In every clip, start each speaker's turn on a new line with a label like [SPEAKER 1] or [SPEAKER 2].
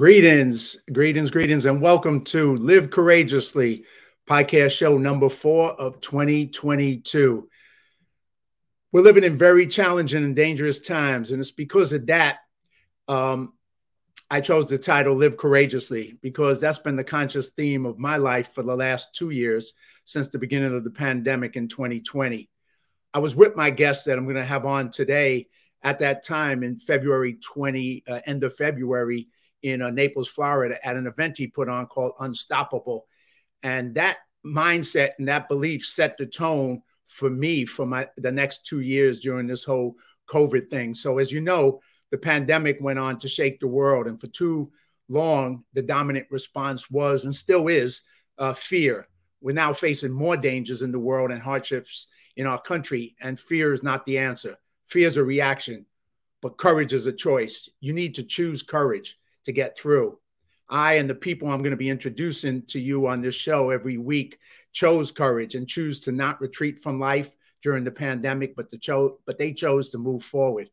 [SPEAKER 1] Greetings, greetings, greetings, and welcome to Live Courageously podcast show number four of 2022. We're living in very challenging and dangerous times, and it's because of that um, I chose the title Live Courageously because that's been the conscious theme of my life for the last two years since the beginning of the pandemic in 2020. I was with my guest that I'm going to have on today at that time in February 20, uh, end of February in uh, Naples, Florida, at an event he put on called Unstoppable. And that mindset and that belief set the tone for me for my the next two years during this whole COVID thing. So as you know, the pandemic went on to shake the world, and for too long, the dominant response was and still is uh, fear. We're now facing more dangers in the world and hardships in our country, and fear is not the answer. Fear is a reaction, but courage is a choice. You need to choose courage to get through. I and the people I'm going to be introducing to you on this show every week chose courage and choose to not retreat from life during the pandemic, but to cho- but they chose to move forward.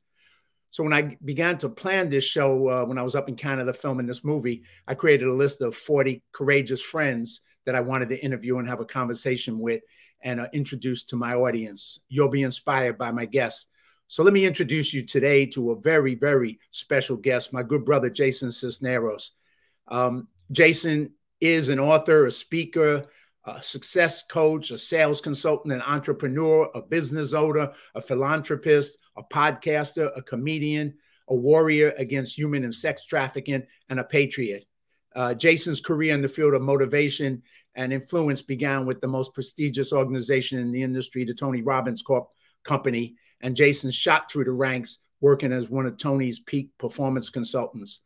[SPEAKER 1] So when I began to plan this show, uh, when I was up in Canada filming this movie, I created a list of 40 courageous friends that I wanted to interview and have a conversation with and uh, introduce to my audience. You'll be inspired by my guests. So let me introduce you today to a very, very special guest, my good brother, Jason Sisneros. Um, Jason is an author, a speaker, a success coach, a sales consultant, an entrepreneur, a business owner, a philanthropist, a podcaster, a comedian, a warrior against human and sex trafficking, and a patriot. Uh, Jason's career in the field of motivation and influence began with the most prestigious organization in the industry, the Tony Robbins Corp company. And Jason shot through the ranks working as one of Tony's peak performance consultants.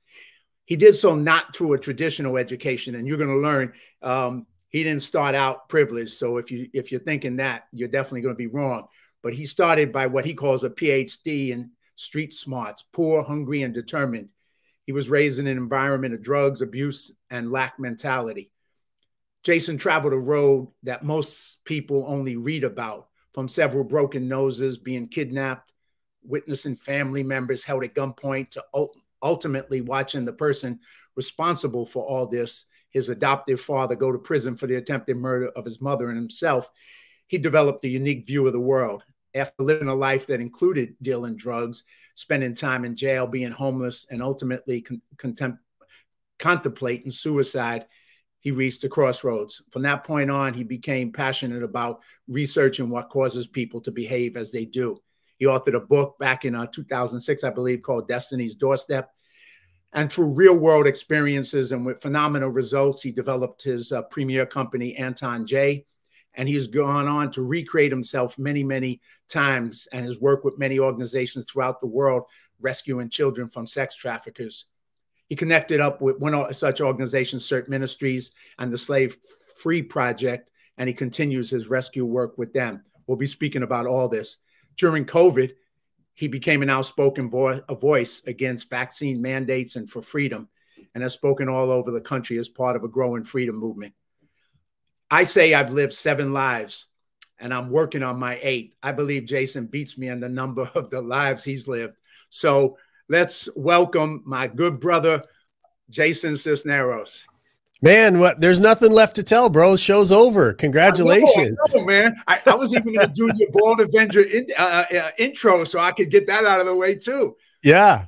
[SPEAKER 1] He did so not through a traditional education, and you're going to learn um, he didn't start out privileged. So if you if you're thinking that, you're definitely going to be wrong. But he started by what he calls a PhD in street smarts, poor, hungry, and determined. He was raised in an environment of drugs, abuse, and lack mentality. Jason traveled a road that most people only read about, from several broken noses, being kidnapped, witnessing family members held at gunpoint, to ultimately watching the person responsible for all this his adoptive father go to prison for the attempted murder of his mother and himself, he developed a unique view of the world. After living a life that included dealing drugs, spending time in jail, being homeless, and ultimately con- contem- contemplating suicide, he reached a crossroads. From that point on, he became passionate about researching what causes people to behave as they do. He authored a book back in uh, 2006, I believe, called Destiny's Doorstep. And through real world experiences and with phenomenal results, he developed his uh, premier company, Anton J. And he's gone on to recreate himself many, many times and has worked with many organizations throughout the world rescuing children from sex traffickers. He connected up with one such organizations, CERT Ministries and the Slave Free Project, and he continues his rescue work with them. We'll be speaking about all this. During COVID, he became an outspoken vo- voice against vaccine mandates and for freedom, and has spoken all over the country as part of a growing freedom movement. I say I've lived seven lives and I'm working on my eighth. I believe Jason beats me on the number of the lives he's lived. So let's welcome my good brother, Jason Sisneros.
[SPEAKER 2] Man, what? There's nothing left to tell, bro. Show's over. Congratulations,
[SPEAKER 1] I know, I know, man. I, I, was even going to do your Bald Avenger in, uh, uh, intro, so I could get that out of the way too.
[SPEAKER 2] Yeah,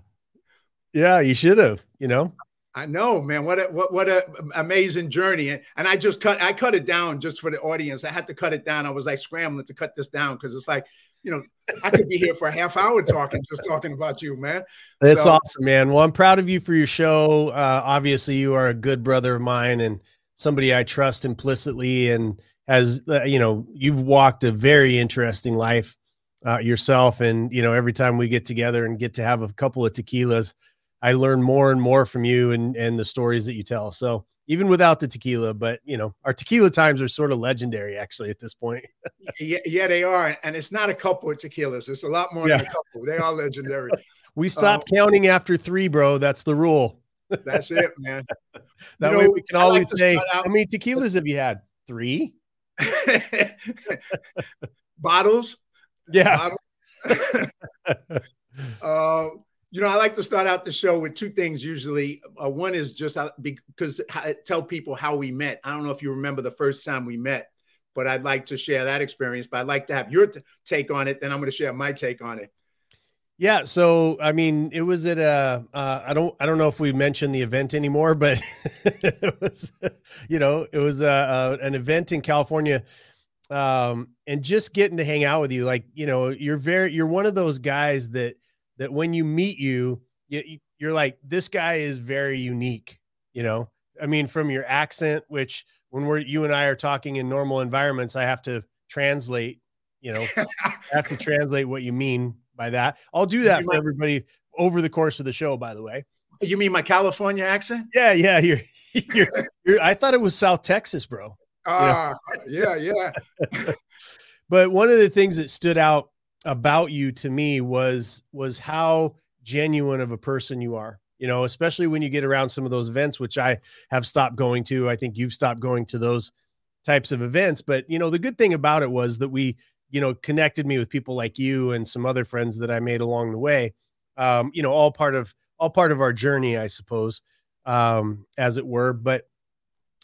[SPEAKER 2] yeah, you should have. You know,
[SPEAKER 1] I know, man. What a what what a amazing journey, and, and I just cut I cut it down just for the audience. I had to cut it down. I was like scrambling to cut this down because it's like you know, I could be here for a half hour talking, just talking about you, man.
[SPEAKER 2] That's so, awesome, man. Well, I'm proud of you for your show. Uh, obviously, you are a good brother of mine and somebody I trust implicitly. And as uh, you know, you've walked a very interesting life uh, yourself. And you know, every time we get together and get to have a couple of tequilas, I learn more and more from you and and the stories that you tell. So even without the tequila. But you know, our tequila times are sort of legendary actually at this point.
[SPEAKER 1] yeah, yeah, they are, and it's not a couple of tequilas. It's a lot more yeah. than a couple. They are legendary.
[SPEAKER 2] we stopped um, counting after three, bro. That's the rule.
[SPEAKER 1] That's it, man.
[SPEAKER 2] that you way know, we can always like say, how many tequilas have you had? Three.
[SPEAKER 1] Bottles.
[SPEAKER 2] Yeah.
[SPEAKER 1] Bottles. uh, You know, I like to start out the show with two things usually. Uh, one is just uh, because I tell people how we met. I don't know if you remember the first time we met, but I'd like to share that experience. But I'd like to have your t- take on it. Then I'm going to share my take on it.
[SPEAKER 2] Yeah, so I mean, it was at a. Uh, I don't I don't know if we mentioned the event anymore, but it was, you know, it was a, a, an event in California, um, and just getting to hang out with you, like you know, you're very you're one of those guys that that when you meet you, you you're like this guy is very unique, you know. I mean, from your accent, which when we're you and I are talking in normal environments, I have to translate. You know, I have to translate what you mean by that. I'll do that for everybody over the course of the show, by the way.
[SPEAKER 1] You mean my California accent?
[SPEAKER 2] Yeah, yeah. You're, you're, you're I thought it was South Texas, bro.
[SPEAKER 1] Ah, uh, yeah, yeah.
[SPEAKER 2] but one of the things that stood out about you to me was was how genuine of a person you are. You know, especially when you get around some of those events, which I have stopped going to. I think you've stopped going to those types of events. But you know, the good thing about it was that we you know, connected me with people like you and some other friends that I made along the way. Um, you know, all part of all part of our journey, I suppose, um, as it were. But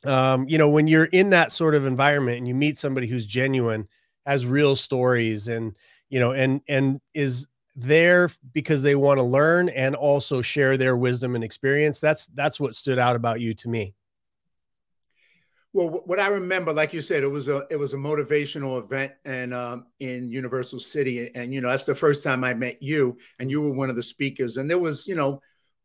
[SPEAKER 2] um, you know, when you're in that sort of environment and you meet somebody who's genuine, has real stories, and you know, and and is there because they want to learn and also share their wisdom and experience. That's that's what stood out about you to me.
[SPEAKER 1] Well, what I remember, like you said, it was a it was a motivational event and um, in Universal City, and you know that's the first time I met you, and you were one of the speakers, and there was you know,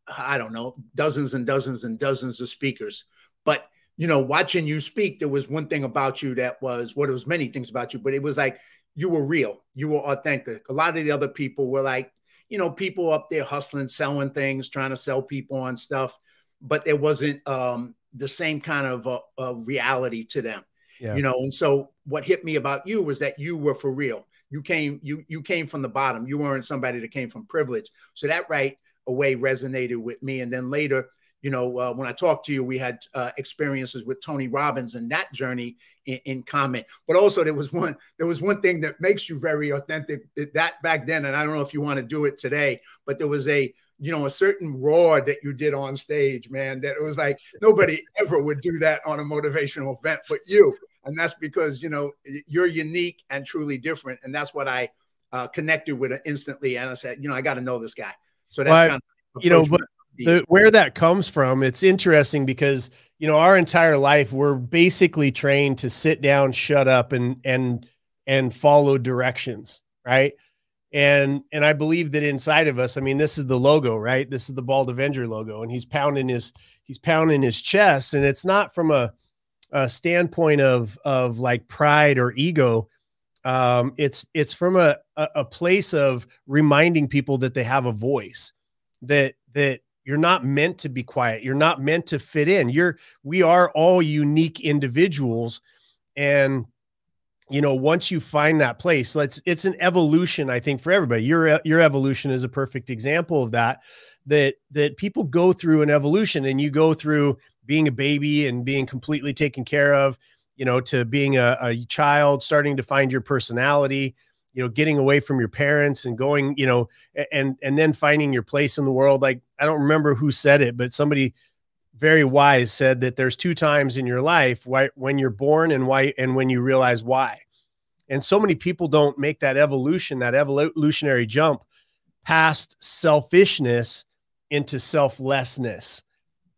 [SPEAKER 1] I don't know, dozens and dozens and dozens of speakers, but you know, watching you speak, there was one thing about you that was what well, there was many things about you, but it was like you were real, you were authentic. A lot of the other people were like, you know, people up there hustling, selling things, trying to sell people on stuff, but there wasn't um the same kind of uh, uh, reality to them. Yeah. You know, and so what hit me about you was that you were for real. You came, you you came from the bottom. You weren't somebody that came from privilege. So that right away resonated with me. And then later, you know, uh, when I talked to you, we had uh, experiences with Tony Robbins and that journey in, in, common. But also, there was one there was one thing that makes you very authentic. That back then, and I don't know if you want to do it today, but there was a you know, a certain roar that you did on stage, man, that it was like nobody ever would do that on a motivational event but you. And that's because, you know, you're unique and truly different. And that's what I uh, connected with instantly. And I said, you know, I got to know this guy. So that's well, kind
[SPEAKER 2] of, you know, but the, where that comes from, it's interesting because, you know, our entire life, we're basically trained to sit down, shut up and, and, and follow directions. Right and and I believe that inside of us, I mean, this is the logo, right? This is the Bald Avenger logo, and he's pounding his he's pounding his chest, and it's not from a, a standpoint of of like pride or ego. Um, it's it's from a, a a place of reminding people that they have a voice, that that you're not meant to be quiet, you're not meant to fit in. You're we are all unique individuals, and you know once you find that place let's it's an evolution i think for everybody. Your your evolution is a perfect example of that that that people go through an evolution and you go through being a baby and being completely taken care of you know to being a, a child starting to find your personality you know getting away from your parents and going you know and and then finding your place in the world. Like i don't remember who said it but somebody very wise said that there's two times in your life why, when you're born and why and when you realize why. And so many people don't make that evolution that evolutionary jump past selfishness into selflessness.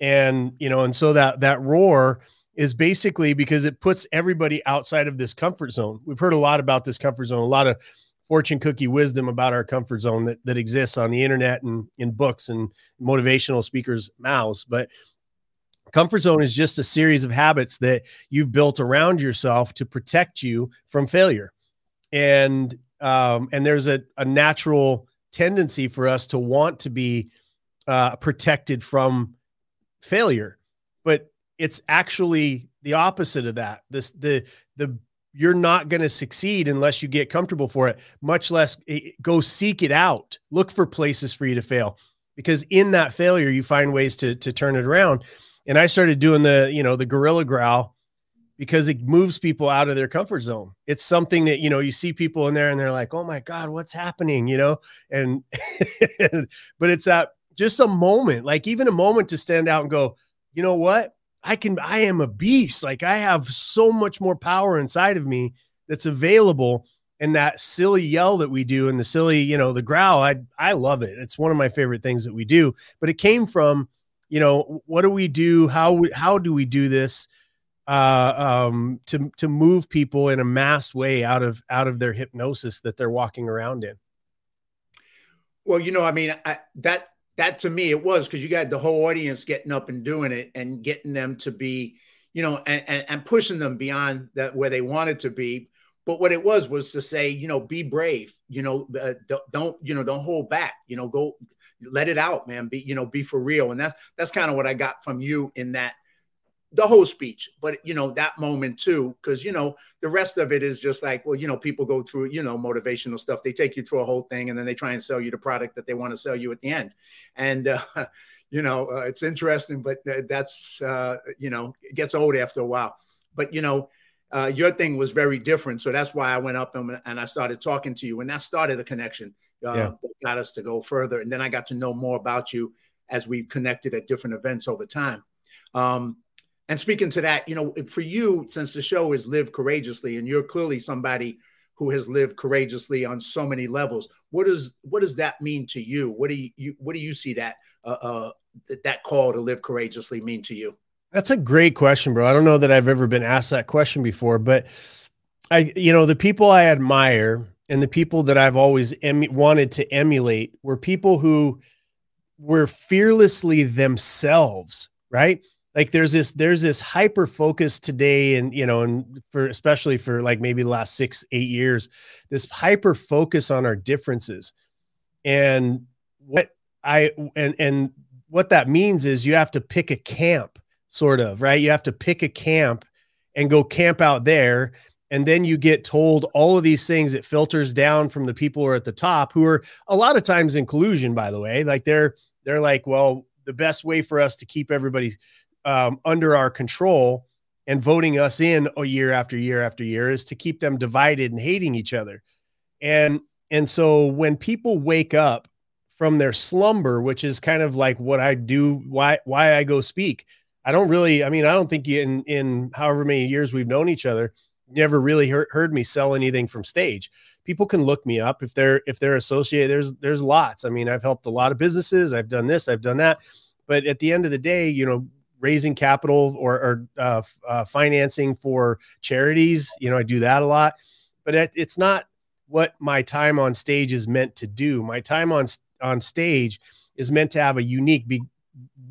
[SPEAKER 2] And you know and so that that roar is basically because it puts everybody outside of this comfort zone. We've heard a lot about this comfort zone a lot of fortune cookie wisdom about our comfort zone that, that exists on the internet and in books and motivational speakers mouths but Comfort zone is just a series of habits that you've built around yourself to protect you from failure. And um, and there's a, a natural tendency for us to want to be uh, protected from failure, but it's actually the opposite of that. This the the you're not going to succeed unless you get comfortable for it. Much less eh, go seek it out. Look for places for you to fail, because in that failure you find ways to to turn it around and I started doing the, you know, the gorilla growl because it moves people out of their comfort zone. It's something that, you know, you see people in there and they're like, oh my God, what's happening? You know, and, but it's that just a moment, like even a moment to stand out and go, you know what? I can, I am a beast. Like I have so much more power inside of me that's available. And that silly yell that we do and the silly, you know, the growl, I, I love it. It's one of my favorite things that we do, but it came from, you know, what do we do? How, how do we do this? uh, um, to to move people in a mass way out of out of their hypnosis that they're walking around in.
[SPEAKER 1] Well, you know, I mean, I, that that to me it was because you got the whole audience getting up and doing it and getting them to be, you know, and, and, and pushing them beyond that where they wanted to be. But what it was was to say, you know, be brave. You know, uh, don't, don't you know don't hold back. You know, go let it out, man. Be you know be for real. And that's that's kind of what I got from you in that the whole speech, but you know, that moment too, because you know, the rest of it is just like, well, you know, people go through, you know, motivational stuff. They take you through a whole thing and then they try and sell you the product that they want to sell you at the end. And, uh, you know, uh, it's interesting, but th- that's, uh, you know, it gets old after a while. But, you know, uh, your thing was very different. So that's why I went up and, and I started talking to you. And that started a connection uh, yeah. that got us to go further. And then I got to know more about you as we connected at different events over time. Um, and speaking to that, you know, for you, since the show is live courageously, and you're clearly somebody who has lived courageously on so many levels, what does what does that mean to you? What do you, what do you see that uh, uh, that call to live courageously mean to you?
[SPEAKER 2] That's a great question, bro. I don't know that I've ever been asked that question before, but I, you know, the people I admire and the people that I've always em- wanted to emulate were people who were fearlessly themselves, right? Like there's this there's this hyper focus today and you know and for especially for like maybe the last six eight years this hyper focus on our differences. And what i and and what that means is you have to pick a camp sort of right? You have to pick a camp and go camp out there. And then you get told all of these things. It filters down from the people who are at the top who are a lot of times in collusion by the way. Like they're they're like well the best way for us to keep everybody um, under our control and voting us in a year after year after year is to keep them divided and hating each other. And and so when people wake up from their slumber, which is kind of like what I do, why why I go speak. I don't really, I mean, I don't think in in however many years we've known each other, never really heard, heard me sell anything from stage. People can look me up if they're if they're associated. There's there's lots. I mean, I've helped a lot of businesses. I've done this. I've done that. But at the end of the day, you know, raising capital or, or uh, uh, financing for charities. You know, I do that a lot, but it, it's not what my time on stage is meant to do. My time on on stage is meant to have a unique, be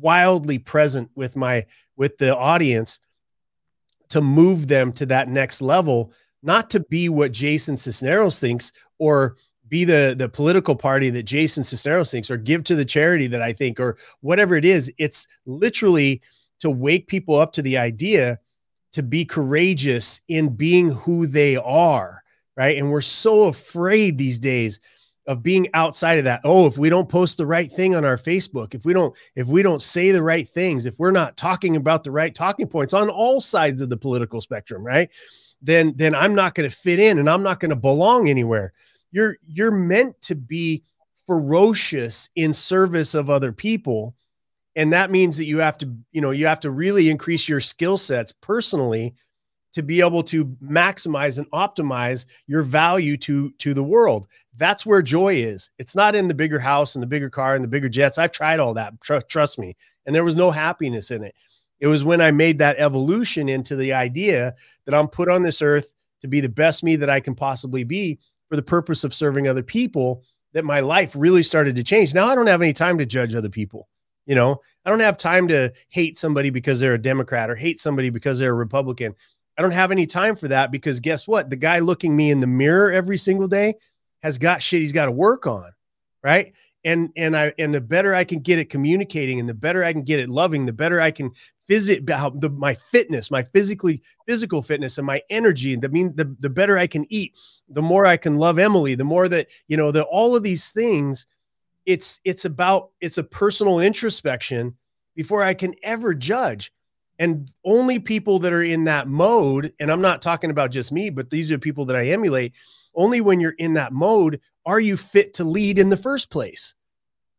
[SPEAKER 2] wildly present with my with the audience to move them to that next level, not to be what Jason Sisneros thinks or be the the political party that Jason Sisneros thinks or give to the charity that I think or whatever it is. It's literally to wake people up to the idea to be courageous in being who they are, right? And we're so afraid these days of being outside of that. Oh, if we don't post the right thing on our Facebook, if we don't if we don't say the right things, if we're not talking about the right talking points on all sides of the political spectrum, right? Then then I'm not going to fit in and I'm not going to belong anywhere. You're you're meant to be ferocious in service of other people and that means that you have to you know you have to really increase your skill sets personally to be able to maximize and optimize your value to to the world. That's where joy is. It's not in the bigger house and the bigger car and the bigger jets. I've tried all that tr- trust me. And there was no happiness in it. It was when i made that evolution into the idea that i'm put on this earth to be the best me that i can possibly be for the purpose of serving other people that my life really started to change. Now i don't have any time to judge other people you know, I don't have time to hate somebody because they're a Democrat or hate somebody because they're a Republican. I don't have any time for that because guess what? The guy looking me in the mirror every single day has got shit he's got to work on. Right. And and I and the better I can get at communicating and the better I can get at loving, the better I can visit the, my fitness, my physically physical fitness and my energy. And the mean the, the better I can eat, the more I can love Emily, the more that, you know, that all of these things it's it's about it's a personal introspection before I can ever judge. And only people that are in that mode, and I'm not talking about just me, but these are people that I emulate. Only when you're in that mode are you fit to lead in the first place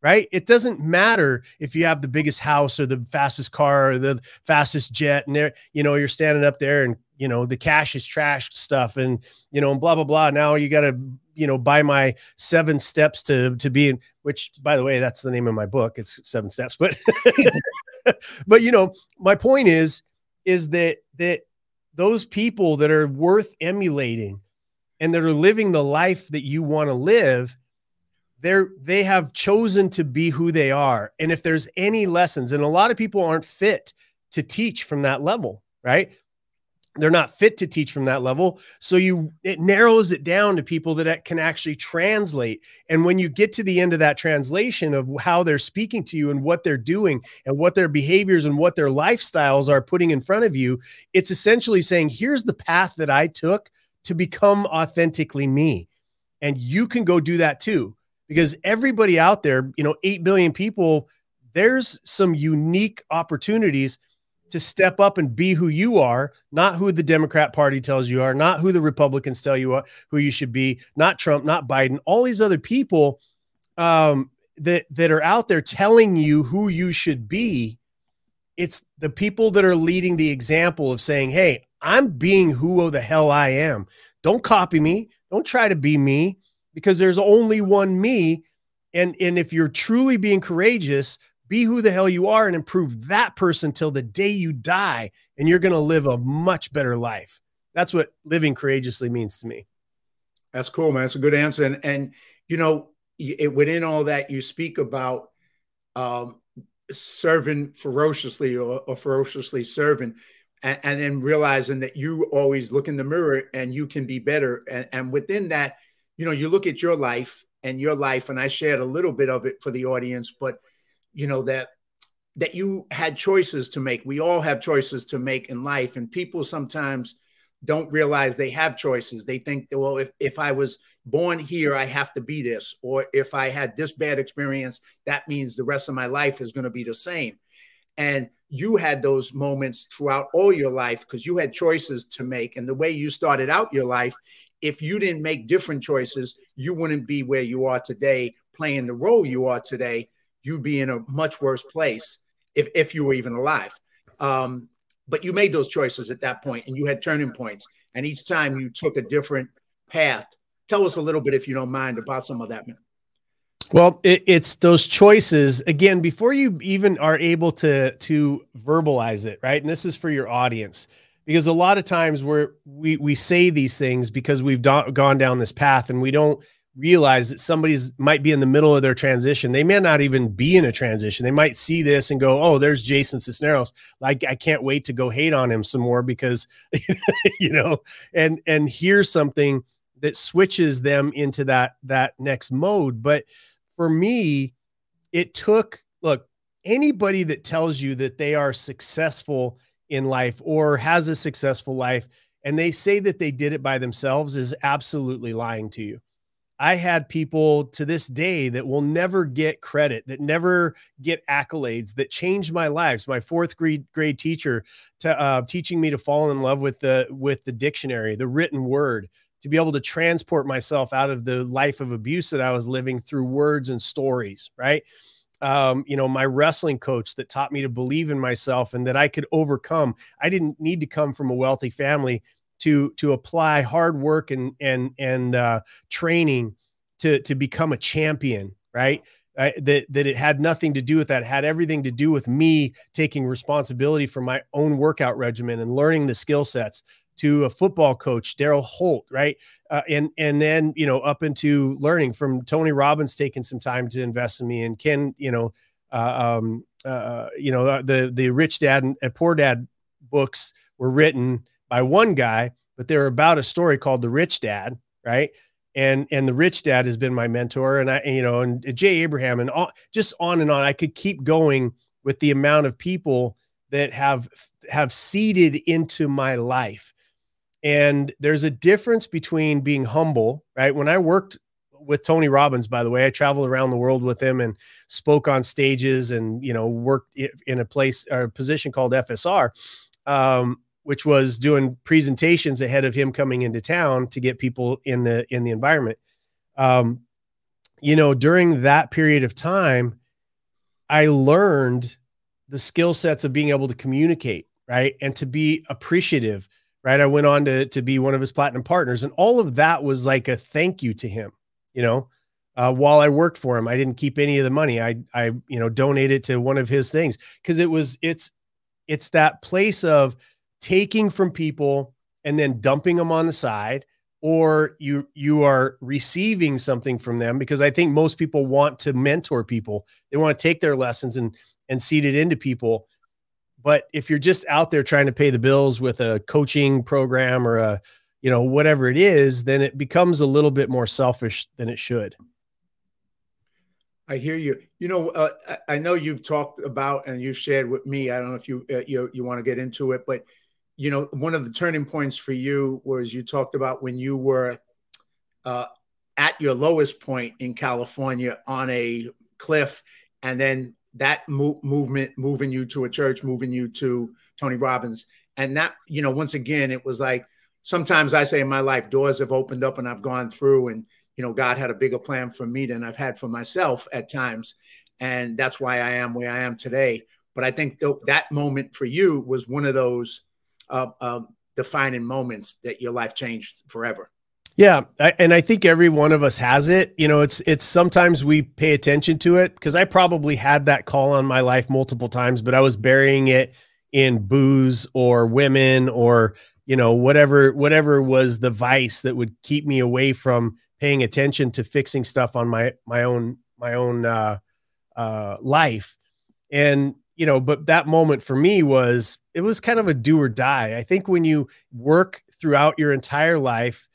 [SPEAKER 2] right? It doesn't matter if you have the biggest house or the fastest car or the fastest jet, and there, you know, you're standing up there and you know the cash is trashed stuff, and you know, and blah blah blah. Now you got to you know by my seven steps to to be in. Which, by the way, that's the name of my book. It's seven steps, but but you know, my point is is that that those people that are worth emulating and that are living the life that you want to live they're they have chosen to be who they are and if there's any lessons and a lot of people aren't fit to teach from that level right they're not fit to teach from that level. So you it narrows it down to people that can actually translate. And when you get to the end of that translation of how they're speaking to you and what they're doing and what their behaviors and what their lifestyles are putting in front of you it's essentially saying here's the path that i took to become authentically me. And you can go do that too because everybody out there, you know, 8 billion people, there's some unique opportunities to step up and be who you are, not who the Democrat Party tells you are, not who the Republicans tell you are, who you should be, not Trump, not Biden, all these other people um, that that are out there telling you who you should be. It's the people that are leading the example of saying, "Hey, I'm being who the hell I am. Don't copy me. Don't try to be me because there's only one me. And, and if you're truly being courageous, be who the hell you are and improve that person till the day you die. And you're going to live a much better life. That's what living courageously means to me.
[SPEAKER 1] That's cool, man. That's a good answer. And, and you know, it, within all that, you speak about um, serving ferociously or, or ferociously serving. And, and, then realizing that you always look in the mirror and you can be better. And, and within that, you know, you look at your life and your life, and I shared a little bit of it for the audience, but you know that that you had choices to make. We all have choices to make in life, and people sometimes don't realize they have choices. They think, well, if, if I was born here, I have to be this, or if I had this bad experience, that means the rest of my life is going to be the same. And you had those moments throughout all your life because you had choices to make. And the way you started out your life if you didn't make different choices, you wouldn't be where you are today, playing the role you are today. You'd be in a much worse place if, if you were even alive. Um, but you made those choices at that point and you had turning points. And each time you took a different path. Tell us a little bit, if you don't mind, about some of that.
[SPEAKER 2] Well, it, it's those choices again before you even are able to to verbalize it, right? And this is for your audience because a lot of times we're we we say these things because we've do- gone down this path and we don't realize that somebody's might be in the middle of their transition. They may not even be in a transition. They might see this and go, "Oh, there's Jason Sisneros. Like I can't wait to go hate on him some more because you know, and and hear something that switches them into that that next mode. But for me, it took look, anybody that tells you that they are successful in life or has a successful life and they say that they did it by themselves is absolutely lying to you. I had people to this day that will never get credit, that never get accolades, that changed my lives. My fourth grade grade teacher to uh, teaching me to fall in love with the with the dictionary, the written word, to be able to transport myself out of the life of abuse that I was living through words and stories. Right um, you know, my wrestling coach that taught me to believe in myself and that I could overcome. I didn't need to come from a wealthy family to to apply hard work and and and uh, training to to become a champion, right? I, that that it had nothing to do with that. It had everything to do with me taking responsibility for my own workout regimen and learning the skill sets to a football coach, Daryl Holt, right? Uh, and and then you know up into learning from Tony Robbins taking some time to invest in me, and Ken, you know, uh, um, uh, you know the the Rich Dad and Poor Dad books were written by one guy, but they're about a story called The Rich Dad, right? And and the Rich Dad has been my mentor, and I you know and Jay Abraham, and all, just on and on. I could keep going with the amount of people that have have seeded into my life and there's a difference between being humble, right? When I worked with Tony Robbins, by the way. I traveled around the world with him and spoke on stages and, you know, worked in a place or a position called FSR, um, which was doing presentations ahead of him coming into town to get people in the, in the environment. Um, you know, during that period of time, I learned the skill sets of being able to communicate, right? And to be appreciative, right? I went on to, to be one of his platinum partners. And all of that was like a thank you to him, you know. Uh, while I worked for him, I didn't keep any of the money. I, I, you know, donated to one of his things because it was, it's, it's that place of taking from people and then dumping them on the side or you you are receiving something from them because i think most people want to mentor people they want to take their lessons and and seed it into people but if you're just out there trying to pay the bills with a coaching program or a you know whatever it is then it becomes a little bit more selfish than it should
[SPEAKER 1] I hear you. You know, uh, I know you've talked about and you've shared with me. I don't know if you uh, you you want to get into it, but you know, one of the turning points for you was you talked about when you were uh, at your lowest point in California on a cliff, and then that mo- movement moving you to a church, moving you to Tony Robbins, and that you know, once again, it was like sometimes I say in my life, doors have opened up and I've gone through, and you know, God had a bigger plan for me than I've had for myself at times, and that's why I am where I am today. But I think th- that moment for you was one of those uh, uh, defining moments that your life changed forever.
[SPEAKER 2] Yeah, I, and I think every one of us has it. You know, it's it's sometimes we pay attention to it because I probably had that call on my life multiple times, but I was burying it in booze or women or you know whatever whatever was the vice that would keep me away from paying attention to fixing stuff on my my own my own uh, uh, life. And you know, but that moment for me was it was kind of a do or die. I think when you work throughout your entire life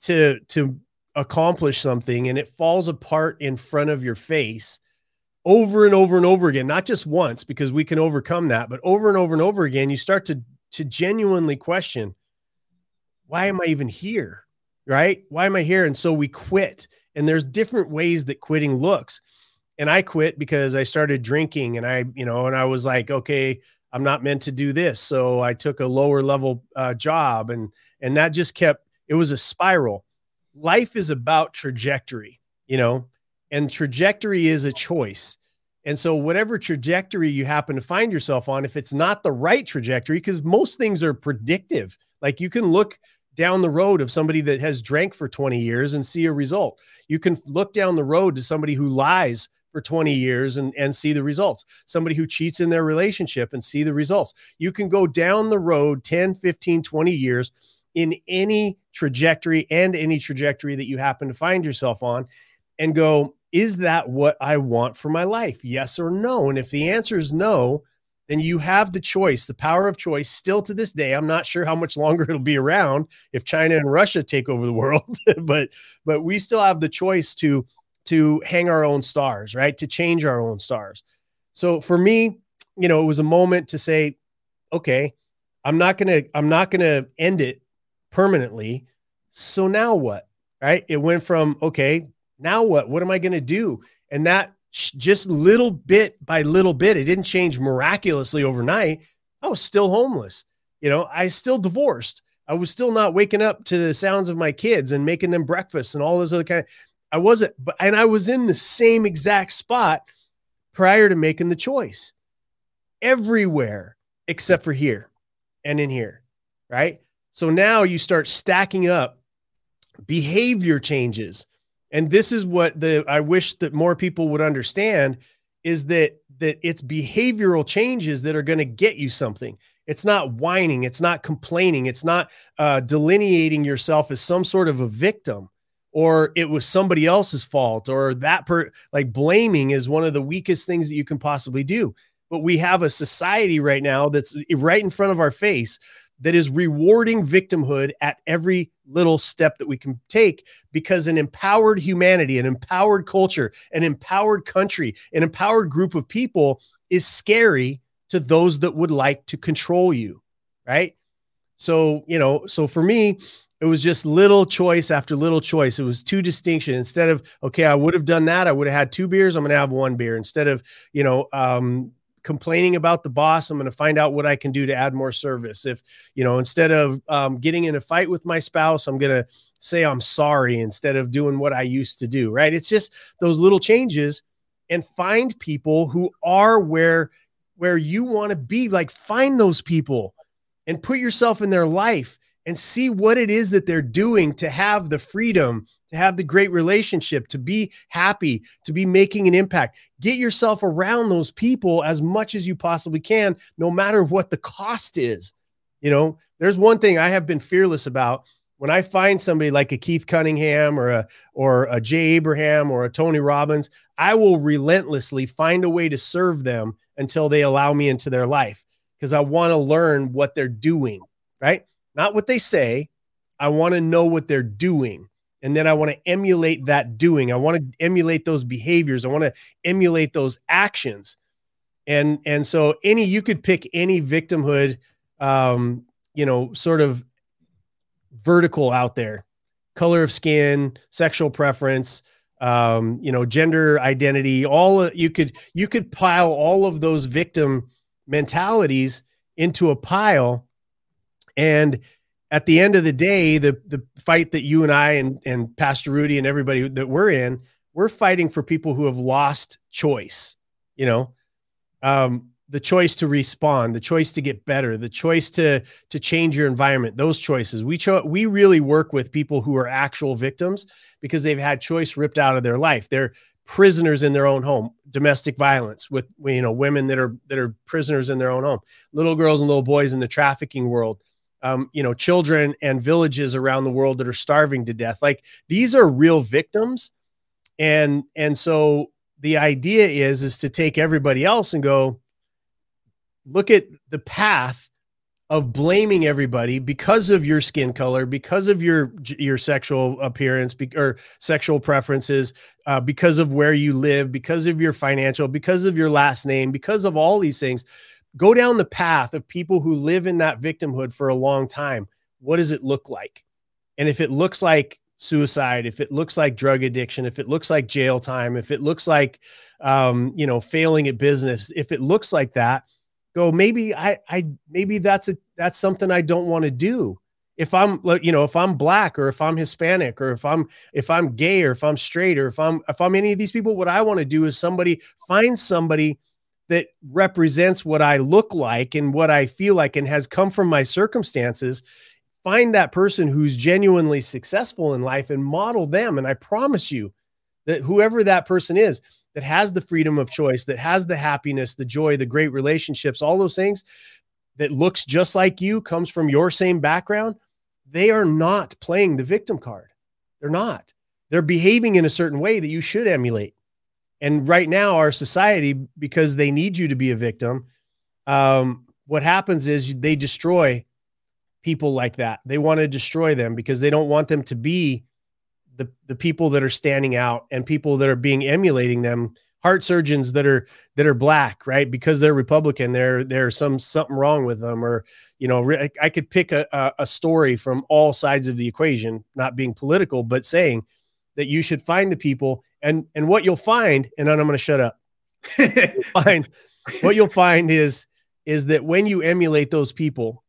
[SPEAKER 2] to to accomplish something and it falls apart in front of your face over and over and over again, not just once because we can overcome that, but over and over and over again, you start to to genuinely question, why am I even here? Right? Why am I here? And so we quit. And there's different ways that quitting looks and I quit because I started drinking and I, you know, and I was like, okay, I'm not meant to do this. So I took a lower level uh, job and, and that just kept, it was a spiral. Life is about trajectory, you know, and trajectory is a choice. And so, whatever trajectory you happen to find yourself on, if it's not the right trajectory, because most things are predictive, like you can look down the road of somebody that has drank for 20 years and see a result. You can look down the road to somebody who lies for 20 years and, and see the results. Somebody who cheats in their relationship and see the results. You can go down the road 10, 15, 20 years in any trajectory and any trajectory that you happen to find yourself on and go, is that what I want for my life? Yes or no? And if the answer is no, then you have the choice, the power of choice still to this day. I'm not sure how much longer it'll be around if China and Russia take over the world, but but we still have the choice to to hang our own stars, right? To change our own stars. So for me, you know, it was a moment to say, okay, I'm not going to I'm not going to end it permanently. So now what? Right? It went from okay, now what? What am I going to do? And that just little bit by little bit, it didn't change miraculously overnight. I was still homeless. You know, I still divorced. I was still not waking up to the sounds of my kids and making them breakfast and all those other kind. Of, I wasn't, but and I was in the same exact spot prior to making the choice. Everywhere except for here and in here, right? So now you start stacking up behavior changes. And this is what the I wish that more people would understand is that that it's behavioral changes that are going to get you something. It's not whining, it's not complaining, it's not uh, delineating yourself as some sort of a victim or it was somebody else's fault or that per like blaming is one of the weakest things that you can possibly do. But we have a society right now that's eh, right in front of our face that is rewarding victimhood at every little step that we can take because an empowered humanity an empowered culture an empowered country an empowered group of people is scary to those that would like to control you right? So you know so for me it was just little choice after little choice. It was two distinction. Instead of okay, I would have done that. I would have had two beers. I'm to have one beer. Instead of you know um, complaining about the boss, I'm to find out what I can do to add more service. If you know instead of um, getting in a fight with my spouse, I'm to say I'm sorry instead of doing what I used to do. Right? It's just those little changes, and find people who are where where you want to be. Like find those people and put yourself in their life and see what it is that they're doing to have the freedom, to have the great relationship, to be happy, to be making an impact. Get yourself around those people as much as you possibly can, no matter what the cost is. You know, there's one thing I have been fearless about. When I find somebody like a Keith Cunningham or a or a Jay Abraham or a Tony Robbins, I will relentlessly find a way to serve them until they allow me into their life because I want to learn what they're doing, right? Not what they say. I want to know what they're doing. And then I want to emulate that doing. I want to emulate those behaviors. I want to emulate those actions. And and so any you could pick any victimhood um, you know, sort of vertical out there. Color of skin, sexual preference, um, you know, gender identity, all you could you could pile all of those victim mentalities into a pile and at the end of the day, the the fight that you and I and and Pastor Rudy and everybody that we're in, we're fighting for people who have lost choice. You know, um, the choice to respond, the choice to get better, the choice to to change your environment. Those choices. We cho- we really work with people who are actual victims because they've had choice ripped out of their life. They're prisoners in their own home domestic violence with you know women that are that are prisoners in their own home little girls and little boys in the trafficking world um, you know, children and villages around the world that are starving to death. Like these are real victims. And and so the idea is is to take everybody else and go look at the path of blaming everybody because of your skin color, because of your your sexual appearance be, or sexual preferences, uh, because of where you live, because of your financial, because of your last name, because of all these things go down the path of people who live in that victimhood for a long time. What does it look like? And if it looks like suicide, if it looks like drug addiction, if it looks like jail time, if it looks like, um, you know, failing at business, if it looks like that, go maybe I, I maybe that's a that's something I don't want to do. If I'm, you know, if I'm black or if I'm Hispanic or if I'm if I'm gay or if I'm straight or if I'm if I'm any of these people, what I want to do is somebody find somebody that represents what I look like and what I feel like and has come from my circumstances, find that person who's genuinely successful in life and model them. And I promise you that whoever that person is that has the freedom of choice, that has the happiness, the joy, the great relationships, all those things that looks just like you, comes from your same background, they are not playing the victim card. They're not. They're behaving in a certain way that you should emulate. And right now, our society, because they need you to be a victim, um, what happens is they destroy people like that. They want to destroy them because they don't want them to be the, the people that are standing out and people that are being emulating them heart surgeons that are that are black right because they're republican there there's some something wrong with them or you know i could pick a, a story from all sides of the equation not being political but saying that you should find the people and and what you'll find and then i'm going to shut up. Find what you'll find is is that when you emulate those people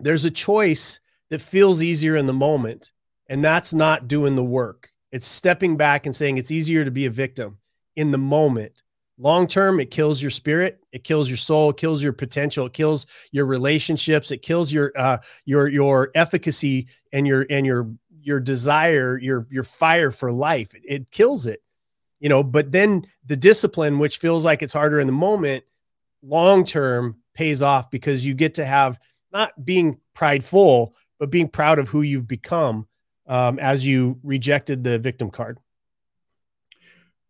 [SPEAKER 2] there's a choice that feels easier in the moment and that's not doing the work. It's stepping back and saying it's easier to be a victim in the moment. Long term it kills your spirit it kills your soul it kills your potential it kills your relationships it kills your uh your your efficacy and your and your your desire, your your fire for life. It, it kills it, you know. But then the discipline, which feels like it's harder in the moment, long term pays off because you get to have not being prideful, but being proud of who you've become um, as you rejected the victim card.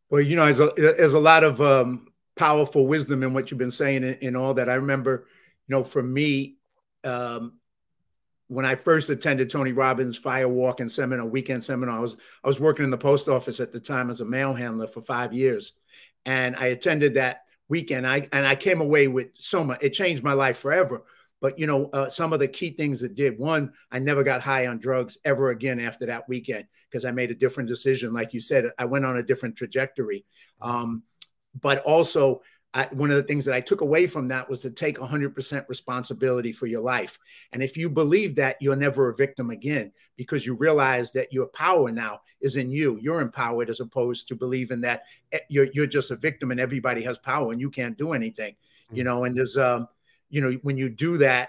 [SPEAKER 1] Well, you know, there's a, there's a lot of um, powerful wisdom in what you've been saying and all that. I remember, you know, for me, um, when I first attended Tony Robbins fire walking seminar, weekend seminar, I was I was working in the post office at the time as a mail handler for five years, and I attended that weekend. I and I came away with so much. It changed my life forever. But you know, uh, some of the key things that did one, I never got high on drugs ever again after that weekend because I made a different decision. Like you said, I went on a different trajectory. Um, but also, I, one of the things that I took away from that was to take 100% responsibility for your life. And if you believe that, you're never a victim again because you realize that your power now is in you. You're empowered as opposed to believing that eh, you're, you're just a victim and everybody has power and you can't do anything, you know. And there's, um, you know, when you do that,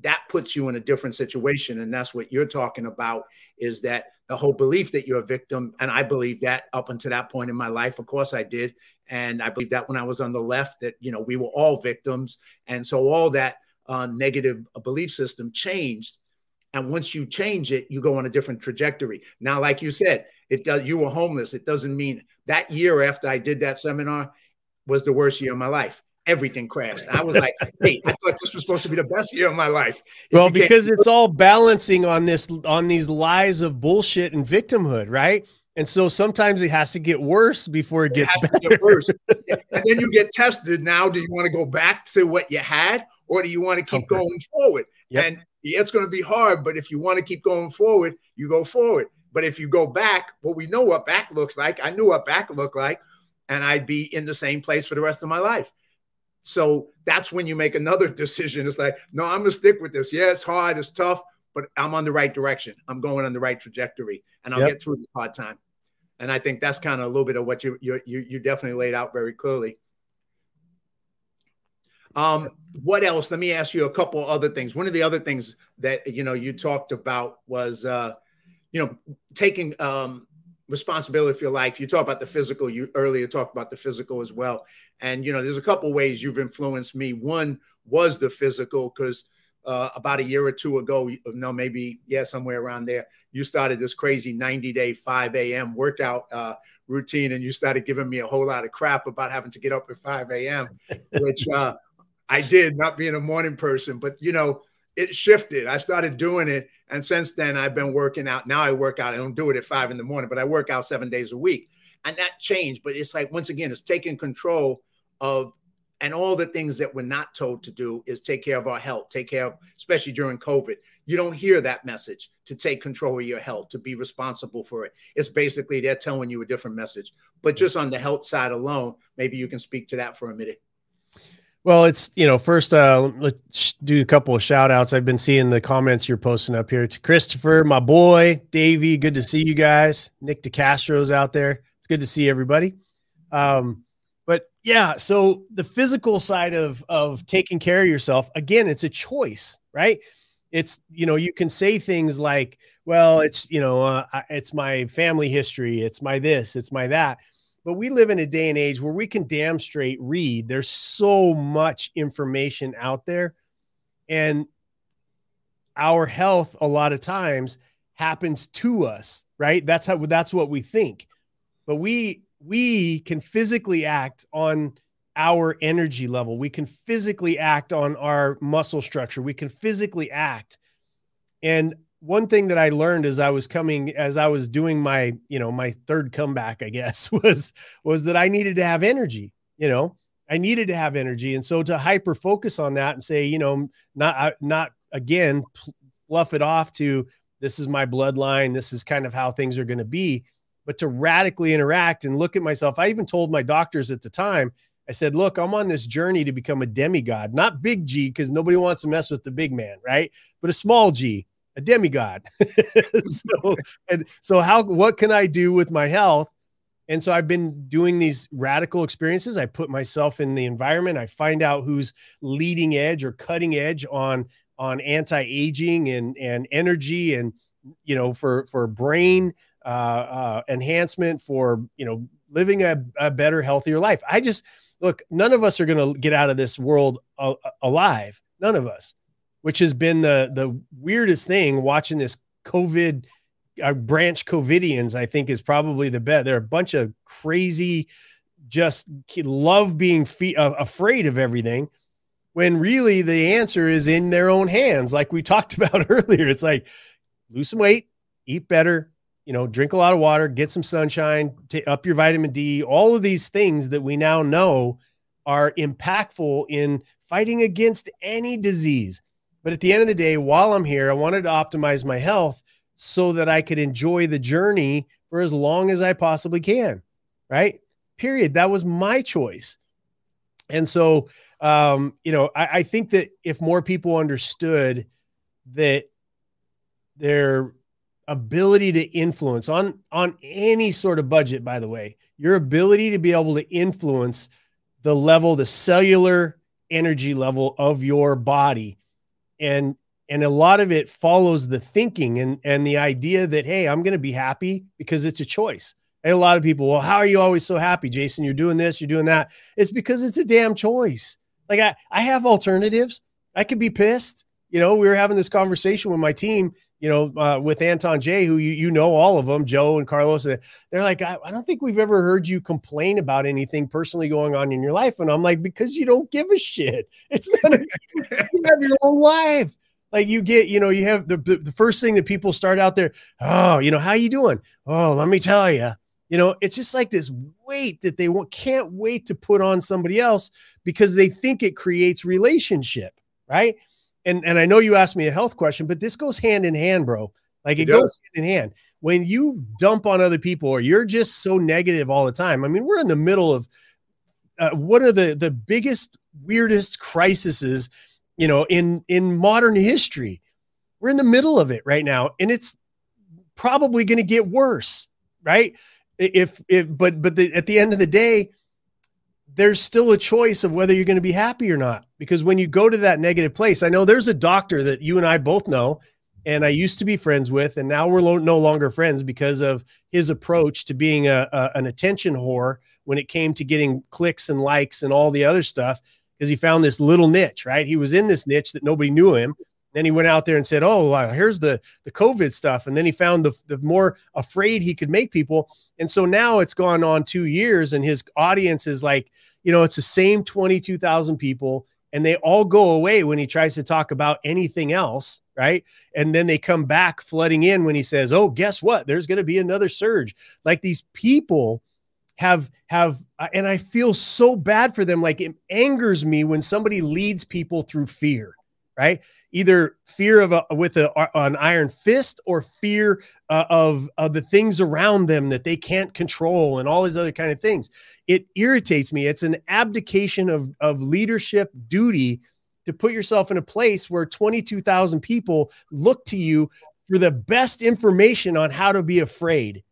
[SPEAKER 1] that puts you in a different situation. And that's what you're talking about is that the whole belief that you're a victim. And I believe that up until that point in my life, of course I did. And I believe that when I was on the left, that, you know, we were all victims. And so all that uh, negative belief system changed. And once you change it, you go on a different trajectory. Now, like you said, it does, you were homeless. It doesn't mean that year after I did that seminar was the worst year of my life everything crashed. I was like, hey, I thought this was supposed to be the best year of my life.
[SPEAKER 2] It well, because it's all balancing on this on these lies of bullshit and victimhood, right? And so sometimes it has to get worse before it gets it get worse.
[SPEAKER 1] and then you get tested. Now, do you want to go back to what you had, or do you want to keep okay. going forward? Yep. And yeah, it's going to be hard, but if you want to keep going forward, you go forward. But if you go back, well, we know what back looks like. I knew what back looked like, and I'd be in the same place for the rest of my life. So that's when you make another decision. It's like, no, I'm gonna stick with this. Yeah, it's hard, it's tough, but I'm on the right direction. I'm going on the right trajectory, and I'll yep. get through the hard time. And I think that's kind of a little bit of what you you you you definitely laid out very clearly. Um, what else? Let me ask you a couple other things. One of the other things that you know you talked about was uh, you know taking um, responsibility for your life. You talk about the physical. You earlier talked about the physical as well. And you know, there's a couple ways you've influenced me. One was the physical because uh, about a year or two ago, no, maybe yeah, somewhere around there, you started this crazy 90 day 5 a.m. workout uh, routine, and you started giving me a whole lot of crap about having to get up at 5 a.m., which uh, I did, not being a morning person, but you know it shifted. I started doing it. And since then, I've been working out. Now I work out. I don't do it at five in the morning, but I work out seven days a week. And that changed. But it's like, once again, it's taking control of, and all the things that we're not told to do is take care of our health, take care of, especially during COVID. You don't hear that message to take control of your health, to be responsible for it. It's basically they're telling you a different message. But just on the health side alone, maybe you can speak to that for a minute.
[SPEAKER 2] Well, it's, you know, first, uh, let's do a couple of shout outs. I've been seeing the comments you're posting up here to Christopher, my boy, Davey. Good to see you guys. Nick DeCastro's out there. It's good to see everybody. Um, yeah, so the physical side of, of taking care of yourself, again, it's a choice, right? It's, you know, you can say things like, well, it's, you know, uh, it's my family history. It's my this, it's my that but we live in a day and age where we can damn straight read. There's so much information out there. And our health, a lot of times, happens to us, right? That's how that's what we think. But we we can physically act on our energy level. We can physically act on our muscle structure. We can physically act. And one thing that I learned as I was coming as I was doing my, you know, my third comeback, I guess, was was that I needed to have energy, you know. I needed to have energy and so to hyper focus on that and say, you know, not not again fluff it off to this is my bloodline, this is kind of how things are going to be, but to radically interact and look at myself. I even told my doctors at the time, I said, look, I'm on this journey to become a demigod, not big G, because nobody wants to mess with the big man, right? But a small G a demigod. so, and so how what can I do with my health? And so I've been doing these radical experiences. I put myself in the environment. I find out who's leading edge or cutting edge on on anti-aging and and energy and you know for for brain uh, uh, enhancement for you know living a, a better healthier life. I just look. None of us are going to get out of this world uh, alive. None of us which has been the the weirdest thing watching this COVID uh, branch COVIDians, I think is probably the best. They're a bunch of crazy, just love being fe- uh, afraid of everything. When really the answer is in their own hands, like we talked about earlier. It's like lose some weight, eat better, you know, drink a lot of water, get some sunshine, t- up your vitamin D. All of these things that we now know are impactful in fighting against any disease But at the end of the day, while I'm here, I wanted to optimize my health so that I could enjoy the journey for as long as I possibly can. Right. Period. That was my choice. And so, um, you know, I, I think that if more people understood that their ability to influence on on any sort of budget, by the way, your ability to be able to influence the level, the cellular energy level of your body, and and a lot of it follows the thinking and and the idea that hey, I'm going to be happy because it's a choice. a lot of people, well, how are you always so happy, Jason? You're doing this, you're doing that. It's because it's a damn choice. Like I, I have alternatives. I could be pissed. You know, we were having this conversation with my team, you know, uh, with Anton J, who you, you know, all of them, Joe and Carlos. They're like, I, I don't think we've ever heard you complain about anything personally going on in your life. And I'm like, because you don't give a shit. It's not, a, you have your own life like you get you know you have the, the first thing that people start out there oh you know how you doing oh let me tell you you know, it's just like this weight that they want, can't wait to put on somebody else because they think it creates relationship, right? And and I know you asked me a health question, but this goes hand in hand, bro. Like it, it goes hand in hand. When you dump on other people or you're just so negative all the time. I mean, we're in the middle of uh, what are the the biggest weirdest crises, you know, in in modern history. We're in the middle of it right now and it's probably going to get worse, right? if if but but the, at the end of the day there's still a choice of whether you're going to be happy or not because when you go to that negative place i know there's a doctor that you and i both know and i used to be friends with and now we're lo- no longer friends because of his approach to being a, a, an attention whore when it came to getting clicks and likes and all the other stuff because he found this little niche right? He was in this niche that nobody knew him then he went out there and said, "Oh, here's the the COVID stuff." And then he found the the more afraid he could make people. And so now it's gone on 2 years and his audience is like, you know, it's the same 22,000 people and they all go away when he tries to talk about anything else, right? And then they come back flooding in when he says, "Oh, guess what? There's going to be another surge." Like these people have have uh, and I feel so bad for them like it angers me when somebody leads people through fear, right? either fear of a with a, an iron fist or fear uh, of of the things around them that they can't control and all these other kind of things it irritates me it's an abdication of of leadership duty to put yourself in a place where 22,000 people look to you for the best information on how to be afraid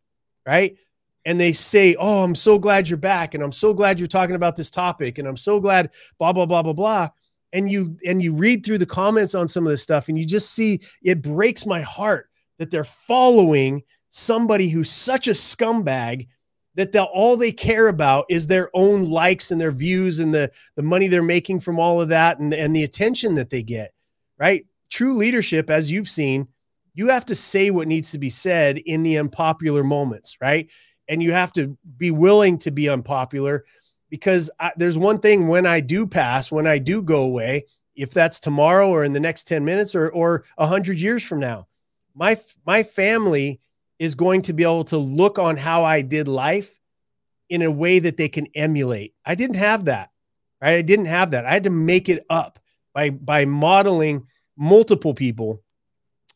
[SPEAKER 2] right and they say, Oh, I'm so glad you're back. And I'm so glad you're talking about this topic. And I'm so glad, blah, blah, blah, blah, blah and you and you read through the comments on some of this stuff and you just see it breaks my heart that they're following somebody who's such a scumbag that they all they care about is their own likes and their views and the the money they're making from all of that and and the attention that they get right? True leadership as you've seen you have to say what needs to be said in the unpopular moments right? And you have to be willing to be unpopular because I, there's one thing when I do pass, when I do go away, if that's tomorrow or in the next 10 minutes or or 100 years from now, my my family is going to be able to look on how I did life in a way that they can emulate. I didn't have that. Right? I didn't have that. I had to make it up by by modeling multiple people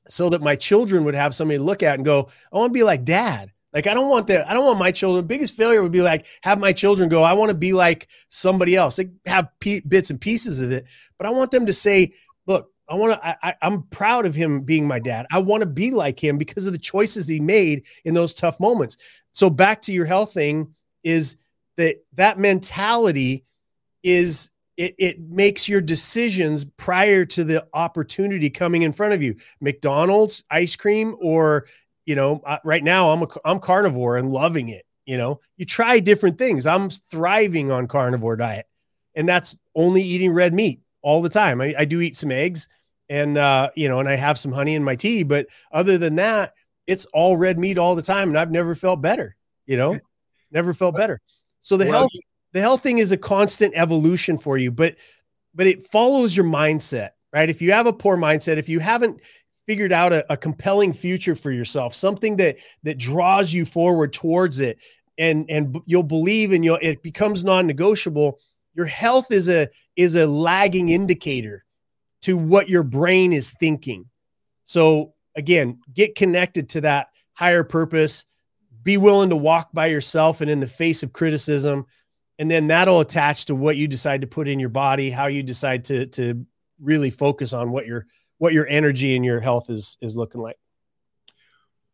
[SPEAKER 2] so that my children would have somebody to look at and go, oh, I want to be like dad. Like I don't want that. I don't want my children. Biggest failure would be like have my children go. I want to be like somebody else. Like have p- bits and pieces of it, but I want them to say, "Look, I want to. I, I'm proud of him being my dad. I want to be like him because of the choices he made in those tough moments." So back to your health thing is that that mentality is it, it makes your decisions prior to the opportunity coming in front of you. McDonald's ice cream or you know, right now I'm a, I'm carnivore and loving it. You know, you try different things. I'm thriving on carnivore diet, and that's only eating red meat all the time. I, I do eat some eggs, and uh, you know, and I have some honey in my tea. But other than that, it's all red meat all the time, and I've never felt better. You know, never felt better. So the well, health the health thing is a constant evolution for you, but but it follows your mindset, right? If you have a poor mindset, if you haven't figured out a, a compelling future for yourself, something that that draws you forward towards it, and and you'll believe and you'll it becomes non-negotiable. Your health is a is a lagging indicator to what your brain is thinking. So again, get connected to that higher purpose. Be willing to walk by yourself and in the face of criticism. And then that'll attach to what you decide to put in your body, how you decide to to really focus on what your what your energy and your health is is looking like.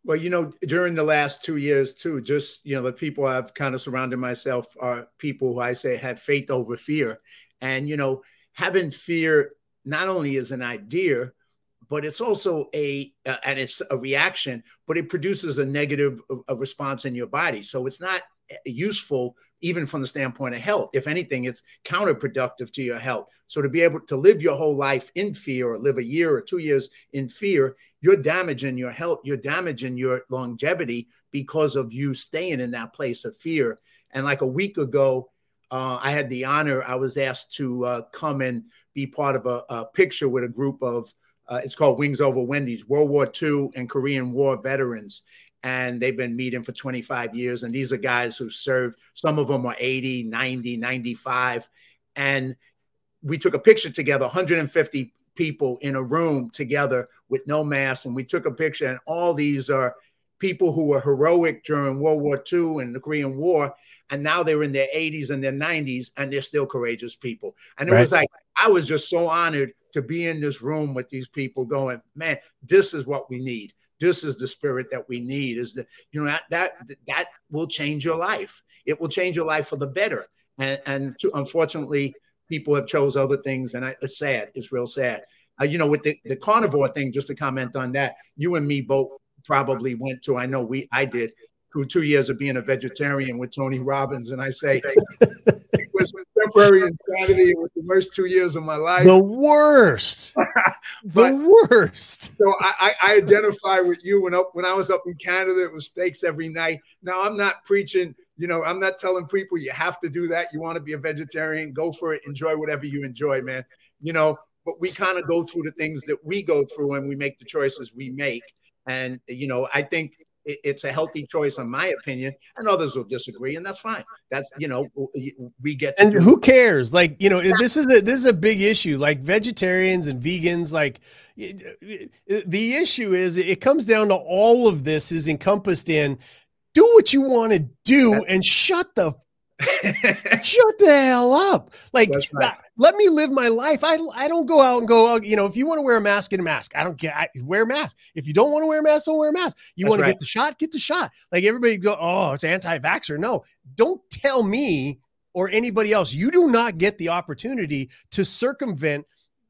[SPEAKER 1] Well, you know, during the last two years too, just you know, the people I've kind of surrounded myself are people who I say have faith over fear. And you know, having fear not only is an idea, but it's also a uh, and it's a reaction, but it produces a negative a response in your body. So it's not uh, useful even from the standpoint of health. If anything, it's counterproductive to your health. So to be able to live your whole life in fear or live a year or two years in fear, you're damaging your health, you're damaging your longevity because of you staying in that place of fear. And like a week ago, uh, I had the honor, I was asked to uh, come and be part of a, a picture with a group of, uh, it's called Wings Over Wendy's, World War II and Korean War veterans and they've been meeting for 25 years. And these are guys who served, some of them are 80, 90, 95. And we took a picture together, 150 people in a room together with no mask. And we took a picture, and all these are people who were heroic during World War II and the Korean War. And now they're in their 80s and their 90s, and they're still courageous people. And it right. was like, I was just so honored to be in this room with these people going, man, this is what we need this is the spirit that we need is that you know that that that will change your life. It will change your life for the better. And and to, unfortunately people have chose other things and I, it's sad. It's real sad. Uh, you know with the, the carnivore thing just to comment on that you and me both probably went to i know we i did through two years of being a vegetarian with Tony Robbins, and I say it was temporary insanity. It was the worst two years of my life.
[SPEAKER 2] The worst. the worst.
[SPEAKER 1] So I, I, identify with you when up when I was up in Canada. It was steaks every night. Now I'm not preaching. You know, I'm not telling people you have to do that. You want to be a vegetarian, go for it. Enjoy whatever you enjoy, man. You know, but we kind of go through the things that we go through and we make the choices we make. And you know, I think it's a healthy choice, in my opinion, and others will disagree, and that's fine. That's you know we get.
[SPEAKER 2] and who cares? Like you know, this is a this is a big issue. Like vegetarians and vegans, like the issue is it comes down to all of this is encompassed in do what you want to do and shut the shut the hell up. Like, right. Uh, let me live my life. I, I don't go out and go, oh, you know, if you want to wear a mask, get a mask. I don't get, I, wear a mask. If you don't want to wear a mask, don't wear a mask. You want right. to get the shot, get the shot. Like everybody go, oh, it's anti vaxxer. No, don't tell me or anybody else. You do not get the opportunity to circumvent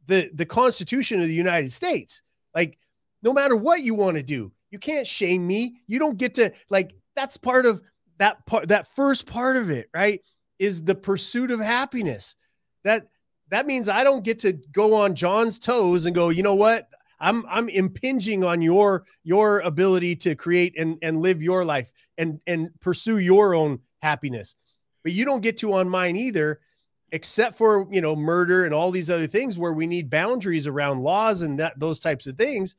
[SPEAKER 2] the, the Constitution of the United States. Like, no matter what you want to do, you can't shame me. You don't get to, like, that's part of that part that first part of it right is the pursuit of happiness. That that means i don't get to go on john's toes and go you know what? I'm i'm impinging on your your ability to create and and live your life and and pursue your own happiness. But you don't get to on mine either except for you know murder and all these other things where we need boundaries around laws and that those types of things.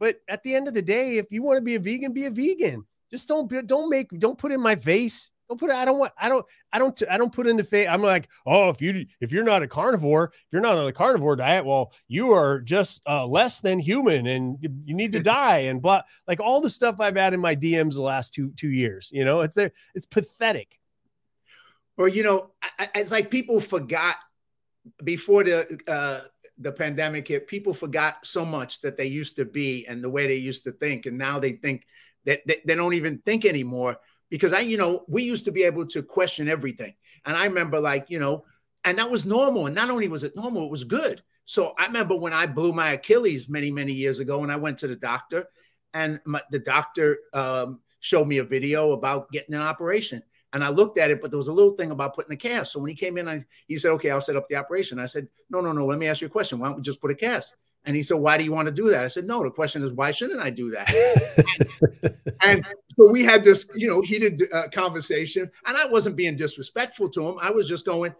[SPEAKER 2] But at the end of the day if you want to be a vegan be a vegan just don't don't make don't put in my face. Don't put it. I don't want. I don't. I don't. I don't put in the face. I'm like, oh, if you if you're not a carnivore, if you're not on the carnivore diet, well, you are just uh, less than human, and you, you need to die, and blah. Like all the stuff I've had in my DMs the last two two years. You know, it's there. It's pathetic.
[SPEAKER 1] Well, you know, I, it's like people forgot before the uh, the pandemic hit. People forgot so much that they used to be and the way they used to think, and now they think that they, they, don't even think anymore because I, you know, we used to be able to question everything. And I remember like, you know, and that was normal. And not only was it normal, it was good. So I remember when I blew my Achilles many, many years ago, and I went to the doctor, and my, the doctor um, showed me a video about getting an operation. And I looked at it, but there was a little thing about putting a cast. So when he came in, I, he said, "Okay, I'll set up the operation." I said, "No, no, no. Let me ask you a question. Why don't we just put a cast?" And he said, Why do you want to do that? I said, No, the question is, why shouldn't I do that? and, and, so we had this, you know, heated uh, conversation. And I wasn't being disrespectful to him. I was just going,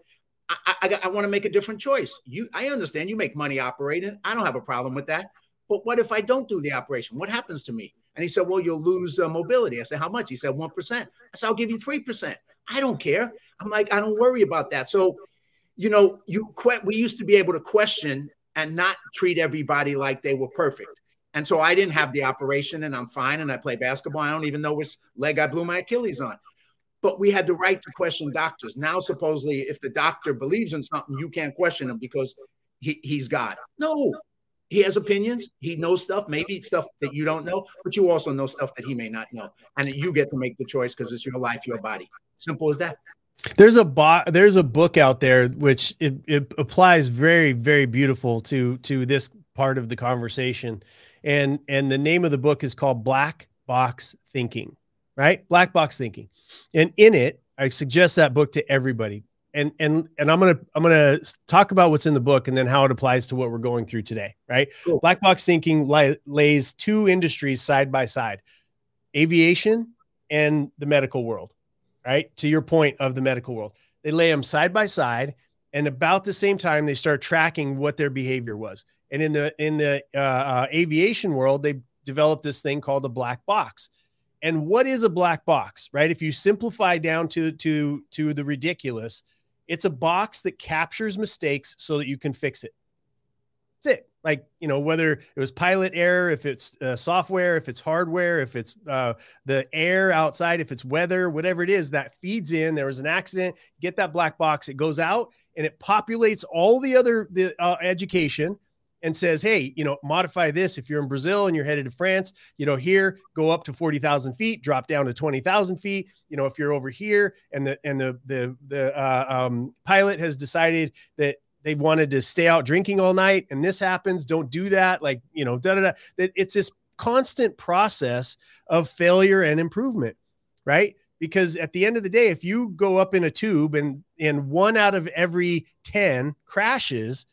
[SPEAKER 1] I, I, I want to make a different choice. You, I understand you make money operating. I don't have a problem with that. But what if I don't do the operation? What happens to me? And he said, Well, you'll lose uh, mobility. I said, How much? He said, 1%. I said, I'll give you 3%. I don't care. I'm like, I don't worry about that. So, you know, you we used to be able to question and not treat everybody like they were perfect. And so I didn't have the operation and I'm fine and I play basketball. I don't even know which leg I blew my Achilles on. But we had the right to question doctors. Now, supposedly, if the doctor believes in something, you can't question him because he, he's God. No, he has opinions. He knows stuff, maybe stuff that you don't know, but you also know stuff that he may not know. And you get to make the choice because it's your life, your body. Simple as that.
[SPEAKER 2] There's a bo- there's a book out there which it, it applies very very beautiful to to this part of the conversation, and and the name of the book is called Black Box Thinking, right? Black Box Thinking, and in it I suggest that book to everybody. And and and I'm gonna I'm gonna talk about what's in the book and then how it applies to what we're going through today, right? Cool. Black Box Thinking li- lays two industries side by side, aviation and the medical world right? To your point of the medical world, they lay them side by side, and about the same time they start tracking what their behavior was. And in the in the uh, uh, aviation world, they developed this thing called a black box. And what is a black box, right? If you simplify down to to to the ridiculous, it's a box that captures mistakes so that you can fix it. That's it like you know whether it was pilot error if it's uh, software if it's hardware if it's uh, the air outside if it's weather whatever it is that feeds in there was an accident get that black box it goes out and it populates all the other the uh, education and says hey you know modify this. If you're in brazil and you're headed to france you know here go up to 40000 feet drop down to 20000 feet. You know if you're over here and the and the the the uh, um, pilot has decided that they wanted to stay out drinking all night and this happens don't do that like you know da da da. It's this constant process of failure and improvement right? Because at the end of the day if you go up in a tube and and one out of every 10 crashes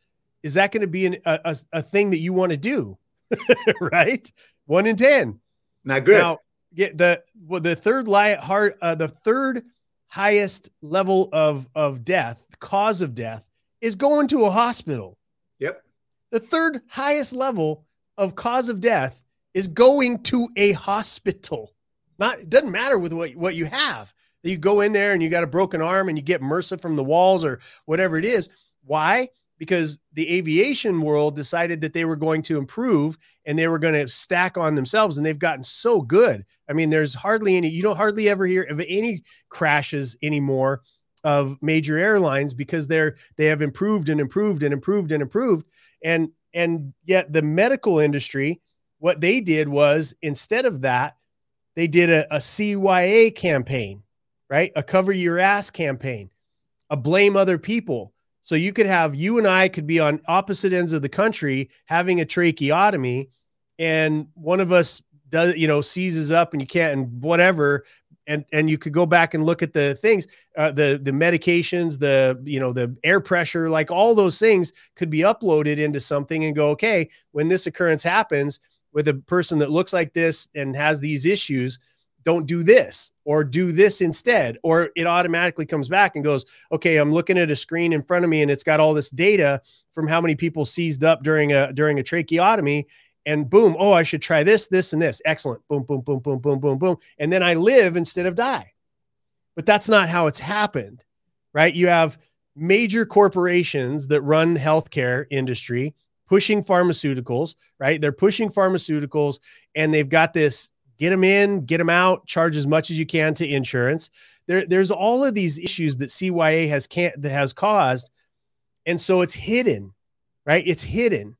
[SPEAKER 2] is that going to be an, a, a thing that you want to do right? One in 10
[SPEAKER 1] not good. Now
[SPEAKER 2] get the well, the third li- heart uh, the third highest level of of death cause of death is going to a hospital.
[SPEAKER 1] Yep.
[SPEAKER 2] The third highest level of cause of death is going to a hospital. Not it doesn't matter with what, what you have. You go in there and you got a broken arm and you get MRSA from the walls or whatever it is. Why? Because the aviation world decided that they were going to improve and they were going to stack on themselves and they've gotten so good. I mean, there's hardly any, you don't hardly ever hear of any crashes anymore of major airlines because they're they have improved and improved and improved and improved. And and yet the medical industry what they did was instead of that they did a, a CYA campaign right? A cover your ass campaign a blame other people. So you could have you and I could be on opposite ends of the country having a tracheotomy and one of us does you know seizes up and you can't and whatever and and you could go back and look at the things uh, the the medications the you know the air pressure like all those things could be uploaded into something and go okay when this occurrence happens with a person that looks like this and has these issues don't do this or do this instead. Or it automatically comes back and goes okay i'm looking at a screen in front of me and it's got all this data from how many people seized up during a during a tracheotomy and boom, oh, I should try this, this, and this. Excellent. Boom, boom, boom, boom, boom, boom, boom. And then I live instead of die. But that's not how it's happened, right? You have major corporations that run healthcare industry pushing pharmaceuticals, right? They're pushing pharmaceuticals and they've got this get them in, get them out, charge as much as you can to insurance. There, there's all of these issues that CYA has can't that has caused. And so it's hidden, right? It's hidden.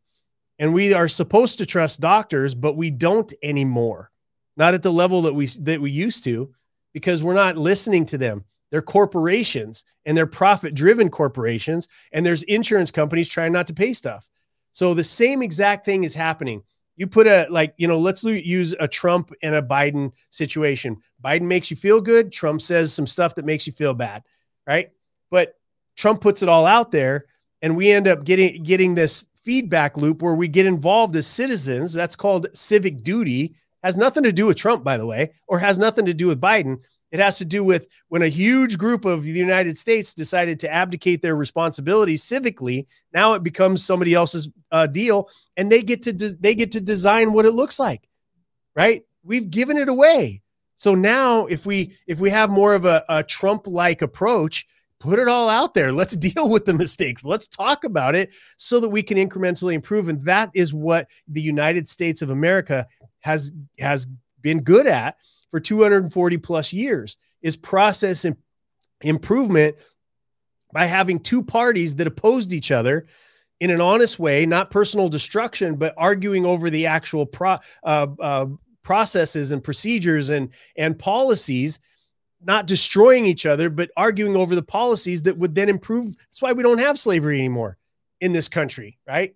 [SPEAKER 2] And we are supposed to trust doctors, but we don't anymore. Not at the level that we that we used to because we're not listening to them. They're corporations and they're profit driven corporations and there's insurance companies trying not to pay stuff. So the same exact thing is happening. You put a like, you know, let's use a Trump and a Biden situation. Biden makes you feel good, Trump says some stuff that makes you feel bad, right? But Trump puts it all out there and we end up getting getting this feedback loop where we get involved as citizens. That's called civic duty. Has nothing to do with Trump, by the way, or has nothing to do with Biden. It has to do with when a huge group of the United States decided to abdicate their responsibilities civically. Now it becomes somebody else's uh, deal, and they get to de- they get to design what it looks like. Right? We've given it away. So now, if we if we have more of a, a Trump like approach, put it all out there. Let's deal with the mistakes. Let's talk about it so that we can incrementally improve. And that is what the United States of America has has been good at for 240 plus years is process improvement by having two parties that opposed each other in an honest way, not personal destruction, but arguing over the actual pro, uh, uh, processes and procedures and and policies not destroying each other, but arguing over the policies that would then improve. That's why we don't have slavery anymore in this country, right?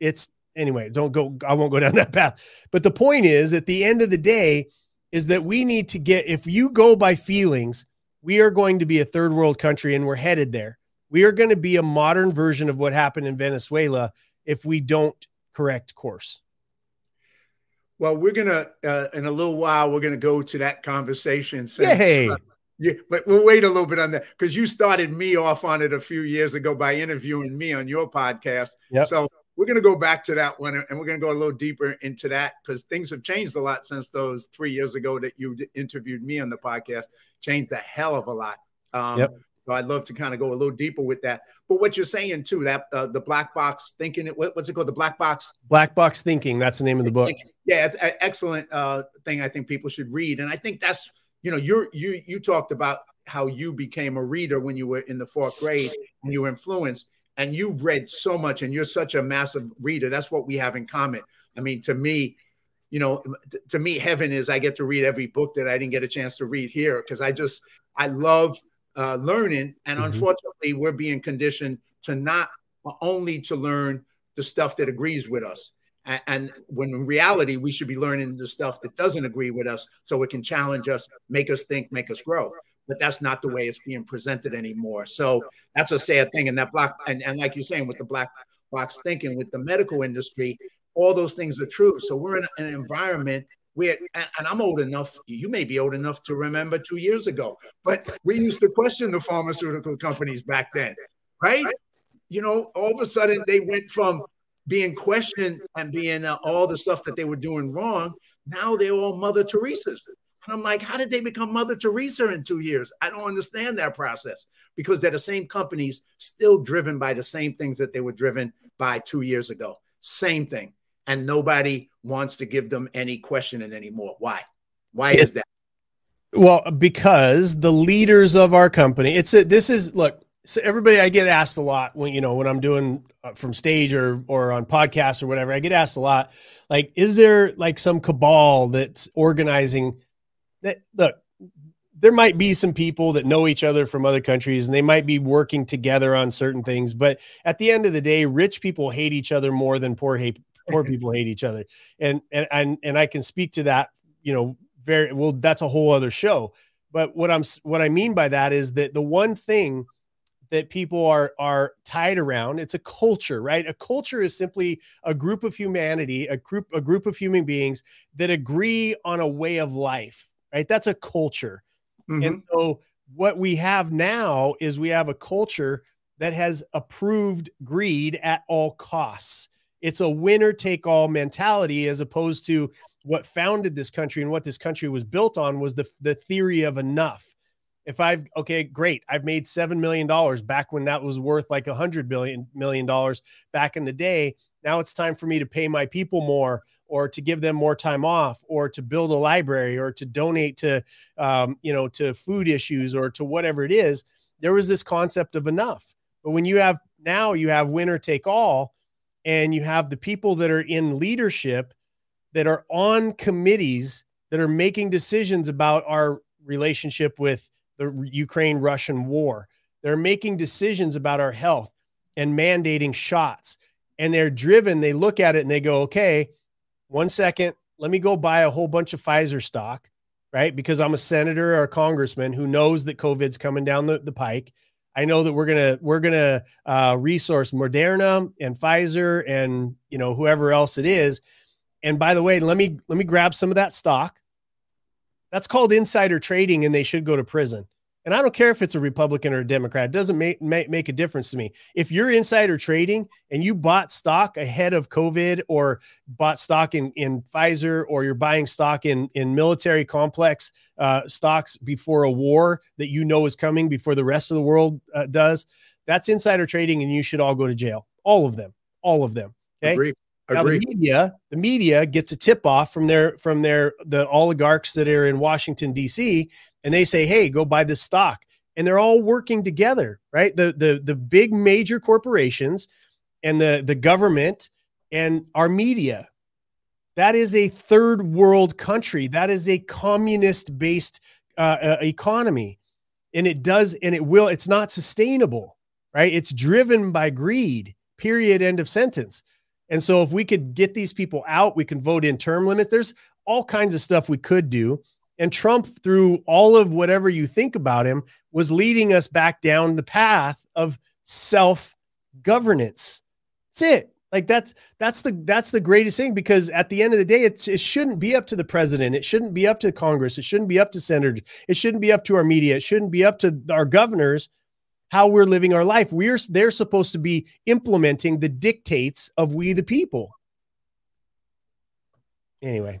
[SPEAKER 2] It's anyway, don't go, I won't go down that path. But the point is, at the end of the day, is that we need to get, if you go by feelings, we are going to be a third world country and we're headed there. We are going to be a modern version of what happened in Venezuela if we don't correct course.
[SPEAKER 1] Well, we're gonna uh, in a little while we're gonna go to that conversation.
[SPEAKER 2] Since, Yay.
[SPEAKER 1] Uh, yeah, but we'll wait a little bit on that because you started me off on it a few years ago by interviewing me on your podcast.
[SPEAKER 2] Yep.
[SPEAKER 1] So we're going to go back to that one and we're going to go a little deeper into that because things have changed a lot since those three years ago that you interviewed me on the podcast. Changed a hell of a lot. Um, yep. So I'd love to kind of go a little deeper with that. But what you're saying too, that uh, the black box thinking, what, what's it called? The black box.
[SPEAKER 2] Black box thinking. That's the name of the book.
[SPEAKER 1] Yeah, it's an excellent uh, thing. I think people should read, and I think that's you know you're you you talked about how you became a reader when you were in the fourth grade and you were influenced, and you've read so much, and you're such a massive reader. That's what we have in common. I mean, to me, you know, to me, heaven is I get to read every book that I didn't get a chance to read here because I just I love uh, learning, and mm-hmm. unfortunately, we're being conditioned to not only to learn the stuff that agrees with us. And, and when in reality, we should be learning the stuff that doesn't agree with us so it can challenge us, make us think, make us grow. But that's not the way it's being presented anymore. So that's a sad thing. And that block, and, and like you're saying, with the black box thinking, with the medical industry, all those things are true. So we're in an environment where, and I'm old enough, you may be old enough to remember two years ago, but we used to question the pharmaceutical companies back then, right? You know, all of a sudden they went from being questioned and being uh, all the stuff that they were doing wrong. Now they're all Mother Teresa's. And I'm like, how did they become Mother Teresa in two years? I don't understand that process because they're the same companies still driven by the same things that they were driven by two years ago. Same thing and nobody wants to give them any questioning anymore. Why? Why is that?
[SPEAKER 2] Well, because the leaders of our company, it's a, this is look, so everybody I get asked a lot when you know when I'm doing uh, from stage or or on podcasts or whatever, I get asked a lot like is there like some cabal that's organizing that look there might be some people that know each other from other countries and they might be working together on certain things but at the end of the day rich people hate each other more than poor hate poor people hate each other. And and and and i can speak to that you know very well that's a whole other show. But what i'm what i mean by that is that the one thing that people are are tied around it's a culture right? A culture is simply a group of humanity a group a group of human beings that agree on a way of life right? That's a culture. Mm-hmm. and so what we have now is we have a culture that has approved greed at all costs it's a winner take all mentality as opposed to what founded this country and what this country was built on was the, the theory of enough. If I've okay, great, I've made seven million dollars back when that was worth like a hundred billion million dollars back in the day. Now it's time for me to pay my people more, or to give them more time off, or to build a library, or to donate to, um, you know, to food issues, or to whatever it is. There was this concept of enough, but when you have now you have winner take all, and you have the people that are in leadership that are on committees that are making decisions about our relationship with the Ukraine Russian war. They're making decisions about our health and mandating shots. And they're driven, they look at it and they go, okay, one second, let me go buy a whole bunch of Pfizer stock, right? Because I'm a senator or a congressman who knows that COVID's coming down the, the pike. I know that we're gonna we're gonna uh, resource Moderna and Pfizer and you know whoever else it is. And by the way, let me let me grab some of that stock. That's called insider trading, and they should go to prison. And I don't care if it's a Republican or a Democrat, it doesn't make, make, make a difference to me. If you're insider trading and you bought stock ahead of COVID or bought stock in, in Pfizer or you're buying stock in, in military complex uh, stocks before a war that you know is coming before the rest of the world uh, does, that's insider trading and you should all go to jail. All of them, all of them. Okay.
[SPEAKER 1] Agree.
[SPEAKER 2] Now the media, the media gets a tip off from their from their the oligarchs that are in Washington D.C. and they say, "Hey, go buy this stock," and they're all working together, right? The the the big major corporations and the the government and our media. That is a third world country. That is a communist based uh, uh, economy, and it does and it will. It's not sustainable, right? It's driven by greed. Period. End of sentence. And so if we could get these people out, we can vote in term limits. There's all kinds of stuff we could do. And Trump, through all of whatever you think about him, was leading us back down the path of self governance. That's it. Like that's that's the that's the greatest thing because at the end of the day, it's it shouldn't be up to the president. It shouldn't be up to Congress. It shouldn't be up to senators. It shouldn't be up to our media. It shouldn't be up to our governors how we're living our life. We're they're supposed to be implementing the dictates of we the people. Anyway,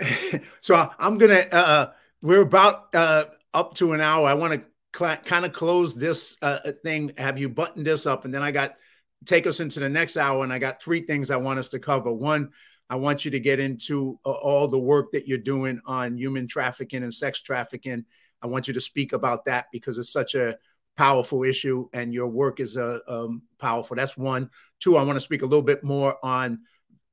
[SPEAKER 1] so I'm gonna. Uh, uh, we're about uh, up to an hour. I want to cl- kind of close this uh, thing. Have you button this up, and then I got take us into the next hour, and I got three things I want us to cover. One. I want you to get into uh, all the work that you're doing on human trafficking and sex trafficking. I want you to speak about that because it's such a powerful issue, and your work is uh, um, powerful. That's one. Two, I want to speak a little bit more on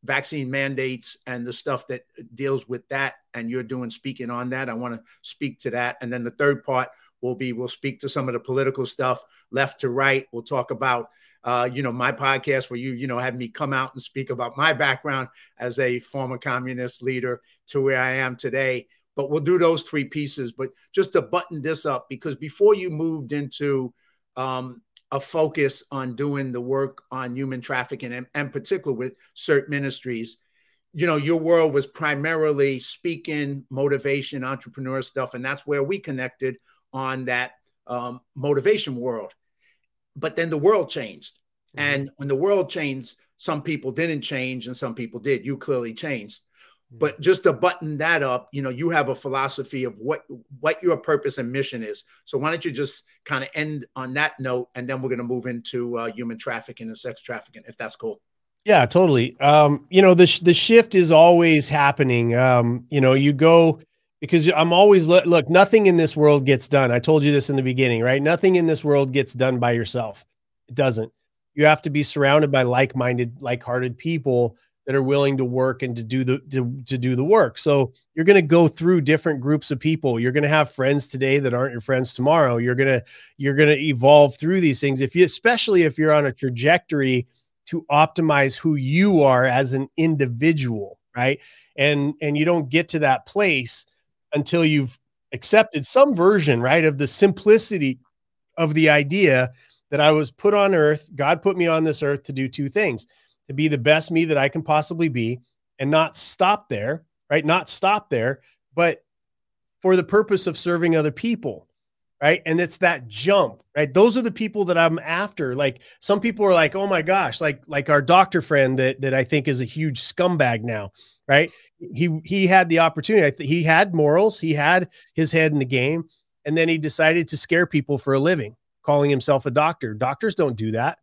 [SPEAKER 1] vaccine mandates and the stuff that deals with that. And you're doing speaking on that. I want to speak to that. And then the third part will be we'll speak to some of the political stuff left to right. We'll talk about uh, you know, my podcast where you, you know, had me come out and speak about my background as a former communist leader to where I am today but we'll do those three pieces. But just to button this up, because before you moved into um, a focus on doing the work on human trafficking and, and particular with CERT Ministries, you know, your world was primarily speaking, motivation, entrepreneur stuff. And that's where we connected on that um, motivation world. But then the world changed. Mm-hmm. And when the world changed, some people didn't change and some people did. You clearly changed but just to button that up you know you have a philosophy of what what your purpose and mission is. So why don't you just kind of end on that note and then we're going to move into uh, human trafficking and sex trafficking if that's cool.
[SPEAKER 2] Yeah totally. Um you know the sh- the shift is always happening. Um you know you go because i'm always look nothing in this world gets done. I told you this in the beginning right? Nothing in this world gets done by yourself. It doesn't. You have to be surrounded by like-minded like-hearted people that are willing to work and to do the to, to do the work. So you're going to go through different groups of people. You're going to have friends today that aren't your friends tomorrow. You're going to you're going to evolve through these things. If you especially if you're on a trajectory to optimize who you are as an individual, right? And and you don't get to that place until you've accepted some version, right, of the simplicity of the idea that I was put on earth, God put me on this earth to do two things to be the best me that I can possibly be and not stop there, right? Not stop there, but for the purpose of serving other people, right? And it's that jump, right? Those are the people that I'm after. Like some people are like, "Oh my gosh," like like our doctor friend that that I think is a huge scumbag now, right? He he had the opportunity. He had morals, he had his head in the game, and then he decided to scare people for a living, calling himself a doctor. Doctors don't do that.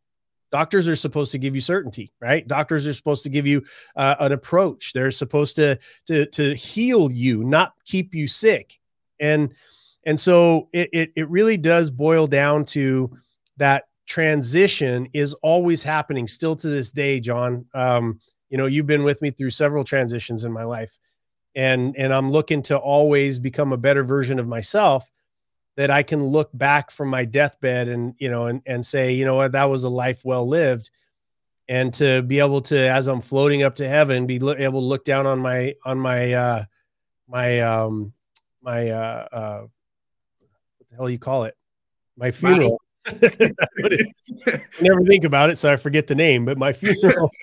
[SPEAKER 2] Doctors are supposed to give you certainty, right? Doctors are supposed to give you uh, an approach. They're supposed to to to heal you, not keep you sick. And and so it it, it really does boil down to that transition is always happening still to this day, John. Um, you know, you've been with me through several transitions in my life, and and I'm looking to always become a better version of myself that I can look back from my deathbed and you know and and say you know what? That was a life well lived. And to be able to as I'm floating up to heaven be able to look down on my on my uh my um my uh uh what the hell you call it? My funeral. Never think about it so I forget the name but my funeral.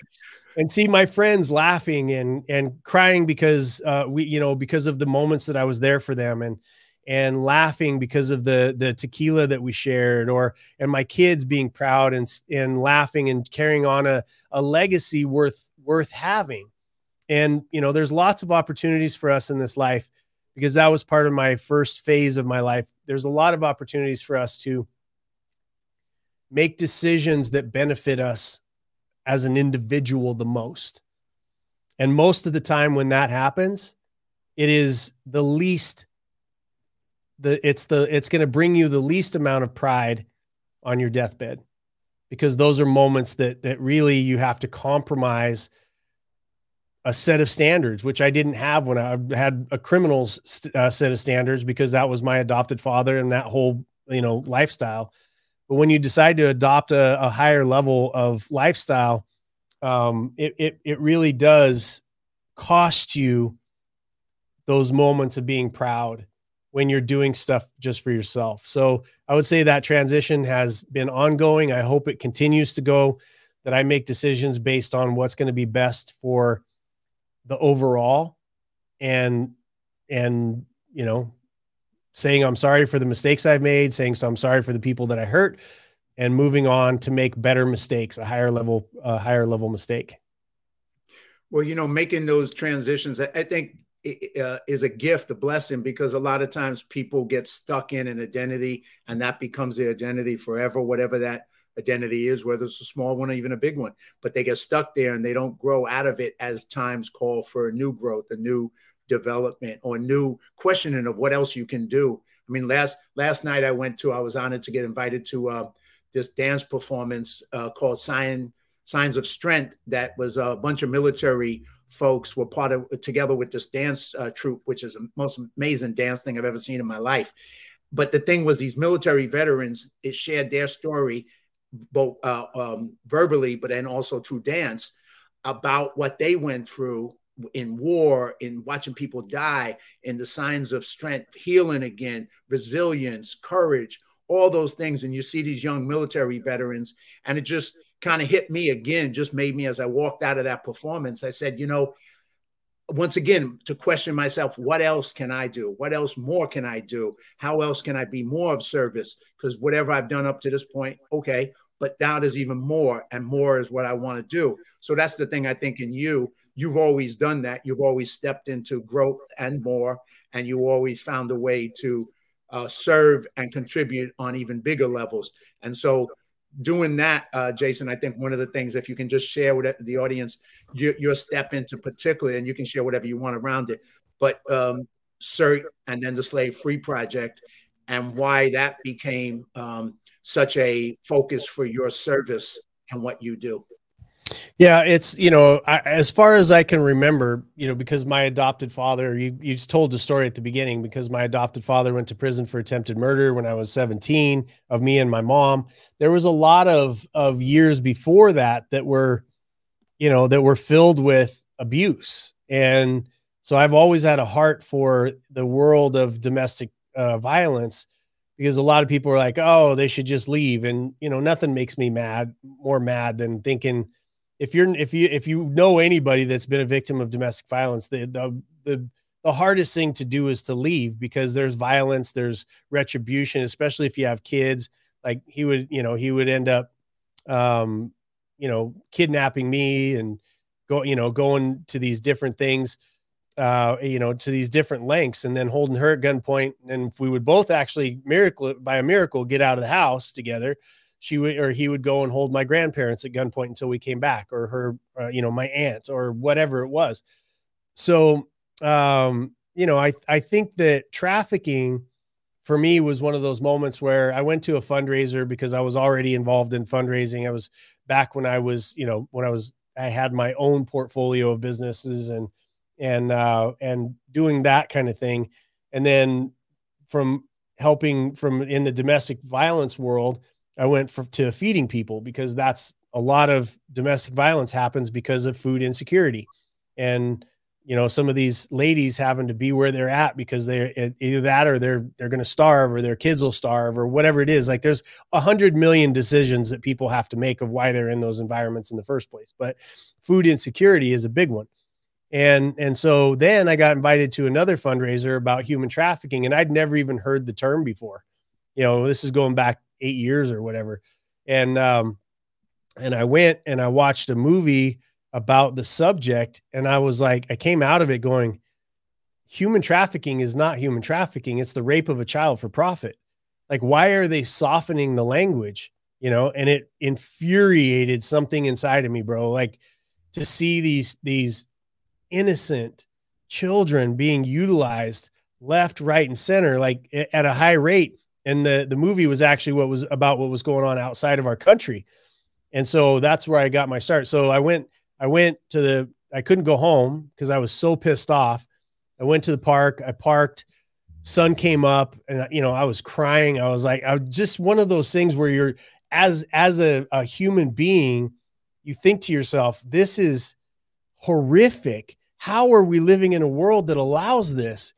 [SPEAKER 2] And see my friends laughing and and crying because uh we you know because of the moments that I was there for them. And and laughing because of the the tequila that we shared or and my kids being proud and and laughing and carrying on a, a legacy worth worth having. And you know there's lots of opportunities for us in this life because that was part of my first phase of my life. There's a lot of opportunities for us to make decisions that benefit us as an individual the most. And most of the time when that happens it is the least the it's the it's going to bring you the least amount of pride on your deathbed because those are moments that that really you have to compromise a set of standards which I didn't have when I had a criminal's uh, set of standards because that was my adopted father and that whole you know lifestyle. But when you decide to adopt a, a higher level of lifestyle um, it, it it really does cost you those moments of being proud when you're doing stuff just for yourself. So I would say that transition has been ongoing. I hope it continues to go, that I make decisions based on what's going to be best for the overall and and you know saying I'm sorry for the mistakes I've made, saying so I'm sorry for the people that I hurt and moving on to make better mistakes, a higher level a higher level mistake.
[SPEAKER 1] Well, you know, making those transitions, I think uh, is a gift, a blessing, because a lot of times people get stuck in an identity and that becomes their identity forever, whatever that identity is, whether it's a small one or even a big one. But they get stuck there and they don't grow out of it as times call for a new growth, a new development, or new questioning of what else you can do. I mean, last last night I went to, I was honored to get invited to uh, this dance performance uh, called Sign, Signs of Strength that was a bunch of military folks were part of together with this dance uh, troupe, which is the most amazing dance thing I've ever seen in my life. But the thing was, these military veterans it shared their story both uh, um, verbally, but then also through dance about what they went through in war, in watching people die, in the signs of strength, healing again, resilience, courage, all those things. And you see these young military veterans, and it just kind of hit me again, just made me as I walked out of that performance. I said, you know, once again, to question myself, what else can I do? What else more can I do? How else can I be more of service? Because whatever I've done up to this point, okay, but now there's even more, and more is what I want to do. So that's the thing I think in you. You've always done that. You've always stepped into growth and more, and you always found a way to uh, serve and contribute on even bigger levels. And so doing that, uh, Jason, I think one of the things, if you can just share with the audience your, your step into particular, and you can share whatever you want around it, but um, SERT and then the Slave Free Project and why that became um, such a focus for your service and what you do.
[SPEAKER 2] Yeah, it's you know, I, as far as I can remember, you know, because my adopted father, you you told the story at the beginning, because my adopted father went to prison for attempted murder when I was 17 of me and my mom. There was a lot of of years before that that were, you know, that were filled with abuse, and so I've always had a heart for the world of domestic uh, violence because a lot of people are like, oh, they should just leave, and you know, nothing makes me mad more mad than thinking if you're if you if you know anybody that's been a victim of domestic violence, the the the the hardest thing to do is to leave because there's violence, there's retribution, especially if you have kids. Like he would, you know, he would end up, um, you know, kidnapping me and go, you know, going to these different things, uh, you know, to these different lengths, and then holding her at gunpoint. And if we would both actually miracle by a miracle get out of the house together, she would or he would go and hold my grandparents at gunpoint until we came back or her uh, you know my aunt or whatever it was. So um you know i i think that trafficking for me was one of those moments where i went to a fundraiser because i was already involved in fundraising. I was back when i was you know when i was i had my own portfolio of businesses and and uh and doing that kind of thing. And then from helping from in the domestic violence world I went for, to feeding people because that's a lot of domestic violence happens because of food insecurity. And you know, some of these ladies having to be where they're at because they're either that or they're they're going to starve or their kids will starve or whatever it is. Like there's a hundred million decisions that people have to make of why they're in those environments in the first place. But food insecurity is a big one. And and so then I got invited to another fundraiser about human trafficking, and I'd never even heard the term before. You know, this is going back eight years or whatever. And um, and I went and I watched a movie about the subject, and I was like, I came out of it going, human trafficking is not human trafficking; it's the rape of a child for profit. Like, why are they softening the language? You know, and it infuriated something inside of me, bro. Like to see these these innocent children being utilized left, right, and center, like at a high rate. And the the movie was actually what was about what was going on outside of our country. And so that's where I got my start. So I went, I went to the, I couldn't go home because I was so pissed off. I went to the park, I parked, sun came up, and you know, I was crying. I was like, I was just one of those things where you're as as a, a human being, you think to yourself, this is horrific. How are we living in a world that allows this?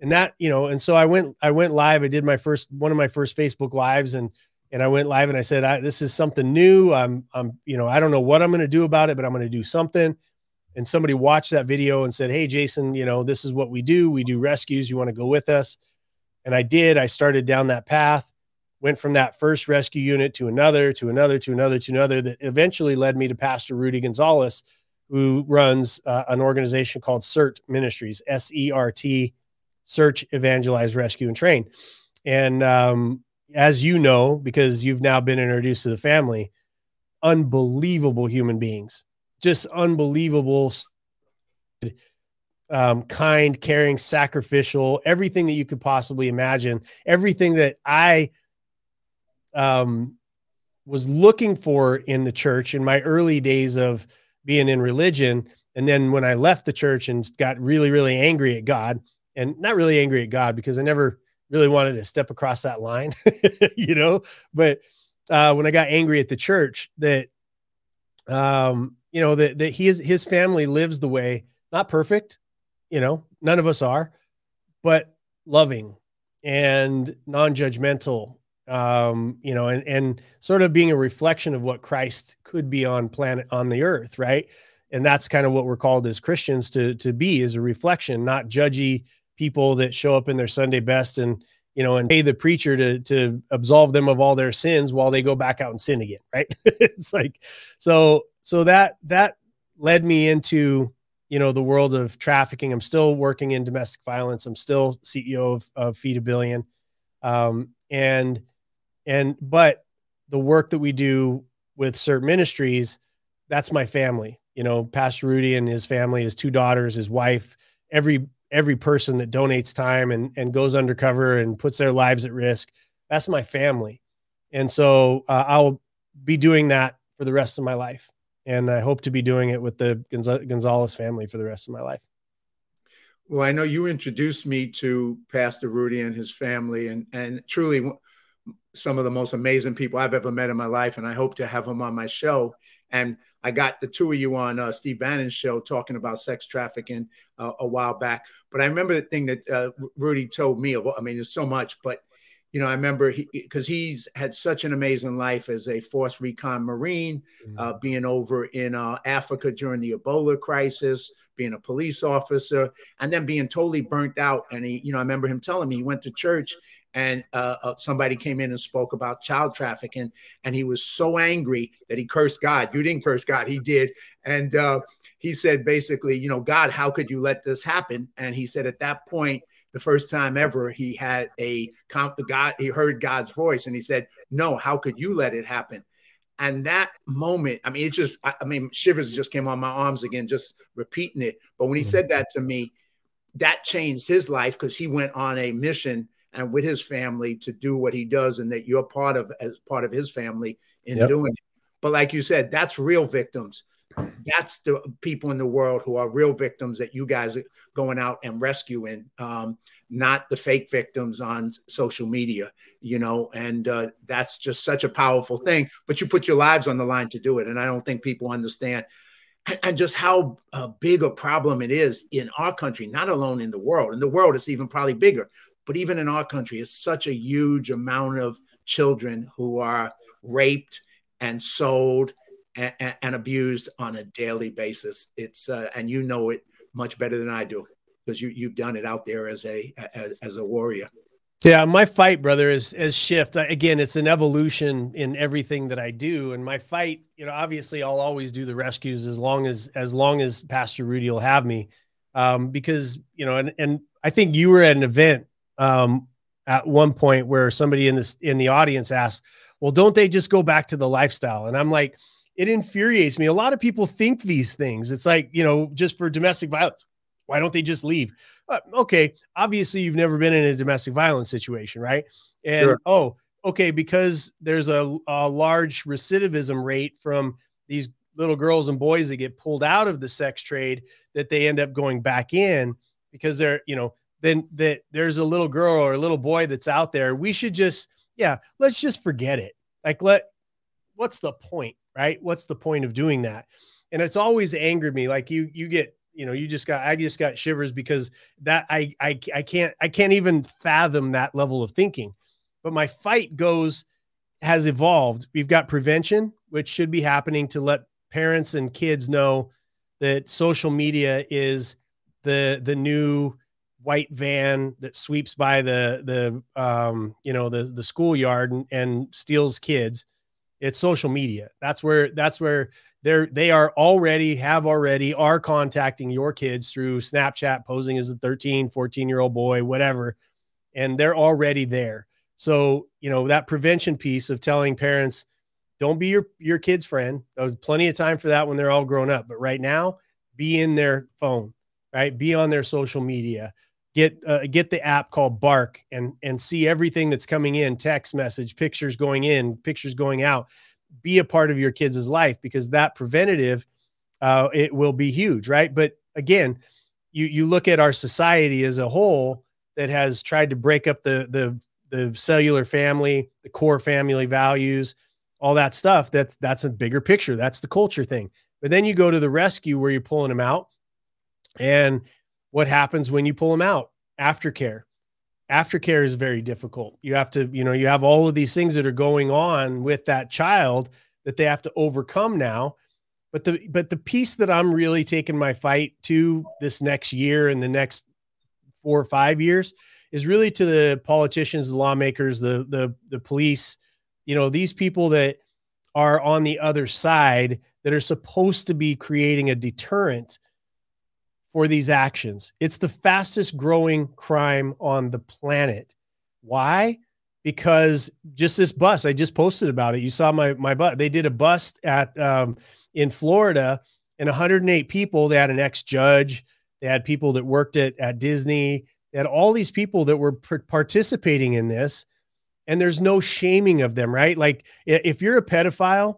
[SPEAKER 2] And that, you know, and so I went, I went live. I did my first one of my first Facebook lives and and I went live and I said, I, this is something new. I'm, I'm, you know, I don't know what I'm going to do about it, but I'm going to do something. And somebody watched that video and said, Hey, Jason, you know, this is what we do. We do rescues. You want to go with us? And I did. I started down that path, went from that first rescue unit to another, to another, to another, to another, that eventually led me to Pastor Rudy Gonzalez, who runs uh, an organization called SERT Ministries, S E R T, Search, Evangelize, Rescue, and Train. And um, as you know, because you've now been introduced to the family, unbelievable human beings, just unbelievable, um, kind, caring, sacrificial, everything that you could possibly imagine, everything that I um, was looking for in the church in my early days of being in religion. And then when I left the church and got really, really angry at God, and not really angry at God because I never really wanted to step across that line, you know. But uh, when I got angry at the church, that um, you know that that his his family lives the way not perfect, you know, none of us are, but loving and non-judgmental um you know and and sort of being a reflection of what christ could be on planet on the earth right and that's kind of what we're called as christians to to be is a reflection not judgy people that show up in their Sunday best and you know and pay the preacher to to absolve them of all their sins while they go back out and sin again, right? it's like so so that that led me into you know the world of trafficking. I'm still working in domestic violence. I'm still CEO of, of Feed a Billion, um, and and but the work that we do with SERT Ministries, that's my family. You know, Pastor Rudy and his family, his two daughters, his wife, every every person that donates time and, and goes undercover and puts their lives at risk. That's my family. And so uh, I'll be doing that for the rest of my life. And I hope to be doing it with the Gonzalez family for the rest of my life.
[SPEAKER 1] Well, I know you introduced me to Pastor Rudy and his family, and, and truly some of the most amazing people I've ever met in my life. And I hope to have him on my show. And I got the two of you on uh, Steve Bannon's show talking about sex trafficking uh, a while back. But I remember the thing that uh, Rudy told me. I mean, there's so much, but you know, I remember because he, he's had such an amazing life as a force recon Marine, uh, mm-hmm. being over in uh, Africa during the Ebola crisis, being a police officer, and then being totally burnt out. And he, you know, I remember him telling me he went to church and uh, uh, somebody came in and spoke about child trafficking, and he was so angry that he cursed God. You didn't curse God, he did, and uh, he said basically, you know, God, how could you let this happen? And he said at that point, the first time ever, he had a God, he heard God's voice, and he said, "No, how could you let it happen?" And that moment, I mean, it just, I mean, shivers just came on my arms again, just repeating it. But when he mm-hmm. said that to me, that changed his life because he went on a mission and with his family to do what he does and that you're part of as part of his family in yep. doing it. But like you said, that's real victims. That's the people in the world who are real victims that you guys are going out and rescuing, um, not the fake victims on social media, you know. And uh, that's just such a powerful thing. But you put your lives on the line to do it. And I don't think people understand and just how uh, big a problem it is in our country, not alone in the world. In the world, it's even probably bigger. But even in our country, it's such a huge amount of children who are raped and sold and, and abused on a daily basis. It's uh, and you know it much better than I do because you you've done it out there as a as, as a warrior.
[SPEAKER 2] Yeah, my fight, brother, is is shift. Again, it's an evolution in everything that I do. And my fight, you know, obviously, I'll always do the rescues as long as as long as Pastor Rudy will have me, um, because you know, and and I think you were at an event um, at one point where somebody in this in the audience asked, "Well, don't they just go back to the lifestyle?" And I'm like, it infuriates me. A lot of people think these things. It's like you know, just for domestic violence why don't they just leave? Uh, okay, obviously you've never been in a domestic violence situation, right? And sure. oh, okay, because there's a, a large recidivism rate from these little girls and boys that get pulled out of the sex trade that they end up going back in because they're, you know, then that there's a little girl or a little boy that's out there. We should just, yeah, let's just forget it. Like, let, what's the point, right? What's the point of doing that? And it's always angered me. Like you, you get you know you just got i just got shivers because that i i, I can't i can't even fathom that level of thinking but my fight goes has evolved we've got prevention which should be happening to let parents and kids know that social media is the the new white van that sweeps by the the um you know the the schoolyard and, and steals kids. It's social media. That's where that's where they're they are already have already are contacting your kids through snapchat posing as a 13 14 year old boy whatever and they're already there. So you know that prevention piece of telling parents don't be your your kid's friend. There's plenty of time for that when they're all grown up but right now be in their phone right? Be on their social media get uh, get the app called bark and and see everything that's coming in text message pictures going in pictures going out be a part of your kids' life because that preventative uh, it will be huge, right? But again, you you look at our society as a whole that has tried to break up the the the cellular family, the core family values, all that stuff. That's that's a bigger picture. That's the culture thing. But then you go to the rescue where you're pulling them out, and what happens when you pull them out? Aftercare aftercare is very difficult. You have to, you know, you have all of these things that are going on with that child that they have to overcome now. But the but the piece that I'm really taking my fight to this next year and the next four or five years is really to the politicians, the lawmakers, the the the police, you know, these people that are on the other side that are supposed to be creating a deterrent for these actions. It's the fastest growing crime on the planet. Why? Because just this bust, I just posted about it. You saw my my butt. They did a bust at um, in Florida, and 108 people. They had an ex judge. They had people that worked at at Disney. They had all these people that were participating in this, and there's no shaming of them, right? Like if you're a pedophile,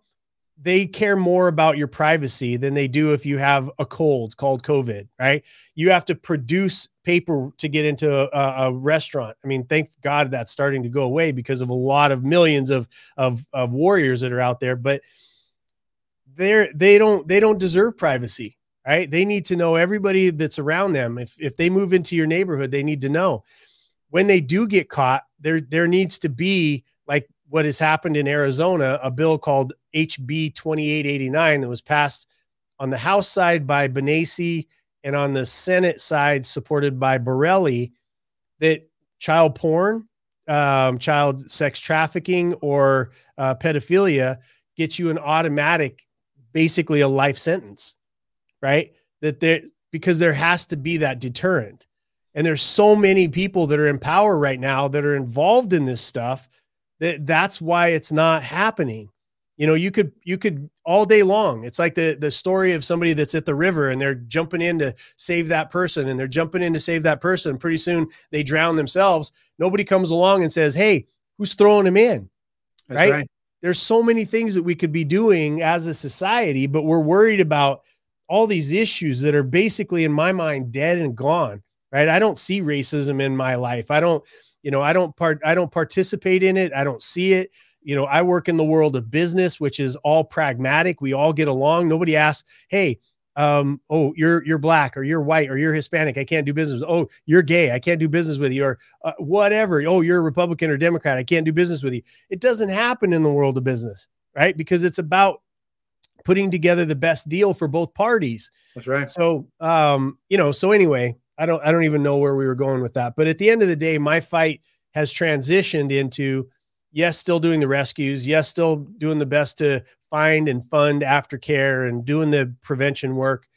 [SPEAKER 2] they care more about your privacy than they do if you have a cold called COVID, right? You have to produce paper to get into a, a, restaurant. I mean, thank God that's starting to go away because of a lot of millions of, of, of warriors that are out there, but they're, they don't, they don't deserve privacy, right? They need to know everybody that's around them. If, if they move into your neighborhood, they need to know when they do get caught, there, there needs to be like what has happened in Arizona, a bill called HB 2889 that was passed on the House side by Bennesi and on the Senate side supported by Borrelli that child porn, um, child sex trafficking, or uh, pedophilia gets you an automatic, basically a life sentence, right? That there because there has to be that deterrent. And there's so many people that are in power right now that are involved in this stuff that that's why it's not happening you know you could you could all day long it's like the the story of somebody that's at the river and they're jumping in to save that person and they're jumping in to save that person. Pretty soon they drown themselves. Nobody comes along and says hey who's throwing them in? Right? right. There's so many things that we could be doing as a society but we're worried about all these issues that are basically in my mind dead and gone right? I don't see racism in my life. I don't you know i don't part i don't participate in it. I don't see it you know i work in the world of business which is all pragmatic. We all get along. Nobody asks hey um oh you're you're black or you're white or you're hispanic. I can't do business oh you're gay. I can't do business with you or uh, whatever. Oh you're a republican or democrat. I can't do business with you. It doesn't happen in the world of business right? Because it's about putting together the best deal for both parties.
[SPEAKER 1] That's right.
[SPEAKER 2] So, um, you know, so anyway, I don't, I don't even know where we were going with that. But at the end of the day, my fight has transitioned into yes, still doing the rescues, yes, still doing the best to find and fund aftercare and doing the prevention work,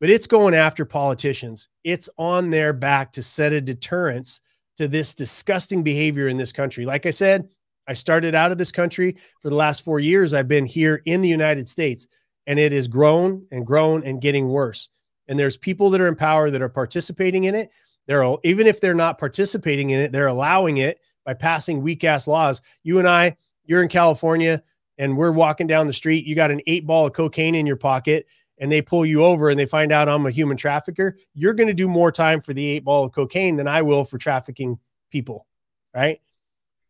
[SPEAKER 2] but it's going after politicians. It's on their back to set a deterrence to this disgusting behavior in this country. Like I said, I started out of this country for the last four years. I've been here in the United States, and it has grown and grown and getting worse. And there's people that are in power that are participating in it. They're all, even if they're not participating in it, they're allowing it by passing weak ass laws. You and I, you're in California and we're walking down the street. You got an eight ball of cocaine in your pocket and they pull you over and they find out I'm a human trafficker. You're going to do more time for the eight ball of cocaine than I will for trafficking people. Right.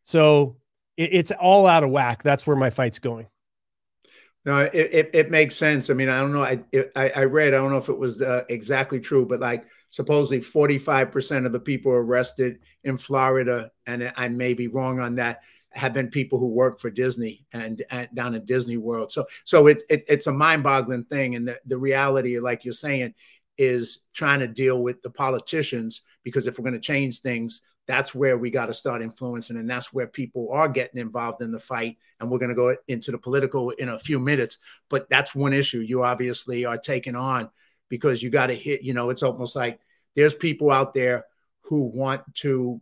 [SPEAKER 2] So it, it's all out of whack. That's where my fight's going.
[SPEAKER 1] No, it, it, it, makes sense. I mean, I don't know. I, I, I read, I don't know if it was uh, exactly true, but like supposedly 45% of the people arrested in Florida, and I may be wrong on that, have been people who work for Disney and, and down in Disney World. So so it, it it's a mind-boggling thing. And the, the reality, like you're saying, is trying to deal with the politicians because if we're going to change things, that's where we got to start influencing and that's where people are getting involved in the fight and we're going to go into the political in a few minutes but that's one issue you obviously are taking on because you got to hit, you know, it's almost like there's people out there who want to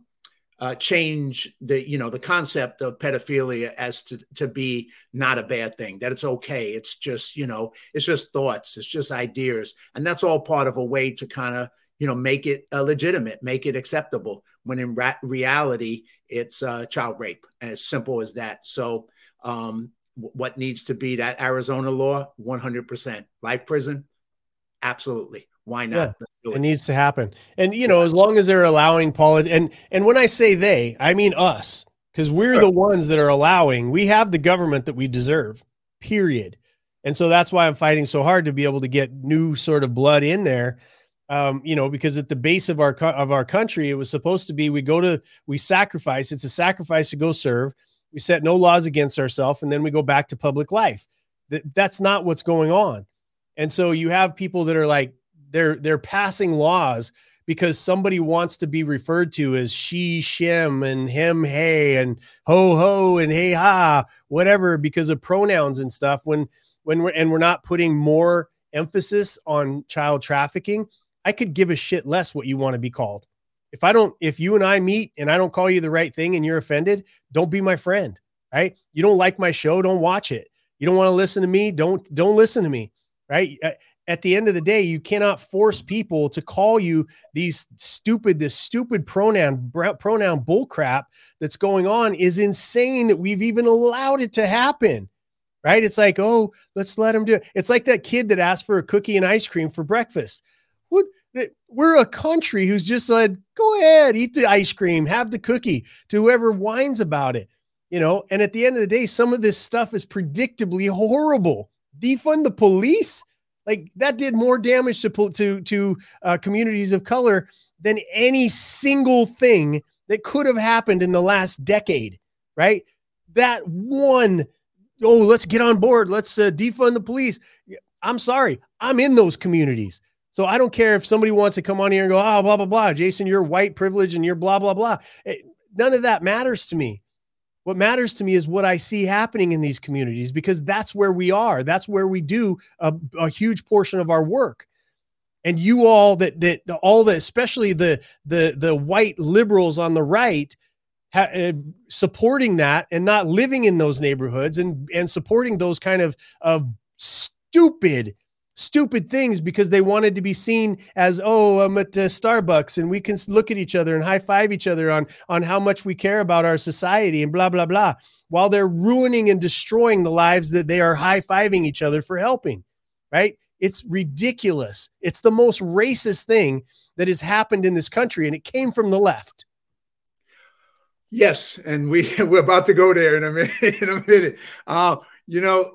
[SPEAKER 1] uh, change the, you know, the concept of pedophilia as to, to be not a bad thing, that it's okay. It's just, you know, it's just thoughts, it's just ideas. And that's all part of a way to kind of, you know, make it uh, legitimate, make it acceptable. When in ra- reality, it's uh, child rape, as simple as that. So, um, what needs to be that Arizona law? 100% life prison, Absolutely. Why not?
[SPEAKER 2] Yeah, it. it. needs to happen. And you know, as long as they're allowing polit and and when I say they, I mean us, because we're sure. the ones that are allowing. We have the government that we deserve. Period. And so that's why I'm fighting so hard to be able to get new sort of blood in there. Um, you know, because at the base of our of our country, it was supposed to be we go to we sacrifice. It's a sacrifice to go serve. We set no laws against ourselves, and then we go back to public life. That that's not what's going on. And so you have people that are like they're they're passing laws because somebody wants to be referred to as she, shim, and him, hey, and ho, ho, and hey, ha, whatever, because of pronouns and stuff. When when we're and we're not putting more emphasis on child trafficking, I could give a shit less what you want to be called. If I don't, if you and I meet and I don't call you the right thing and you're offended, don't be my friend. Right? You don't like my show, don't watch it. You don't want to listen to me, don't don't listen to me right? Uh, at the end of the day, you cannot force people to call you these stupid, this stupid pronoun pronoun bullcrap that's going on is insane that we've even allowed it to happen. Right? It's like, oh, let's let them do it. It's like that kid that asked for a cookie and ice cream for breakfast. What we're a country who's just said, go ahead, eat the ice cream, have the cookie to whoever whines about it. You know, and at the end of the day, some of this stuff is predictably horrible defund the police? Like that did more damage to to to uh, communities of color than any single thing that could have happened in the last decade right? That one oh let's get on board. Let's uh, defund the police. I'm sorry. I'm in those communities. So i don't care if somebody wants to come on here and go oh blah blah blah. Jason you're white privilege and you're blah blah blah. It, none of that matters to me what matters to me is what I see happening in these communities because that's where we are. That's where we do a, a huge portion of our work. And you all that that all the especially the the the white liberals on the right ha, uh, supporting that and not living in those neighborhoods and and supporting those kind of of stupid stupid things because they wanted to be seen as oh i'm at uh, starbucks and we can look at each other and high five each other on on how much we care about our society and blah blah blah while they're ruining and destroying the lives that they are high fiving each other for helping right? It's ridiculous. It's the most racist thing that has happened in this country and it came from the left.
[SPEAKER 1] Yes and we we're about to go there in a minute in a minute. Uh you know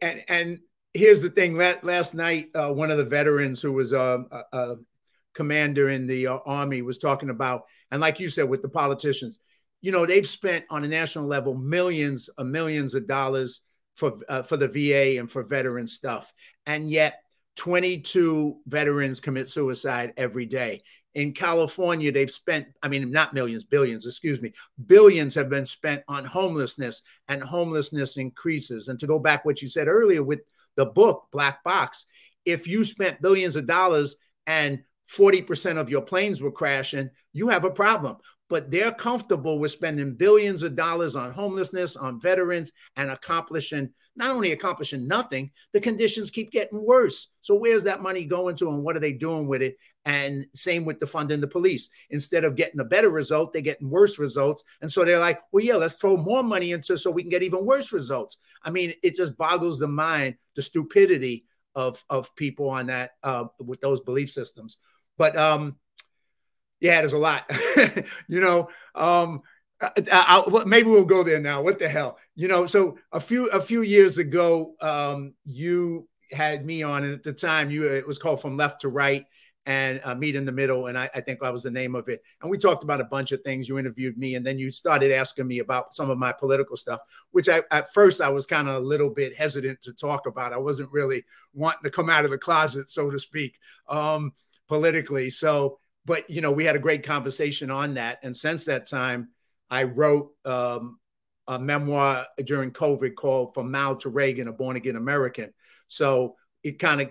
[SPEAKER 1] and and here's the thing. Last night, uh, one of the veterans who was um, a, a commander in the uh, army was talking about, and like you said, with the politicians, you know, they've spent on a national level millions of millions of dollars for uh, for the VA and for veteran stuff, and yet 22 veterans commit suicide every day. In California, they've spent, I mean, not millions, billions, excuse me, billions have been spent on homelessness, and homelessness increases. And to go back what you said earlier with the book, Black Box, if you spent billions of dollars and 40% of your planes were crashing, you have a problem but they're comfortable with spending billions of dollars on homelessness, on veterans, and accomplishing not only accomplishing nothing, the conditions keep getting worse. So where's that money going to, and what are they doing with it? And same with the funding the police. Instead of getting a better result, they're getting worse results. And so they're like, well, yeah, let's throw more money into so we can get even worse results. I mean, it just boggles the mind, the stupidity of of people on that uh, with those belief systems. But um, yeah, there's a lot. you know, um, I, I, maybe we'll go there now. What the hell? You know, so a few a few years ago, um, you had me on, and at the time, you it was called From Left to Right and uh, Meet in the Middle, and I, I, think that was the name of it. And we talked about a bunch of things. You interviewed me, and then you started asking me about some of my political stuff, which I at first I was kind of a little bit hesitant to talk about. I wasn't really wanting to come out of the closet, so to speak, um, politically. So but you know, we had a great conversation on that. And since that time, I wrote um, a memoir during COVID called From Mao to Reagan, a Born Again American. So it kind of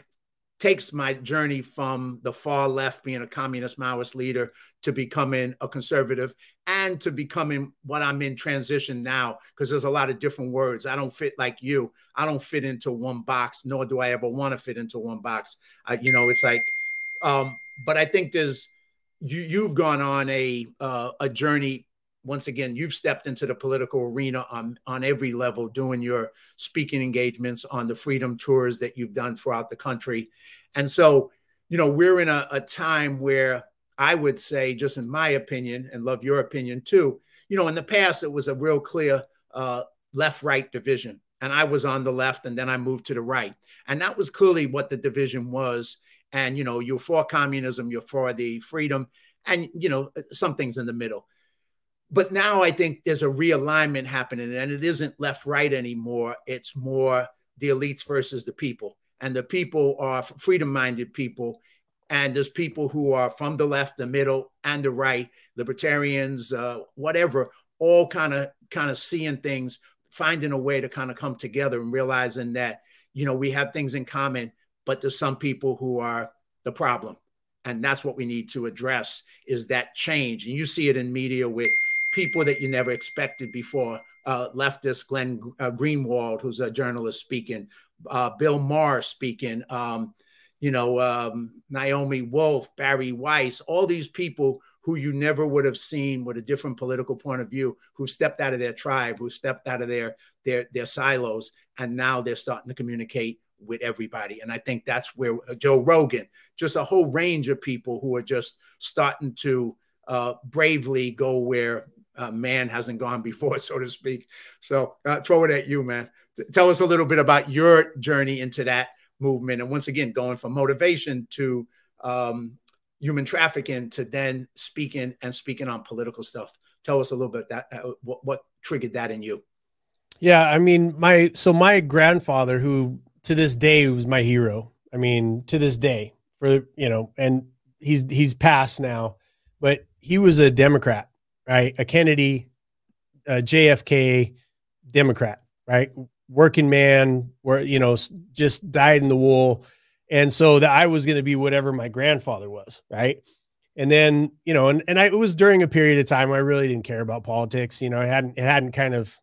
[SPEAKER 1] takes my journey from the far left, being a communist Maoist leader, to becoming a conservative and to becoming what I'm in transition now, because there's a lot of different words. I don't fit like you. I don't fit into one box, nor do I ever want to fit into one box. I, you know, it's like, um, but I think there's you you've gone on a uh, a journey once again you've stepped into the political arena on on every level doing your speaking engagements on the freedom tours that you've done throughout the country. And so you know we're in a, a time where i would say just in my opinion and love your opinion too you know in the past it was a real clear uh, left right division. And i was on the left and then i moved to the right. And that was clearly what the division was. And you know you're for communism you're for the freedom and you know some things in the middle but now i think there's a realignment happening and it isn't left right anymore. It's more the elites versus the people. And the people are freedom minded people. And there's people who are from the left the middle and the right libertarians uh, whatever all kind of kind of seeing things finding a way to kind of come together and realizing that you know we have things in common but there's some people who are the problem. And that's what we need to address is that change. And you see it in media with people that you never expected before uh, leftist glenn uh, greenwald who's a journalist speaking uh, bill maher speaking um, you know um, naomi wolf Bari Weiss all these people who you never would have seen with a different political point of view who stepped out of their tribe who stepped out of their their their silos and now they're starting to communicate with everybody. And I think that's where uh, Joe Rogan, just a whole range of people who are just starting to uh, bravely go where uh, man hasn't gone before, so to speak. So uh, throw it at you, man. Tell us a little bit about your journey into that movement. And once again, going from motivation to um, human trafficking to then speaking and speaking on political stuff. Tell us a little bit that uh, what, what triggered that in you.
[SPEAKER 2] Yeah, I mean, my so my grandfather, who to this day was my hero. I mean, to this day, for you know, and he's he's passed now, but he was a Democrat, right? A Kennedy, a JFK Democrat, right? Working man, where you know, just dyed in the wool, and so that I was going to be whatever my grandfather was, right? And then you know, and and I, it was during a period of time I really didn't care about politics. You know, I hadn't it hadn't kind of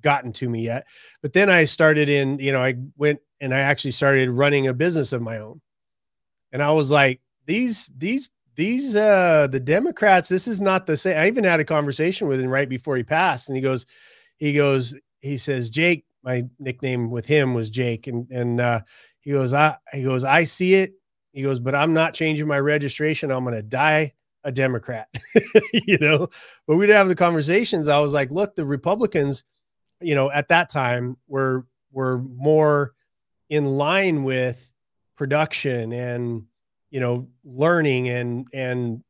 [SPEAKER 2] gotten to me yet. But then I started in, you know, I went and I actually started running a business of my own. And I was like, these, these, these, uh, the Democrats, this is not the same. I even had a conversation with him right before he passed. And he goes, he goes, he says, Jake, my nickname with him was Jake. And, and, uh, he goes, I, he goes, I see it. He goes, but I'm not changing my registration. I'm to die a Democrat, you know, but we'd have the conversations. I was like, look, the Republicans, you know, at that time were were more in line with production and you know learning and and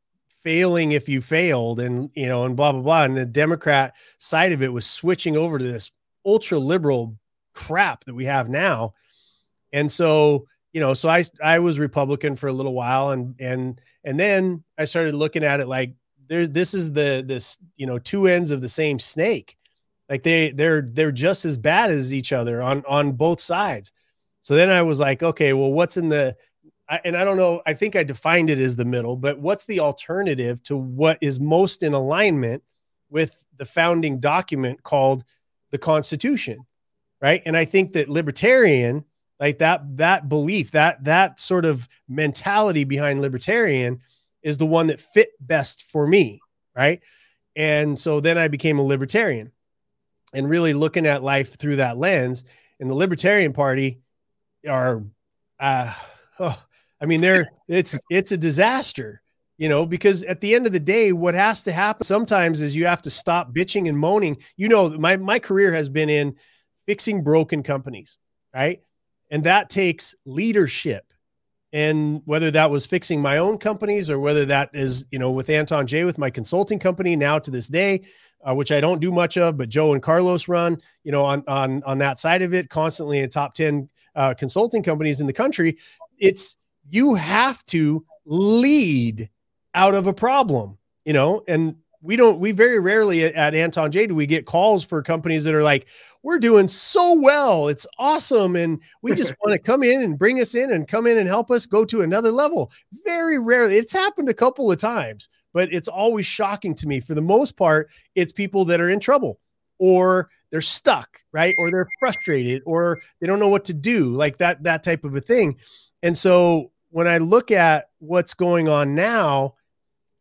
[SPEAKER 2] failing if you failed and you know and blah blah blah and the democrat side of it was switching over to this ultra liberal crap that we have now. And so, you know, so I I was Republican for a little while and and and then I started looking at it like there's this is the this, you know, two ends of the same snake. Like they they're they're just as bad as each other on on both sides. So then I was like, okay, well, what's in the and I don't know, I think I defined it as the middle, but what's the alternative to what is most in alignment with the founding document called the Constitution? Right. And I think that libertarian, like that, that belief, that, that sort of mentality behind libertarian is the one that fit best for me. Right. And so then I became a libertarian and really looking at life through that lens. And the Libertarian Party are, uh, oh, I mean, they're it's it's a disaster, you know, because at the end of the day, what has to happen sometimes is you have to stop bitching and moaning. You know, my my career has been in fixing broken companies, right? And that takes leadership. And whether that was fixing my own companies or whether that is, you know, with Anton J with my consulting company now to this day, uh, which I don't do much of, but Joe and Carlos run, you know, on on on that side of it, constantly in top ten uh, consulting companies in the country. It's you have to lead out of a problem, you know, and we don't, we very rarely at, at Anton J do we get calls for companies that are like, we're doing so well. It's awesome. And we just want to come in and bring us in and come in and help us go to another level. Very rarely. It's happened a couple of times, but it's always shocking to me. For the most part, it's people that are in trouble or they're stuck, right? Or they're frustrated or they don't know what to do, like that, that type of a thing. And so when I look at what's going on now,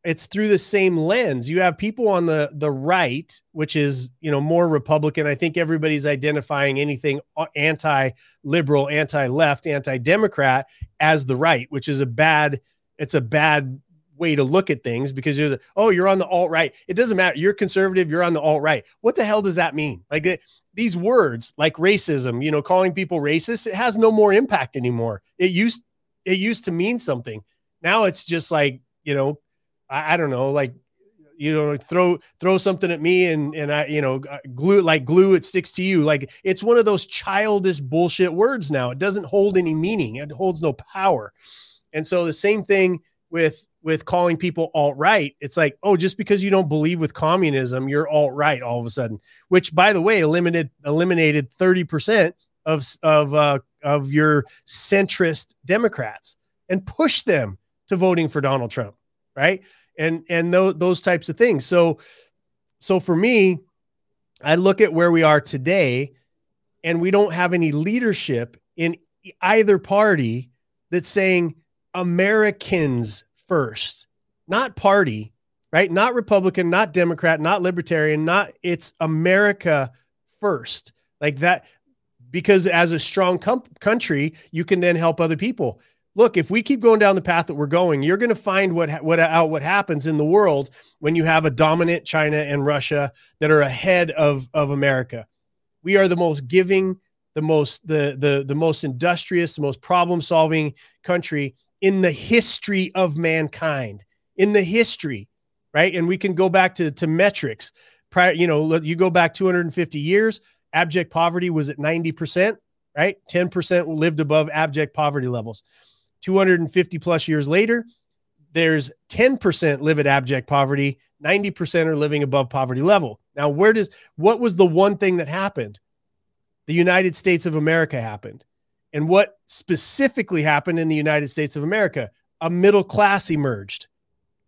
[SPEAKER 2] it's through the same lens. You have people on the the right, which is you know more Republican. I think everybody's identifying anything uh, anti-liberal, anti-left, anti-democrat as the right, which is a bad. It's a bad way to look at things because you're the, oh you're on the alt right. It doesn't matter. You're conservative. You're on the alt right. What the hell does that mean? Like it, these words, like racism, you know, calling people racist, it has no more impact anymore. It used it used to mean something. Now it's just like, you know, I, I don't know, like, you know, throw throw something at me and and I, you know, glue like glue it sticks to you. Like it's one of those childish bullshit words now. It doesn't hold any meaning. It holds no power. And so the same thing with with calling people alt right. It's like, oh, just because you don't believe with communism, you're alt right all of a sudden. Which, by the way, eliminated eliminated thirty percent of of uh, of your centrist Democrats and push them to voting for Donald Trump, right? And and those those types of things. So so for me, I look at where we are today, and we don't have any leadership in either party that's saying Americans first, not party, right? Not Republican, not Democrat, not Libertarian, not it's America first. Like that, because as a strong country, you can then help other people. Look, if we keep going down the path that we're going, you're going to find what what out what happens in the world when you have a dominant China and Russia that are ahead of of America. We are the most giving, the most the the the most industrious, the most problem solving country in the history of mankind. In the history, right? And we can go back to to metrics. Prior, you know, you go back 250 years abject poverty was at 90%, right? 10% lived above abject poverty levels. 250 plus years later, there's 10% live at abject poverty, 90% are living above poverty level. Now, where does what was the one thing that happened? The United States of America happened. And what specifically happened in the United States of America? A middle class emerged,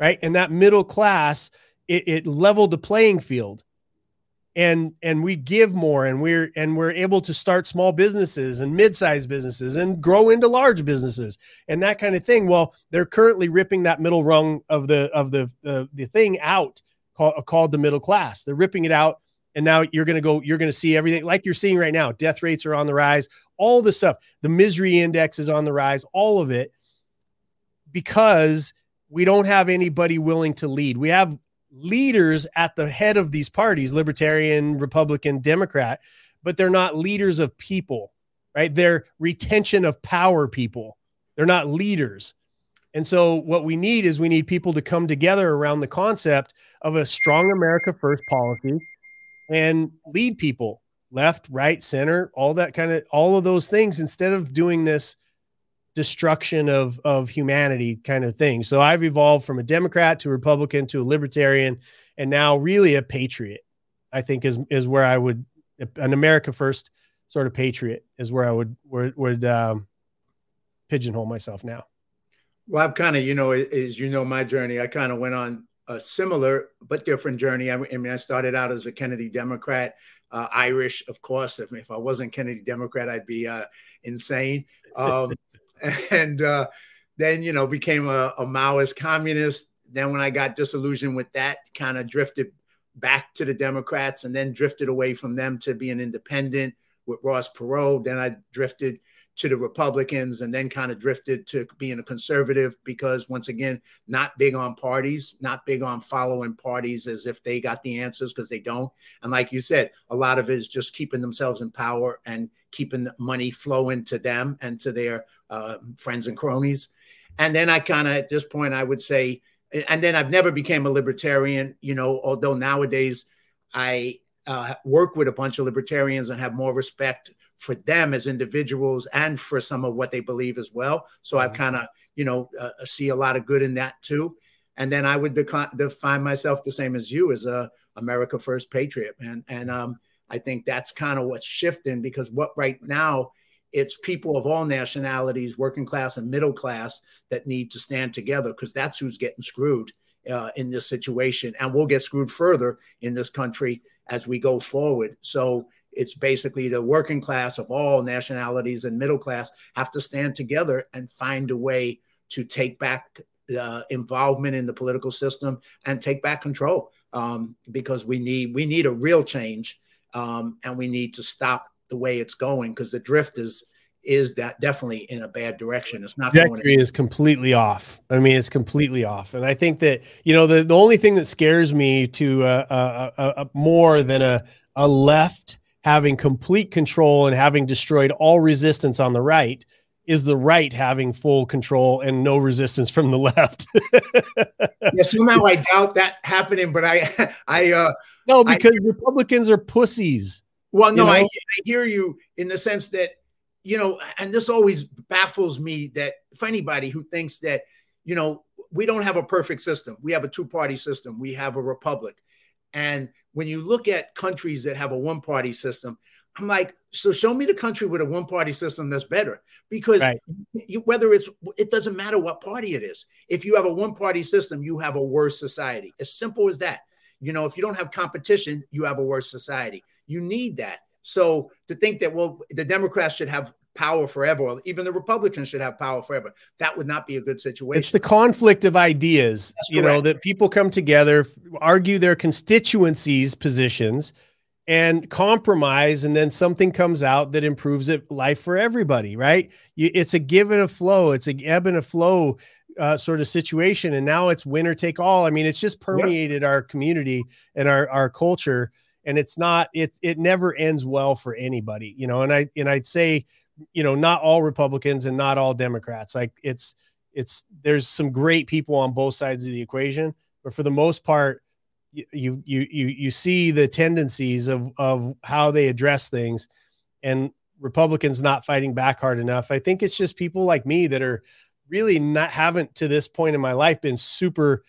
[SPEAKER 2] right? And that middle class, it, it leveled the playing field and and we give more and we're and we're able to start small businesses and mid-sized businesses and grow into large businesses and that kind of thing. Well they're currently ripping that middle rung of the of the uh, the thing out called, called the middle class. They're ripping it out and now you're going to go you're going to see everything like you're seeing right now. Death rates are on the rise. All the stuff the misery index is on the rise all of it because we don't have anybody willing to lead. We have leaders at the head of these parties libertarian republican democrat but they're not leaders of people right? They're retention of power people. They're not leaders. And so what we need is we need people to come together around the concept of a strong america first policy and lead people left, right, center, all that kind of all of those things instead of doing this destruction of of humanity kind of thing. So I've evolved from a Democrat to a Republican to a libertarian and now really a patriot. I think is is where I would an America first sort of patriot is where I would would, would um, pigeonhole myself now.
[SPEAKER 1] Well, I've kind of, you know, as you know, my journey, I kind of went on a similar but different journey. I mean, I started out as a Kennedy Democrat, uh, Irish, of course. If, if I wasn't Kennedy Democrat, I'd be uh, insane. Um, and uh, then, you know, became a, a Maoist communist. Then, when I got disillusioned with that, kind of drifted back to the Democrats and then drifted away from them to be an independent with Ross Perot. Then I drifted to the Republicans and then kind of drifted to being a conservative because, once again, not big on parties, not big on following parties as if they got the answers because they don't. And like you said, a lot of it is just keeping themselves in power and keeping the money flowing to them and to their uh, friends and cronies. And then I kind of, at this point, I would say, and then I've never became a libertarian, you know, although nowadays I uh, work with a bunch of libertarians and have more respect for them as individuals and for some of what they believe as well. So mm-hmm. I kind of, you know, uh, see a lot of good in that too. And then I would define myself the same as you as a America First patriot, man. And um, I think that's kind of what's shifting because what right now it's people of all nationalities, working class and middle class, that need to stand together because that's who's getting screwed uh, in this situation, and we'll get screwed further in this country as we go forward. So it's basically the working class of all nationalities and middle class have to stand together and find a way to take back uh, involvement in the political system and take back control um, because we need we need a real change um, and we need to stop the way it's going because the drift is is that definitely in a bad direction. It's not
[SPEAKER 2] trajectory is completely off. I mean, it's completely off, and I think that you know the the only thing that scares me to uh, uh, uh, uh more than a a left having complete control and having destroyed all resistance on the right is the right having full control and no resistance from the left.
[SPEAKER 1] yeah, somehow I doubt that happening, but I, I, uh,
[SPEAKER 2] no, because I, Republicans are pussies.
[SPEAKER 1] Well, no, you know? I, I hear you in the sense that, you know, and this always baffles me that for anybody who thinks that, you know, we don't have a perfect system. We have a two party system. We have a republic. And when you look at countries that have a one party system, I'm like, so show me the country with a one party system that's better because right. you, whether it's, it doesn't matter what party it is. If you have a one party system, you have a worse society. As simple as that. You know, if you don't have competition, you have a worse society. You need that. So to think that, well, the Democrats should have power forever, or even the Republicans should have power forever. That would not be a good situation.
[SPEAKER 2] It's the conflict of ideas, That's you correct. know, that people come together, argue their constituencies' positions, and compromise, and then something comes out that improves it life for everybody. Right? You, it's a give and a flow. It's a ebb and a flow. Uh, sort of situation, and now it's winner take all. I mean, it's just permeated yep. our community and our our culture, and it's not it it never ends well for anybody, you know. And I and I'd say you know, not all Republicans and not all Democrats. Like it's it's there's some great people on both sides of the equation, but for the most part, you you you you see the tendencies of of how they address things, and Republicans not fighting back hard enough. I think it's just people like me that are really not haven't to this point in my life been super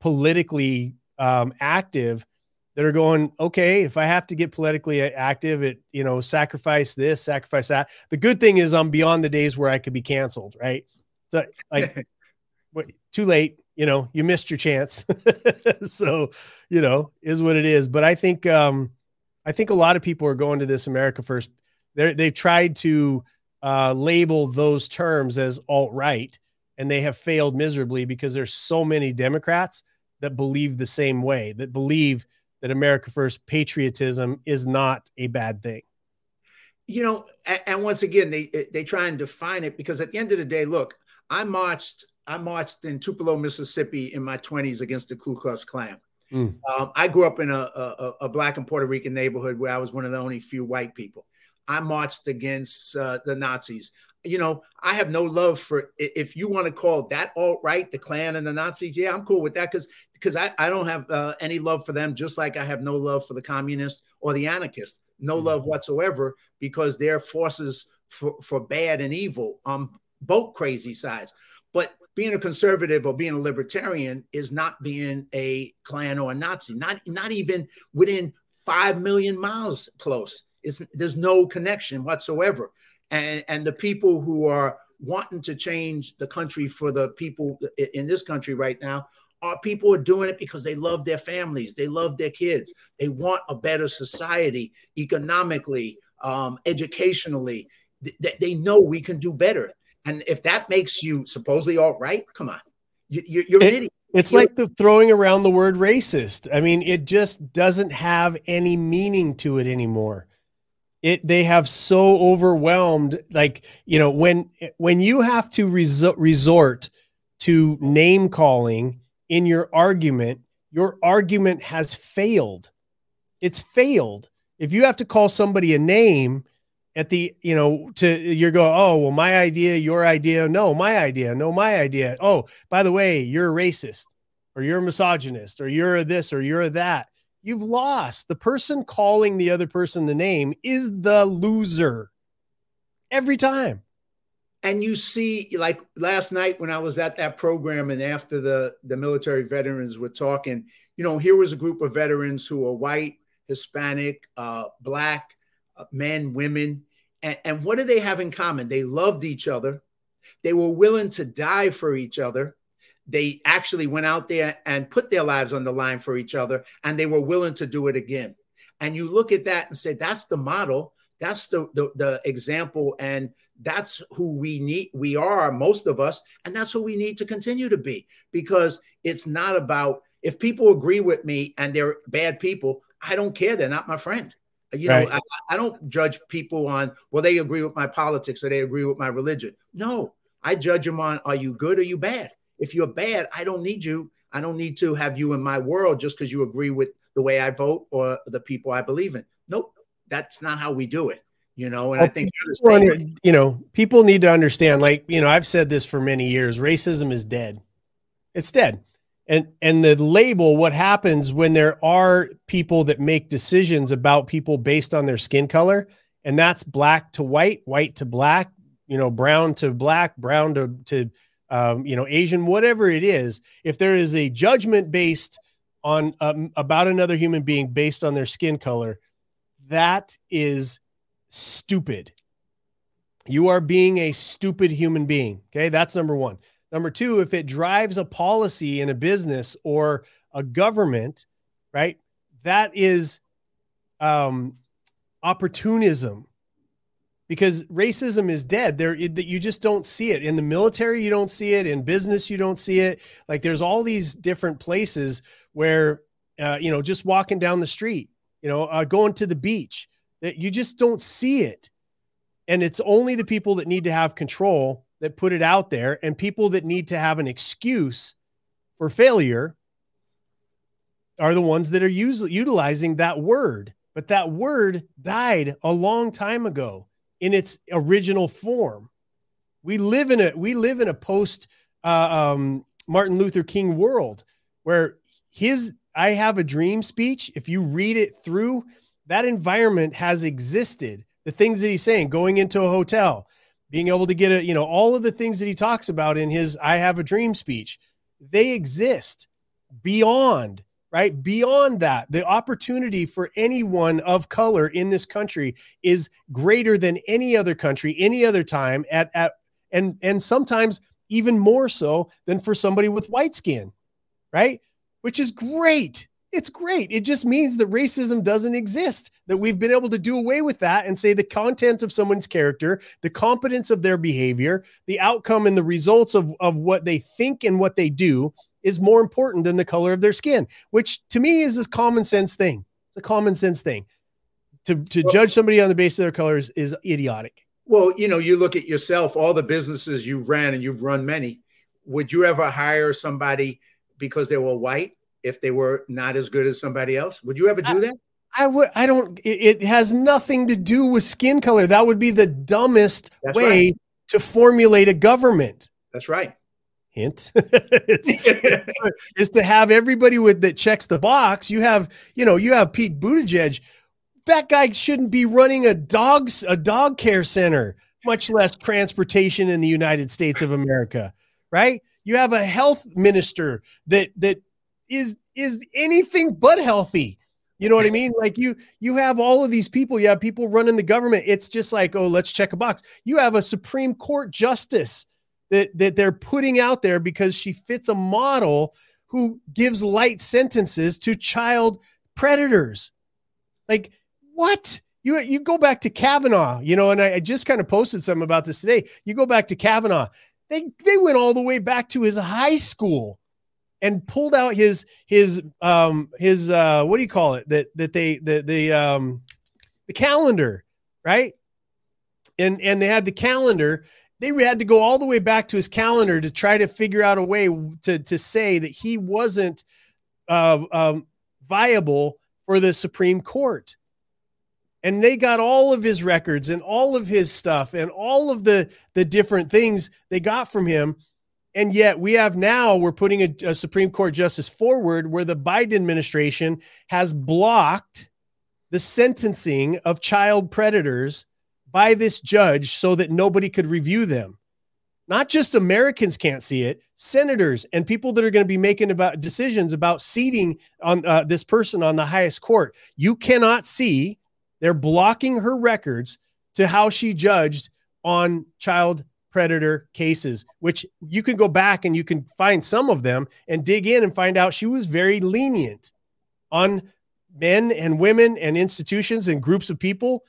[SPEAKER 2] politically um, active that are going, okay, if I have to get politically active, it, you know, sacrifice this, sacrifice that. The good thing is I'm beyond the days where I could be canceled, right? So like too late, you know, you missed your chance. so, you know, is what it is. But I think um I think a lot of people are going to this America first. They they've tried to uh label those terms as alt-right and they have failed miserably because there's so many Democrats that believe the same way, that believe that America First patriotism is not a bad thing.
[SPEAKER 1] You know, and, once again, they they try and define it because at the end of the day, look, I marched I marched in Tupelo, Mississippi, in my twenties against the Ku Klux Klan. Mm. Um, I grew up in a, a, a, black and Puerto Rican neighborhood where I was one of the only few white people. I marched against uh, the Nazis. You know, I have no love for if you want to call that alt right, the Klan and the Nazis. Yeah, I'm cool with that because because I, I don't have uh, any love for them, just like I have no love for the communists or the anarchists. no mm. love whatsoever because they're forces for, for bad and evil on both crazy sides. But being a conservative or being a libertarian is not being a Klan or a Nazi, not, not even within five million miles close. It's, there's no connection whatsoever. And, and the people who are wanting to change the country for the people in this country right now are people who are doing it because they love their families, they love their kids, they want a better society economically, um, educationally. Th- they know we can do better. And if that makes you supposedly all right, come on, you, are an idiot.
[SPEAKER 2] It's like the throwing around the word racist. I mean, it just doesn't have any meaning to it anymore it they have so overwhelmed like you know when when you have to resort resort to name calling in your argument your argument has failed. It's failed. If you have to call somebody a name at the you know to you go oh well my idea your idea. No my idea. No my idea. Oh by the way you're a racist or you're a misogynist or you're a this or you're a that you've lost. The person calling the other person the name is the loser every time.
[SPEAKER 1] And you see, like last night when I was at that program, and after the, the military veterans were talking, you know, here was a group of veterans who are white, Hispanic, uh, black, uh, men, women. And, and what do they have in common? They loved each other. They were willing to die for each other they actually went out there and put their lives on the line for each other and they were willing to do it again. And you look at that and say that's the model. That's the, the, the example and that's who we need we are most of us and that's who we need to continue to be. Because it's not about if people agree with me and they're bad people i don't care. They're not my friend. You know I, I don't judge people on well they agree with my politics or they agree with my religion. No i judge them on are you good or you bad if you're bad, I don't need you. I don't need to have you in my world just because you agree with the way I vote or the people I believe in. Nope, that's not how we do it. You know, and well, I think
[SPEAKER 2] you know people need to understand. Like you know, I've said this for many years. Racism is dead. It's dead. And and the label, what happens when there are people that make decisions about people based on their skin color, and that's black to white, white to black, you know, brown to black, brown to to um, you know, Asian, whatever it is, if there is a judgment based on um, about another human being based on their skin color, that is stupid. You are being a stupid human being. Okay, that's number one. Number two, if it drives a policy in a business or a government, right, that is um, opportunism because racism is dead. There that you just don't see it. In the military you don't see it. In business you don't see it. Like there's all these different places where uh, you know just walking down the street you know uh, going to the beach that you just don't see it. And it's only the people that need to have control that put it out there and people that need to have an excuse for failure are the ones that are us- utilizing that word. But that word died a long time ago in its original form. We live in a we live in a post uh, um, Martin Luther King world where his "I Have a Dream" speech, if you read it through, that environment has existed. The things that he's saying, going into a hotel, being able to get a, you know, all of the things that he talks about in his "I Have a Dream" speech, they exist beyond right? Beyond that, the opportunity for anyone of color in this country is greater than any other country, any other time at, at and and sometimes even more so than for somebody with white skin, right? Which is great. It's great. It just means that racism doesn't exist, that we've been able to do away with that and say the content of someone's character, the competence of their behavior, the outcome and the results of, of what they think and what they do is more important than the color of their skin, which to me is a common sense thing. It's a common sense thing. To, to well, judge somebody on the basis of their colors is idiotic.
[SPEAKER 1] Well, you know, you look at yourself, all the businesses you've ran and you've run many. Would you ever hire somebody because they were white if they were not as good as somebody else? Would you ever do I, that?
[SPEAKER 2] I would. I don't. It, it, has nothing to do with skin color. That would be the dumbest That's way right. to formulate a government.
[SPEAKER 1] That's right
[SPEAKER 2] hint is to have everybody with that checks the box. You have, you know, you have Pete Buttigieg. that guy shouldn't be running a dogs a dog care center, much less transportation in the United States of America, right? You have a health minister that that is is anything but healthy. You know what I mean? Like you you have all of these people, you have people running the government. It's just like, oh, let's check a box. You have a Supreme Court justice that that they're putting out there because she fits a model who gives light sentences to child predators. Like what? You you go back to Kavanaugh, you know, and I, I just kind of posted something about this today. You go back to Kavanaugh. They they went all the way back to his high school and pulled out his his um his uh what do you call it that that they the the um the calendar right and and they had the calendar they had to go all the way back to his calendar to try to figure out a way to to say that he wasn't uh, um, viable for the Supreme Court. And they got all of his records and all of his stuff and all of the the different things they got from him. And yet we have now we're putting a, a, supreme court justice forward where the biden administration has blocked the sentencing of child predators by this judge so that nobody could review them. Not just americans can't see it senators and people that are going to be making about decisions about seating on uh, this person on the highest court. You cannot see they're blocking her records to how she judged on child predator cases, which you can go back and you can find some of them and dig in and find out she was very lenient on men and women and institutions and groups of people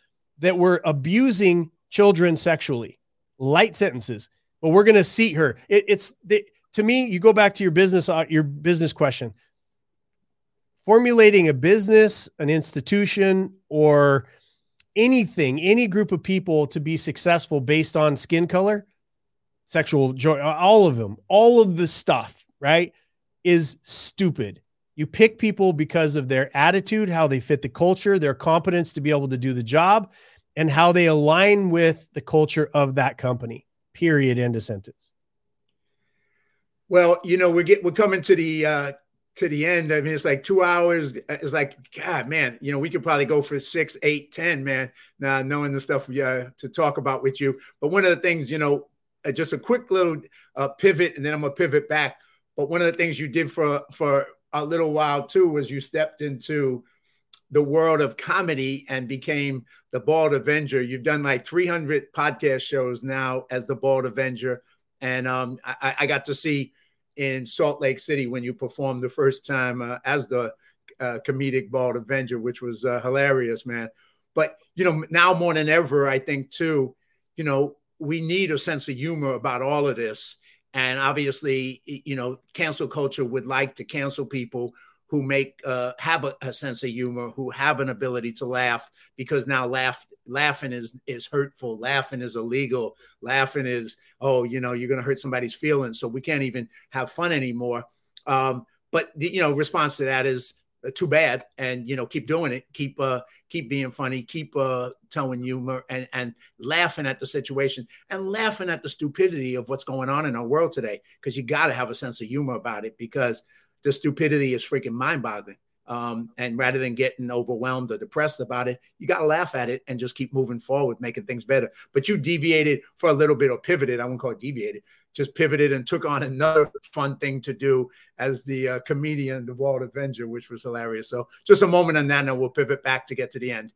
[SPEAKER 2] that were abusing children sexually. Light sentences, but we're going to seat her. It, it's the, to me. You go back to your business, uh, your business question formulating a business, an institution, or anything, any group of people to be successful based on skin color, sexual joy, all of them, all of the stuff, right, is stupid. You pick people because of their attitude, how they fit the culture, their competence to be able to do the job, and how they align with the culture of that company. Period. End of sentence.
[SPEAKER 1] Well, you know, we're get, we're coming to the uh, to the end. I mean, it's like two hours. It's like, God, man, you know, we could probably go for six, eight, ten, man. Now knowing the stuff uh, to talk about with you. But one of the things, you know, uh, just a quick little uh, pivot, and then I'm gonna pivot back. But one of the things you did for for a little while too was you stepped into the world of comedy and became the Bald Avenger. You've done like 300 podcast shows now as the Bald Avenger, and um, I, I got to see in Salt Lake City when you performed the first time uh, as the uh, comedic bald Avenger, which was uh, hilarious, man. But you know, now more than ever, I think too, you know, we need a sense of humor about all of this. And obviously, you know, cancel culture would like to cancel people who make uh, have a, a, sense of humor, who have an ability to laugh, because now laugh laughing is is hurtful, laughing is illegal, laughing is oh you know you're to hurt somebody's feelings, so we can't even have fun anymore. Um, but the, you know, response to that is uh, too bad, and you know keep doing it, keep uh keep being funny, keep uh telling humor and and laughing at the situation and laughing at the stupidity of what's going on in our world today, because you got to have a sense of humor about it because the stupidity is freaking mind boggling. Um, and rather than getting overwhelmed or depressed about it, you got to laugh at it and just keep moving forward, making things better. But you deviated for a little bit or pivoted. I won't call it deviated, just pivoted and took on another fun thing to do as the uh, comedian, the Bald Avenger, which was hilarious. So just a moment on that, and we'll pivot back to get to the end.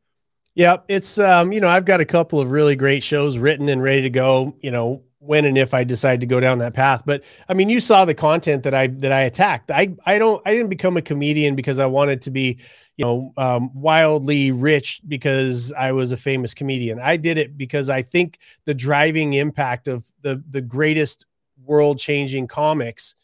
[SPEAKER 2] Yeah, it's um, you know, I've got a couple of really great shows written and ready to go. You know, when and if I decide to go down that path. But I mean, you saw the content that I that I attacked. I I don't I didn't become a comedian because I wanted to be, you know, um, wildly rich because I was a famous comedian. I did it because I think the driving impact of the the greatest world changing comics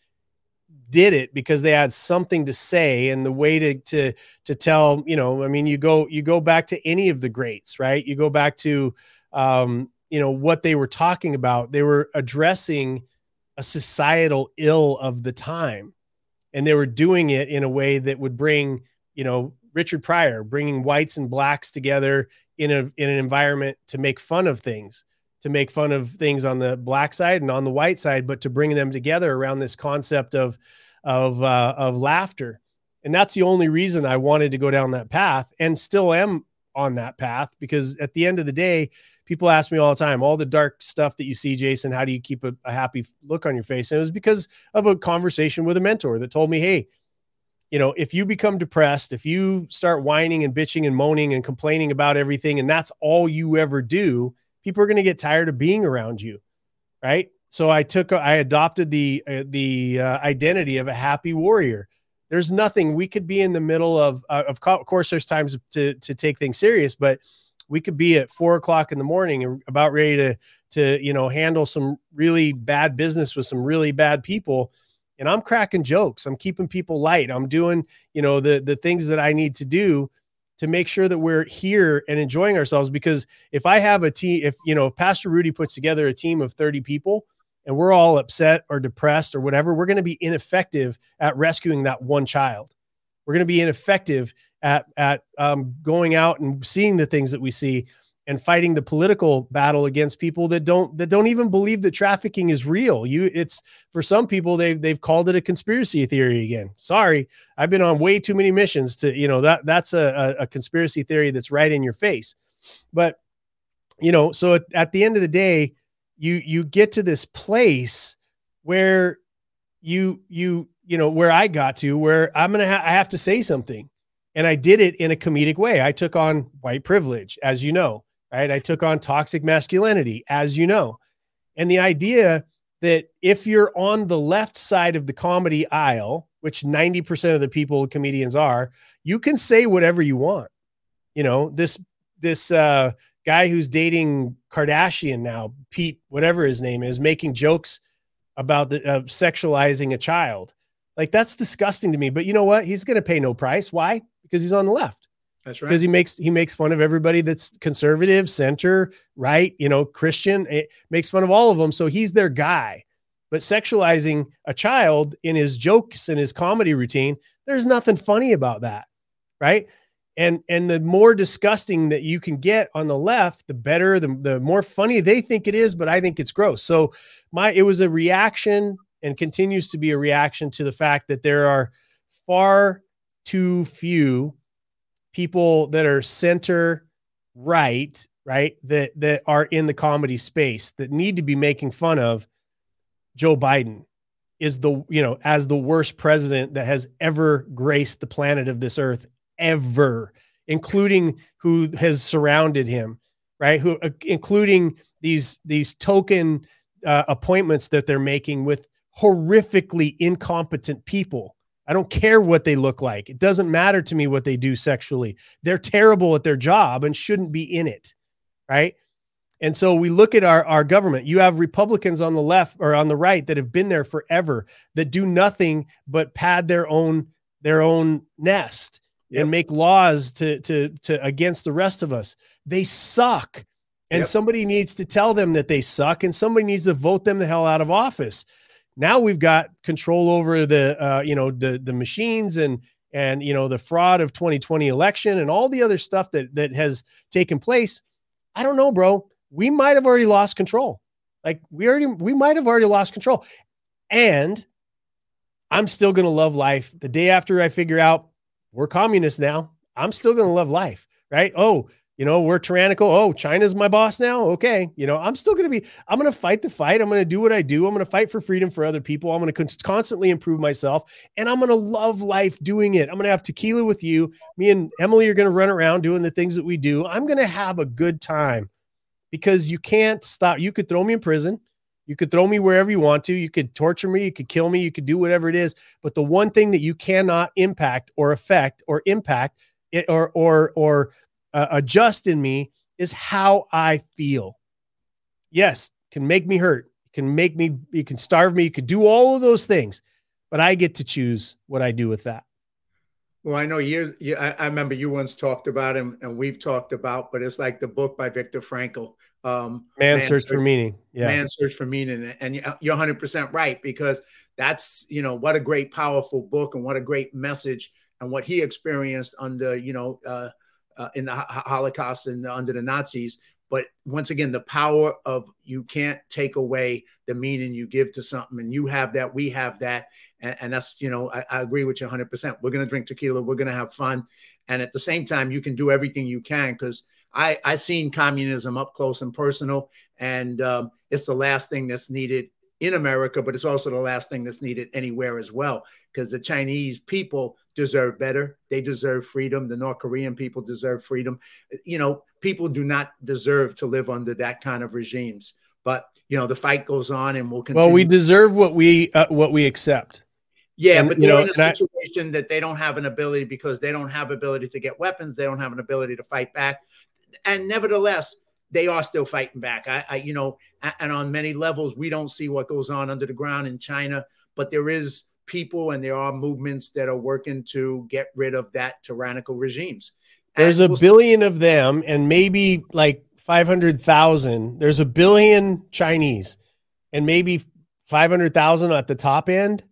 [SPEAKER 2] did it because they had something to say and the way to to to tell you know i mean you go you go back to any of the greats right you go back to um you know what they were talking about they were addressing a societal ill of the time. And they were doing it in a way that would bring you know richard pryor bringing whites and blacks together in a in an environment to make fun of things to make fun of things on the black side and on the white side but to bring them together around this concept of of uh, of laughter. And that's the only reason i wanted to go down that path and still am on that path because at the end of the day, people ask me all the time, all the dark stuff that you see, Jason, how do you keep a, a happy look on your face? And it was because of a conversation with a mentor that told me, hey, you know, if you become depressed, if you start whining and bitching and moaning and complaining about everything, and that's all you ever do, people are going to get tired of being around you, right? So I took, I adopted the uh, the uh, identity of a happy warrior. There's nothing we could be in the middle of. Uh, of course, there's times to to take things serious, but we could be at four o'clock in the morning about ready to to you know handle some really bad business with some really bad people. And i'm cracking jokes. I'm keeping people light. I'm doing you know the the things that i need to do to make sure that we're here and enjoying ourselves. Because if i have a team if you know if pastor rudy puts together a team of 30 people and we're all upset or depressed or whatever we're going to be ineffective at rescuing that one child. We're going to be ineffective at at um, going out and seeing the things that we see and fighting the political battle against people that don't that don't even believe that trafficking is real. You it's for some people they've they've called it a conspiracy theory again. Sorry, I've been on way too many missions to you know that that's a, a conspiracy theory that's right in your face. But you know, so at, at the end of the day, you you get to this place where you you you know where I got to where I'm gonna ha- I have to say something, and I did it in a comedic way. I took on white privilege, as you know, right? I took on toxic masculinity, as you know, and the idea that if you're on the left side of the comedy aisle, which 90% of the people comedians are, you can say whatever you want. You know, this this uh, guy who's dating Kardashian now, Pete, whatever his name is, making jokes about the uh, sexualizing a child. Like that's disgusting to me. But you know what? He's going to pay no price. Why? Because he's on the left.
[SPEAKER 1] That's right.
[SPEAKER 2] Because he makes he makes fun of everybody that's conservative, center, right, you know, Christian. It makes fun of all of them. So he's their guy. But sexualizing a child in his jokes and his comedy routine, there's nothing funny about that, right? And and the more disgusting that you can get on the left, the better, the, the more funny they think it is, but I think it's gross. So my it was a reaction and continues to be a reaction to the fact that there are far too few people that are center right right that that are in the comedy space that need to be making fun of Joe Biden is the you know as the worst president that has ever graced the planet of this earth ever including who has surrounded him right who uh, including these these token uh, appointments that they're making with horrifically incompetent people. I don't care what they look like. It doesn't matter to me what they do sexually. They're terrible at their job and shouldn't be in it. Right. And so we look at our, our government. You have Republicans on the left or on the right that have been there forever that do nothing but pad their own their own nest yep. and make laws to to to against the rest of us. They suck. And yep. somebody needs to tell them that they suck and somebody needs to vote them the hell out of office now we've got control over the uh, you know the the machines and and you know the fraud of 2020 election and all the other stuff that that has taken place. I don't know bro. We might have already lost control. Like we already we might have already lost control. And i'm still going to love life. The day after i figure out we're communists now i'm still going to love life right? Oh you know, we're tyrannical. Oh, China's my boss now. Okay. You know, I'm still going to be, I'm going to fight the fight. I'm going to do what I do. I'm going to fight for freedom for other people. I'm going to constantly improve myself and I'm going to love life doing it. I'm going to have tequila with you. Me and Emily are going to run around doing the things that we do. I'm going to have a good time because you can't stop. You could throw me in prison. You could throw me wherever you want to. You could torture me. You could kill me. You could do whatever it is. But the one thing that you cannot impact or affect or impact it or, or, or, uh, adjust in me is how I feel. Yes, can make me hurt, can make me, you can starve me, you could do all of those things, but I get to choose what I do with that.
[SPEAKER 1] Well, I know years. I, I remember you once talked about him, and we've talked about, but it's like the book by Viktor Frankl,
[SPEAKER 2] um, Man, Search, Search for Meaning.
[SPEAKER 1] Yeah, Man Search for Meaning, and you're 100 percent right because that's you know what a great, powerful book, and what a great message, and what he experienced under you know uh, uh, in the Holocaust and under the Nazis. But once again, the power of you can't take away the meaning you give to something, and you have that, we have that, and, and that's you know I, I agree with you 100. percent We're gonna drink tequila, we're gonna have fun, and at the same time, you can do everything you can because I I seen communism up close and personal, and um, it's the last thing that's needed in America, but it's also the last thing that's needed anywhere as well because the Chinese people deserve better. They deserve freedom. The North Korean people deserve freedom. You know, people do not deserve to live under that kind of regimes. But you know, the fight goes on, and we'll continue.
[SPEAKER 2] Well, we deserve what we uh, what we accept.
[SPEAKER 1] Yeah, and, but they're know, in a situation I, that they don't have an ability because they don't have ability to get weapons. They don't have an ability to fight back, and nevertheless, they are still fighting back. I, I, you know, and on many levels, we don't see what goes on under the ground in China, but there is people and there are movements that are working to get rid of that tyrannical regimes.
[SPEAKER 2] There's and a we'll billion see- of them, and maybe like 500,000. There's a billion Chinese, and maybe 500,000 at the top end.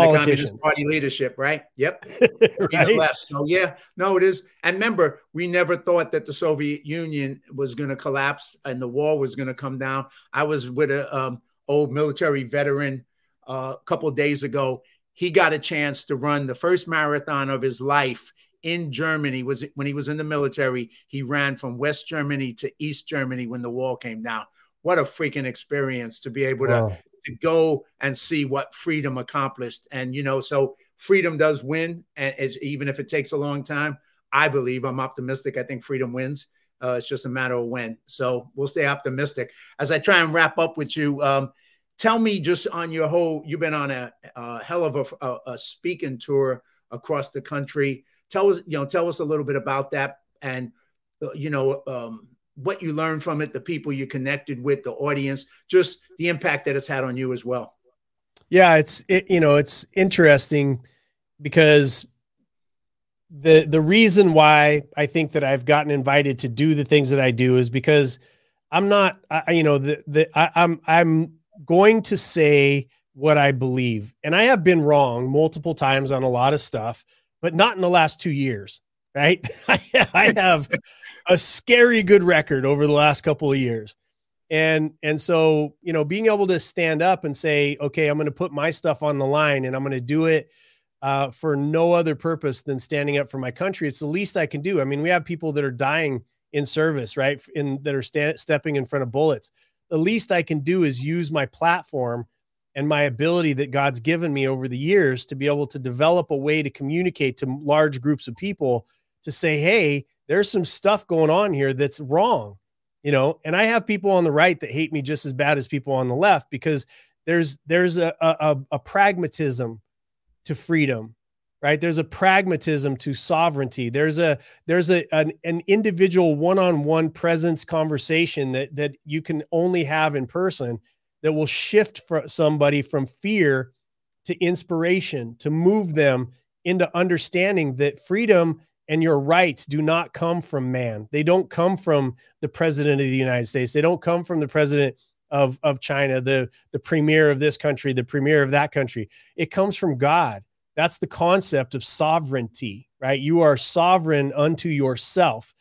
[SPEAKER 1] In the Communist Party leadership, right? Yep. right? Less. So yeah, no, it is. And remember, we never thought that the Soviet Union was going to collapse and the wall was going to come down. I was with a um, old military veteran uh, a couple days ago, he got a chance to run the first marathon of his life in Germany. Was when he was in the military, he ran from West Germany to East Germany when the wall came down. What a freaking experience to be able wow. to, to go and see what freedom accomplished. And you know, so freedom does win, and even if it takes a long time. I believe I'm optimistic. I think freedom wins. Uh, it's just a matter of when. So we'll stay optimistic. As I try and wrap up with you, um, tell me just on your whole you've been on a, a hell of a, a, a, speaking tour across the country tell us you know tell us a little bit about that and uh, you know um, what you learned from it the people you connected with the audience just the impact that it's had on you as well
[SPEAKER 2] yeah it's it, you know it's interesting because the the reason why i think that i've gotten invited to do the things that i do is because i'm not I, you know the the I, i'm i'm going to say what I believe. And I have been wrong multiple times on a lot of stuff, but not in the last two years, right? I have a scary good record over the last couple of years. And and so, you know, being able to stand up and say, okay, I'm going to put my stuff on the line and I'm going to do it uh, for no other purpose than standing up for my country. It's the least I can do. I mean, we have people that are dying in service, right? In that are sta- stepping in front of bullets the least I can do is use my platform and my ability that God's given me over the years to be able to develop a way to communicate to large groups of people to say, hey, there's some stuff going on here that's wrong. You know, and I have people on the right that hate me just as bad as people on the left because there's there's a, a, a pragmatism to freedom right there's a pragmatism to sovereignty there's a there's a an, an individual one-on-one presence conversation that that you can only have in person that will shift for somebody from fear to inspiration to move them into understanding that freedom and your rights do not come from man they don't come from the president of the united states they don't come from the president of of china the the premier of this country the premier of that country it comes from god that's the concept of sovereignty, right? You are sovereign unto yourself.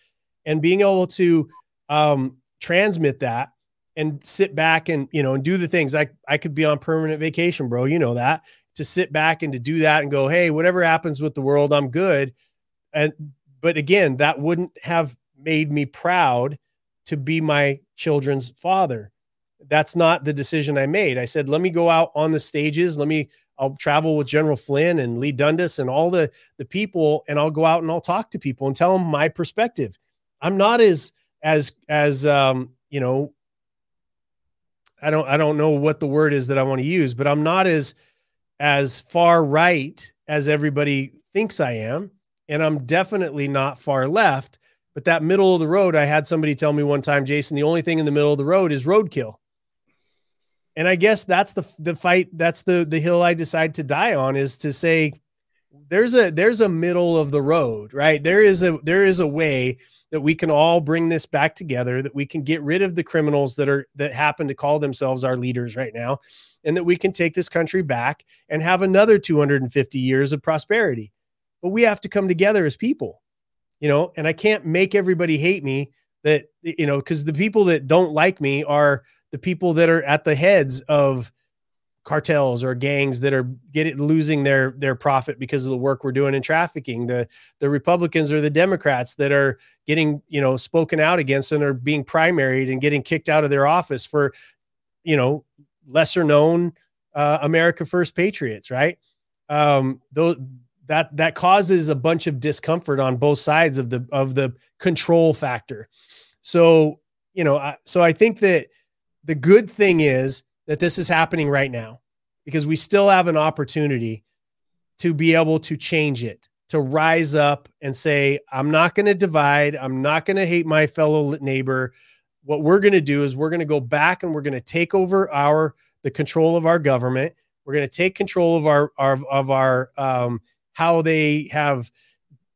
[SPEAKER 2] And being able to um, transmit that and sit back and, you know, and do the things I, I could be on permanent vacation, bro. You know that to sit back and to do that and go, Hey, whatever happens with the world, I'm good. And, but again, that wouldn't have made me proud to be my children's father. That's not the decision I made. I said, let me go out on the stages. Let me I'll travel with General Flynn and Leigh Dundas and all the the people, and I'll go out and I'll talk to people and tell them my perspective. I'm not as as as um, you know, I don't I don't know what the word is that I want to use, but I'm not as as far right as everybody thinks I am, and I'm definitely not far left. But that middle of the road, I had somebody tell me one time, Jason, the only thing in the middle of the road is roadkill and I guess that's the the fight. That's the the hill I decide to die on is to say there's a there's a middle of the road, right? There is a there is a way that we can all bring this back together. That we can get rid of the criminals that are that happen to call themselves our leaders right now, and that we can take this country back and have another 250 years of prosperity. But we have to come together as people, you know. And I can't make everybody hate me that you know because the people that don't like me are the people that are at the heads of cartels or gangs that are getting losing their their profit because of the work we're doing in trafficking the the republicans or the democrats that are getting you know spoken out against and are being primaried and getting kicked out of their office for you know lesser known uh, america first patriots right um those that that causes a bunch of discomfort on both sides of the of the control factor so you know I, so i think that the good thing is that this is happening right now because we still have an opportunity to be able to change it, to rise up and say, I'm not going to divide. I'm not going to hate my fellow neighbor. What we're going to do is we're going to go back and we're going to take over our the control of our government. We're going to take control of our, our of our um, how they have,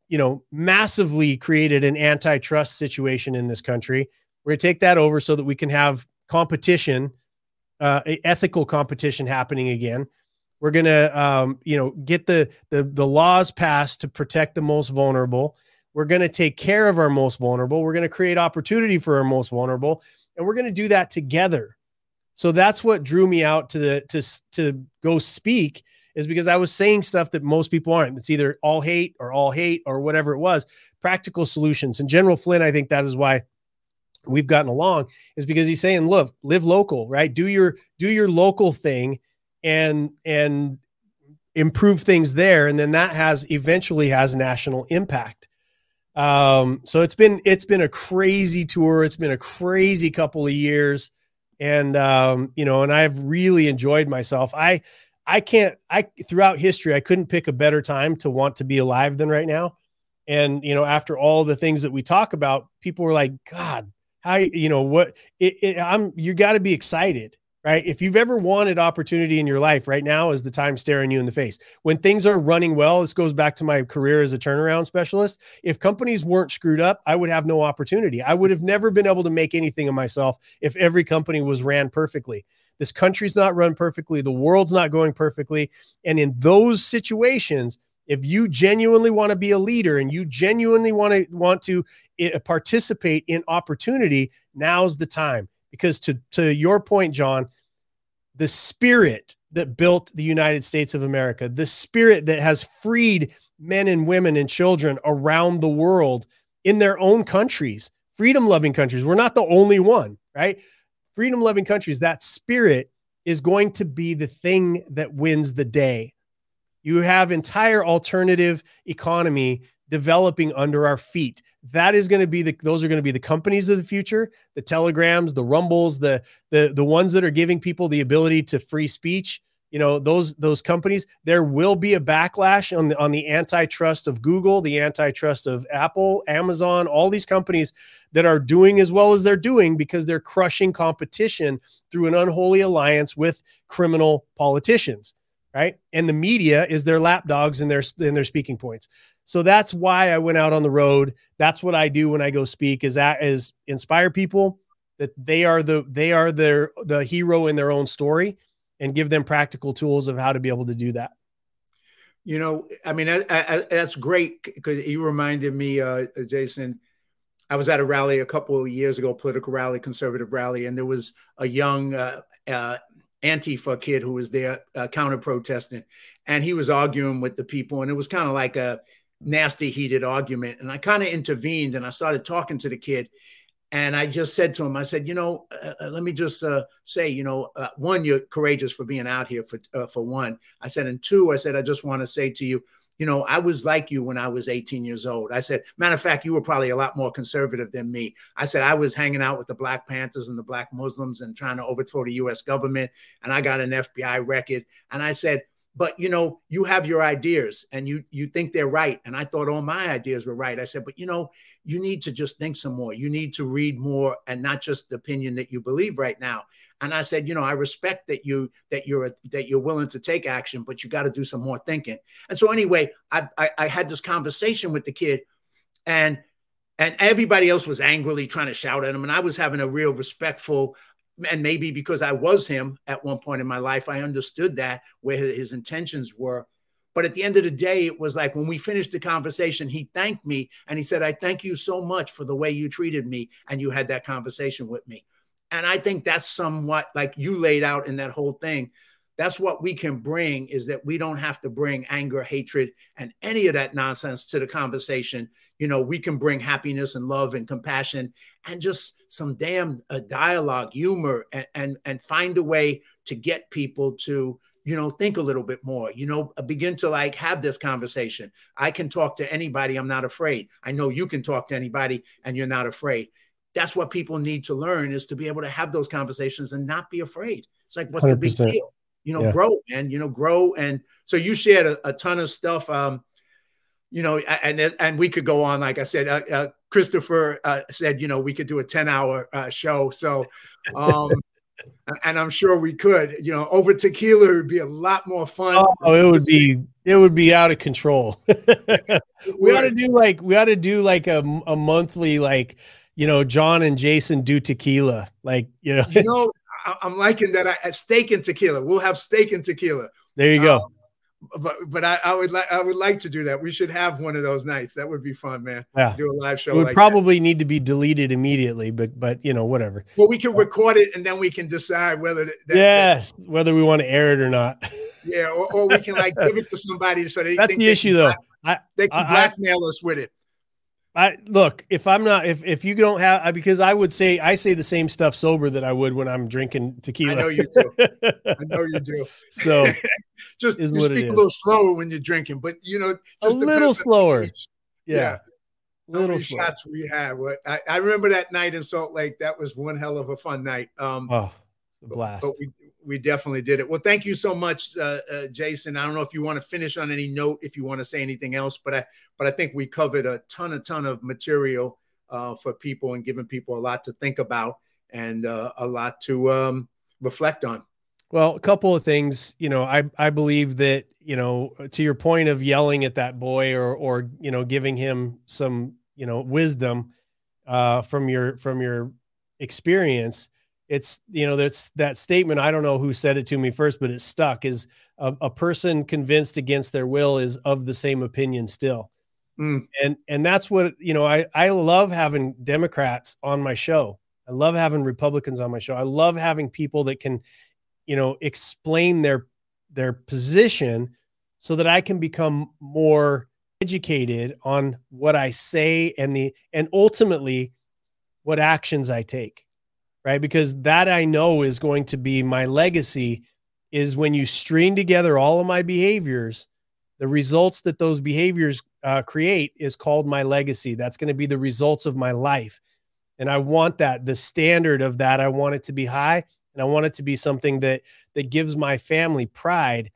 [SPEAKER 2] you know, massively created an antitrust situation in this country. We're going to take that over so that we can have competition uh, ethical competition happening again. We're gonna, um, you know, get the, the the laws passed to protect the most vulnerable. We're gonna take care of our most vulnerable. We're gonna create opportunity for our most vulnerable, and we're gonna do that together. So that's what drew me out to the to to go speak is because I was saying stuff that most people aren't. It's either all hate or all hate or whatever it was. Practical solutions. And General Flynn, I think that is why we've gotten along is because he's saying, look, live local, right? Do your do your local thing and and improve things there. And then that has eventually has national impact. Um, so it's been it's been a crazy tour. It's been a crazy couple of years. And um, you know, and I've really enjoyed myself. I I can't I throughout history, I couldn't pick a better time to want to be alive than right now. And you know, after all the things that we talk about, people were like, God, how you know what it, it, i'm you got to be excited right? If you've ever wanted opportunity in your life right now is the time staring you in the face. When things are running well this goes back to my career as a turnaround specialist if companies weren't screwed up i would have no opportunity. I would have never been able to make anything of myself if every company was ran perfectly this country's not run perfectly. The world's not going perfectly. And in those situations if you genuinely want to be a leader and you genuinely want to want to eh, participate in opportunity now's the time. Because to to your point john the spirit that built the united states of america the spirit that has freed men and women and children around the world in their own countries freedom loving countries we're not the only one right freedom loving countries that spirit is going to be the thing that wins the day you have entire alternative economy developing under our feet. That is going to be the those are going to be the companies of the future, the telegrams, the rumbles, the the the ones that are giving people the ability to free speech. You know, those those companies, there will be a backlash on the on the antitrust of Google, the antitrust of Apple, Amazon, all these companies that are doing as well as they're doing because they're crushing competition through an unholy alliance with criminal politicians right? And the media is their lapdogs and their and their speaking points. So that's why I went out on the road. That's what I do when I go speak is that is inspire people that they are the they are their the hero in their own story and give them practical tools of how to be able to do that.
[SPEAKER 1] You know, I mean, I, I, that's great because you reminded me, uh, Jason. I was at a rally a couple of years ago, political rally, conservative rally, and there was a young uh, uh, Antifa kid who was there uh, counter protesting, and he was arguing with the people, and it was kind of like a nasty, heated argument. And I kind of intervened and I started talking to the kid, and I just said to him, I said, you know, uh, uh let me just uh, say, you know, uh, one, you're courageous for being out here for uh, for one. I said, and two, I said, I just want to say to you, you know, I was like you when I was 18 years old. I said, matter of fact, you were probably a lot more conservative than me. I said, I was hanging out with the Black Panthers and the Black Muslims and trying to overthrow the US government. And I got an FBI record. And I said, but you know, you have your ideas and you you think they're right. And I thought all my ideas were right. I said, but you know, you need to just think some more. You need to read more and not just the opinion that you believe right now. And I said, you know, I respect that you that you're that you're willing to take action, but you got to do some more thinking. And so anyway, I, I I had this conversation with the kid, and and everybody else was angrily trying to shout at him, and I was having a real respectful. And maybe because I was him at one point in my life, I understood that where his intentions were. But at the end of the day, it was like when we finished the conversation, he thanked me and he said, I thank you so much for the way you treated me and you had that conversation with me. And I think that's somewhat like you laid out in that whole thing. That's what we can bring is that we don't have to bring anger, hatred, and any of that nonsense to the conversation. You know, we can bring happiness and love and compassion and just some damn uh, dialogue, humor, and, and and find a way to get people to you know think a little bit more you know uh, begin to like have this conversation. I can talk to anybody i'm not afraid. I know you can talk to anybody and you're not afraid. That's what people need to learn is to be able to have those conversations and not be afraid. It's like what's 100%. the big deal you know yeah. grow and you know grow and so you shared a, a ton of stuff um you know and and we could go on like i said uh, uh, christopher uh, said you know we could do a 10 hour uh, show so um and I'm sure we could. You know, over tequila would be a lot more fun.
[SPEAKER 2] Oh, it would be it would be out of control. we ought to do like we ought to do like a, a monthly like you know John and Jason do tequila like you know.
[SPEAKER 1] You know, I'm liking that. I steak and tequila. We'll have steak and tequila.
[SPEAKER 2] There you go. Um,
[SPEAKER 1] but but I, I, would like I would like to do that. We should have one of those nights. That would be fun, man.
[SPEAKER 2] Yeah,
[SPEAKER 1] do a live show.
[SPEAKER 2] It would like probably that. need to be deleted immediately, but but you know whatever.
[SPEAKER 1] Well, we can record it and then we can decide whether that,
[SPEAKER 2] yes that, whether we want to air it or not.
[SPEAKER 1] Yeah, or, or we can like give it to somebody so they.
[SPEAKER 2] That's the issue, though.
[SPEAKER 1] Black, I, they can I, blackmail us with it.
[SPEAKER 2] I look if I'm not if if you don't have because I would say I say the same stuff sober that I would when I'm drinking tequila. I
[SPEAKER 1] know you do. I know you do.
[SPEAKER 2] So
[SPEAKER 1] just is you speak a little slower when you're drinking, but you know
[SPEAKER 2] a little slower. Yeah.
[SPEAKER 1] yeah. Little shots we had. I, I remember that night in Salt Lake. That was one hell of a fun night. Um,
[SPEAKER 2] oh, blast!
[SPEAKER 1] But we we definitely did it. Well, thank you so much, uh, uh, Jason. I don't know if you want to finish on any note, if you want to say anything else, but I but I think we covered a ton, a ton of material uh, for people and giving people a lot to think about and uh, a lot to um, reflect on.
[SPEAKER 2] Well, a couple of things. You know, I I believe that you know to your point of yelling at that boy or or you know giving him some you know wisdom uh, from your from your experience it's you know that's that statement i don't know who said it to me first but it stuck is a, a person convinced against their will is of the same opinion still. Mm. and and that's what you know i i love having democrats on my show. I love having republicans on my show. I love having people that can you know explain their their position so that i can become more educated on what i say and the and ultimately what actions i take right? Because that I know is going to be my legacy is when you string together all of my behaviors, the results that those behaviors uh, create is called my legacy. That's going to be the results of my life. And I want that, the standard of that, I want it to be high and I want it to be something that that gives my family pride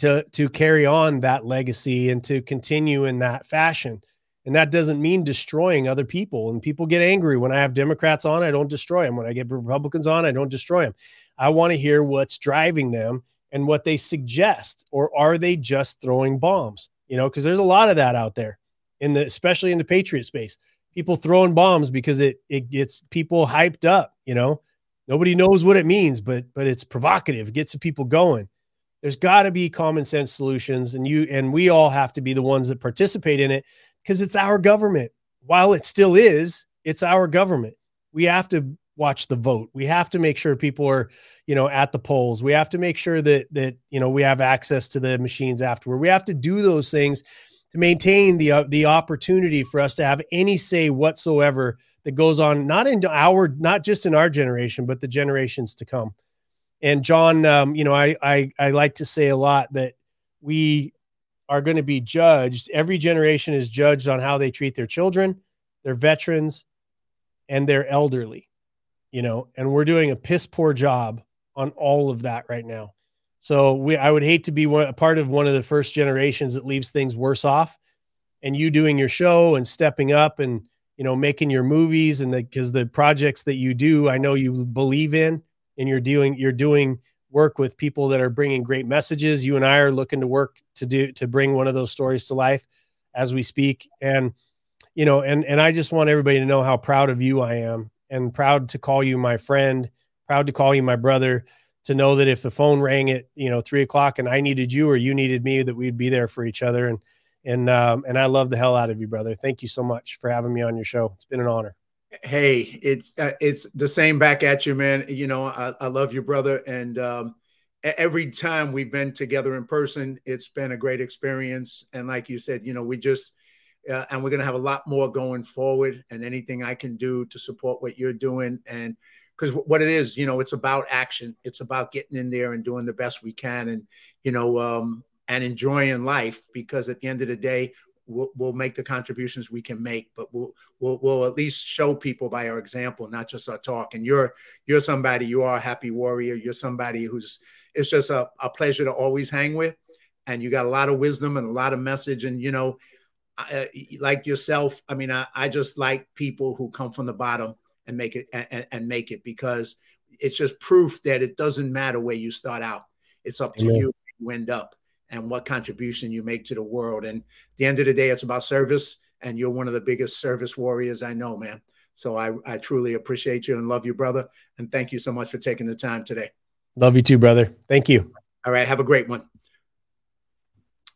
[SPEAKER 2] to to carry on that legacy and to continue in that fashion. And that doesn't mean destroying other people. And people get angry when I have Democrats on, I don't destroy them. When I get Republicans on, I don't destroy them. I want to hear what's driving them and what they suggest. Or are they just throwing bombs? You know, because there's a lot of that out there in the especially in the patriot space. People throwing bombs because it it gets people hyped up, you know. Nobody knows what it means, but but it's provocative, it gets people going. There's got to be common sense solutions, and you and we all have to be the ones that participate in it because it's our government. While it still is, it's our government. We have to watch the vote. We have to make sure people are, you know, at the polls. We have to make sure that that you know we have access to the machines afterward. We have to do those things to maintain the uh, the opportunity for us to have any say whatsoever that goes on not in our not just in our generation but the generations to come. And John, um, you know, I, I I like to say a lot that we are going to be judged. Every generation is judged on how they treat their children, their veterans, and their elderly, you know, and we're doing a piss poor job on all of that right now. So we, I would hate to be one, a part of one of the first generations that leaves things worse off. And you doing your show and stepping up and you know making your movies and because the, the projects that you do, I know you believe in, and you're doing you're doing work with people that are bringing great messages. You and I are looking to work to do to bring one of those stories to life as we speak. And you know, and and I just want everybody to know how proud of you I am and proud to call you my friend, proud to call you my brother. to know that if the phone rang at you know three o'clock and I needed you or you needed me, that we'd be there for each other. And and um, and I love the hell out of you, brother. Thank you so much for having me on your show. It's been an honor.
[SPEAKER 1] Hey, it's uh, it's the same back at you, man. You know, I, I love you, brother, and um, every time we've been together in person, it's been a great experience. And like you said, you know, we just uh, and we're going to have a lot more going forward. And anything I can do to support what you're doing, and because what it is, you know, it's about action. It's about getting in there and doing the best we can, and you know, um, and enjoying life. Because at the end of the day, We'll, we'll, make the contributions we can make, but we'll, we'll we'll at least show people by our example, not just our talk. And you're you're somebody, you are a happy warrior. You're somebody who's it's just a, a pleasure to always hang with. And you got a lot of wisdom and a lot of message. And, you know, I, uh, like yourself, I mean, I, I just like people who come from the bottom and make it and, and, make it because it's just proof that it doesn't matter where you start out. It's up to you you end up and what contribution you make to the world. And at the end of the day, it's about service. And you're one of the biggest service warriors I know, man. So I, I truly appreciate you and love you, brother. And thank you so much for taking the time today.
[SPEAKER 2] Love you too, brother. Thank you.
[SPEAKER 1] All right. Have a great one.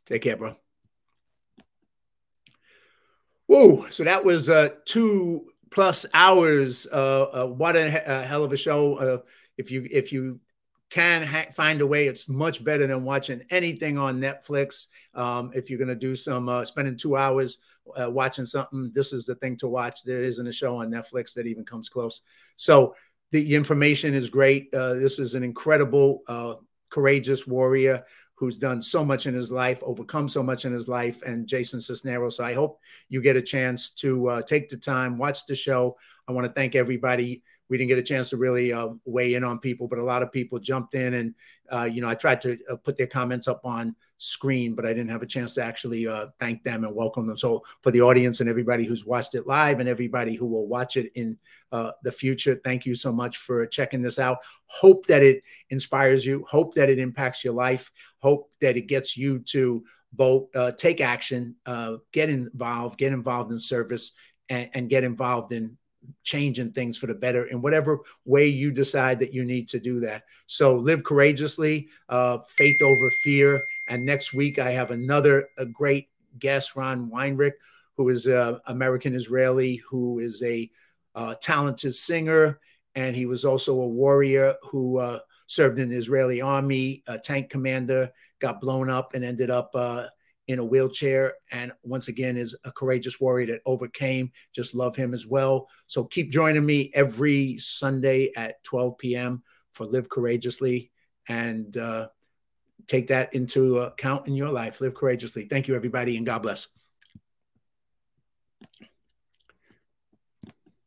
[SPEAKER 1] Take care, bro. Whoa. So that was uh, two plus hours. Uh, uh, what a, a, hell of a show. Uh, if you if you can ha- find a way, it's much better than watching anything on Netflix. Um, if you're going to do some uh, spending two hours uh, watching something, this is the thing to watch. There isn't a show on Netflix that even comes close. So the information is great. Uh, this is an incredible, uh, courageous warrior who's done so much in his life, overcome so much in his life, and Jason Sisneros. So I hope you get a chance to uh, take the time, watch the show. I want to thank everybody. We didn't get a chance to really uh, weigh in on people, but a lot of people jumped in, and uh, you know, I tried to uh, put their comments up on screen, but I didn't have a chance to actually uh, thank them and welcome them. So for the audience and everybody who's watched it live and everybody who will watch it in uh, the future, thank you so much for checking this out. Hope that it inspires you. Hope that it impacts your life. Hope that it gets you to both uh, take action, get involved, get involved in service, and, and get involved in changing things for the better in whatever way you decide that you need to do that. So live courageously, uh, faith over fear. And next week, I have another a great guest, Ron Weinrich, who is an American Israeli, who is a uh, talented singer. And he was also a warrior who uh, served in the Israeli army, a tank commander, got blown up and ended up uh, in a wheelchair. And once again, is a courageous warrior that overcame. Just love him as well. So keep joining me every Sunday at 12 p.m. for Live Courageously and uh, take that into account in your life. Live courageously. Thank you, everybody, and God bless.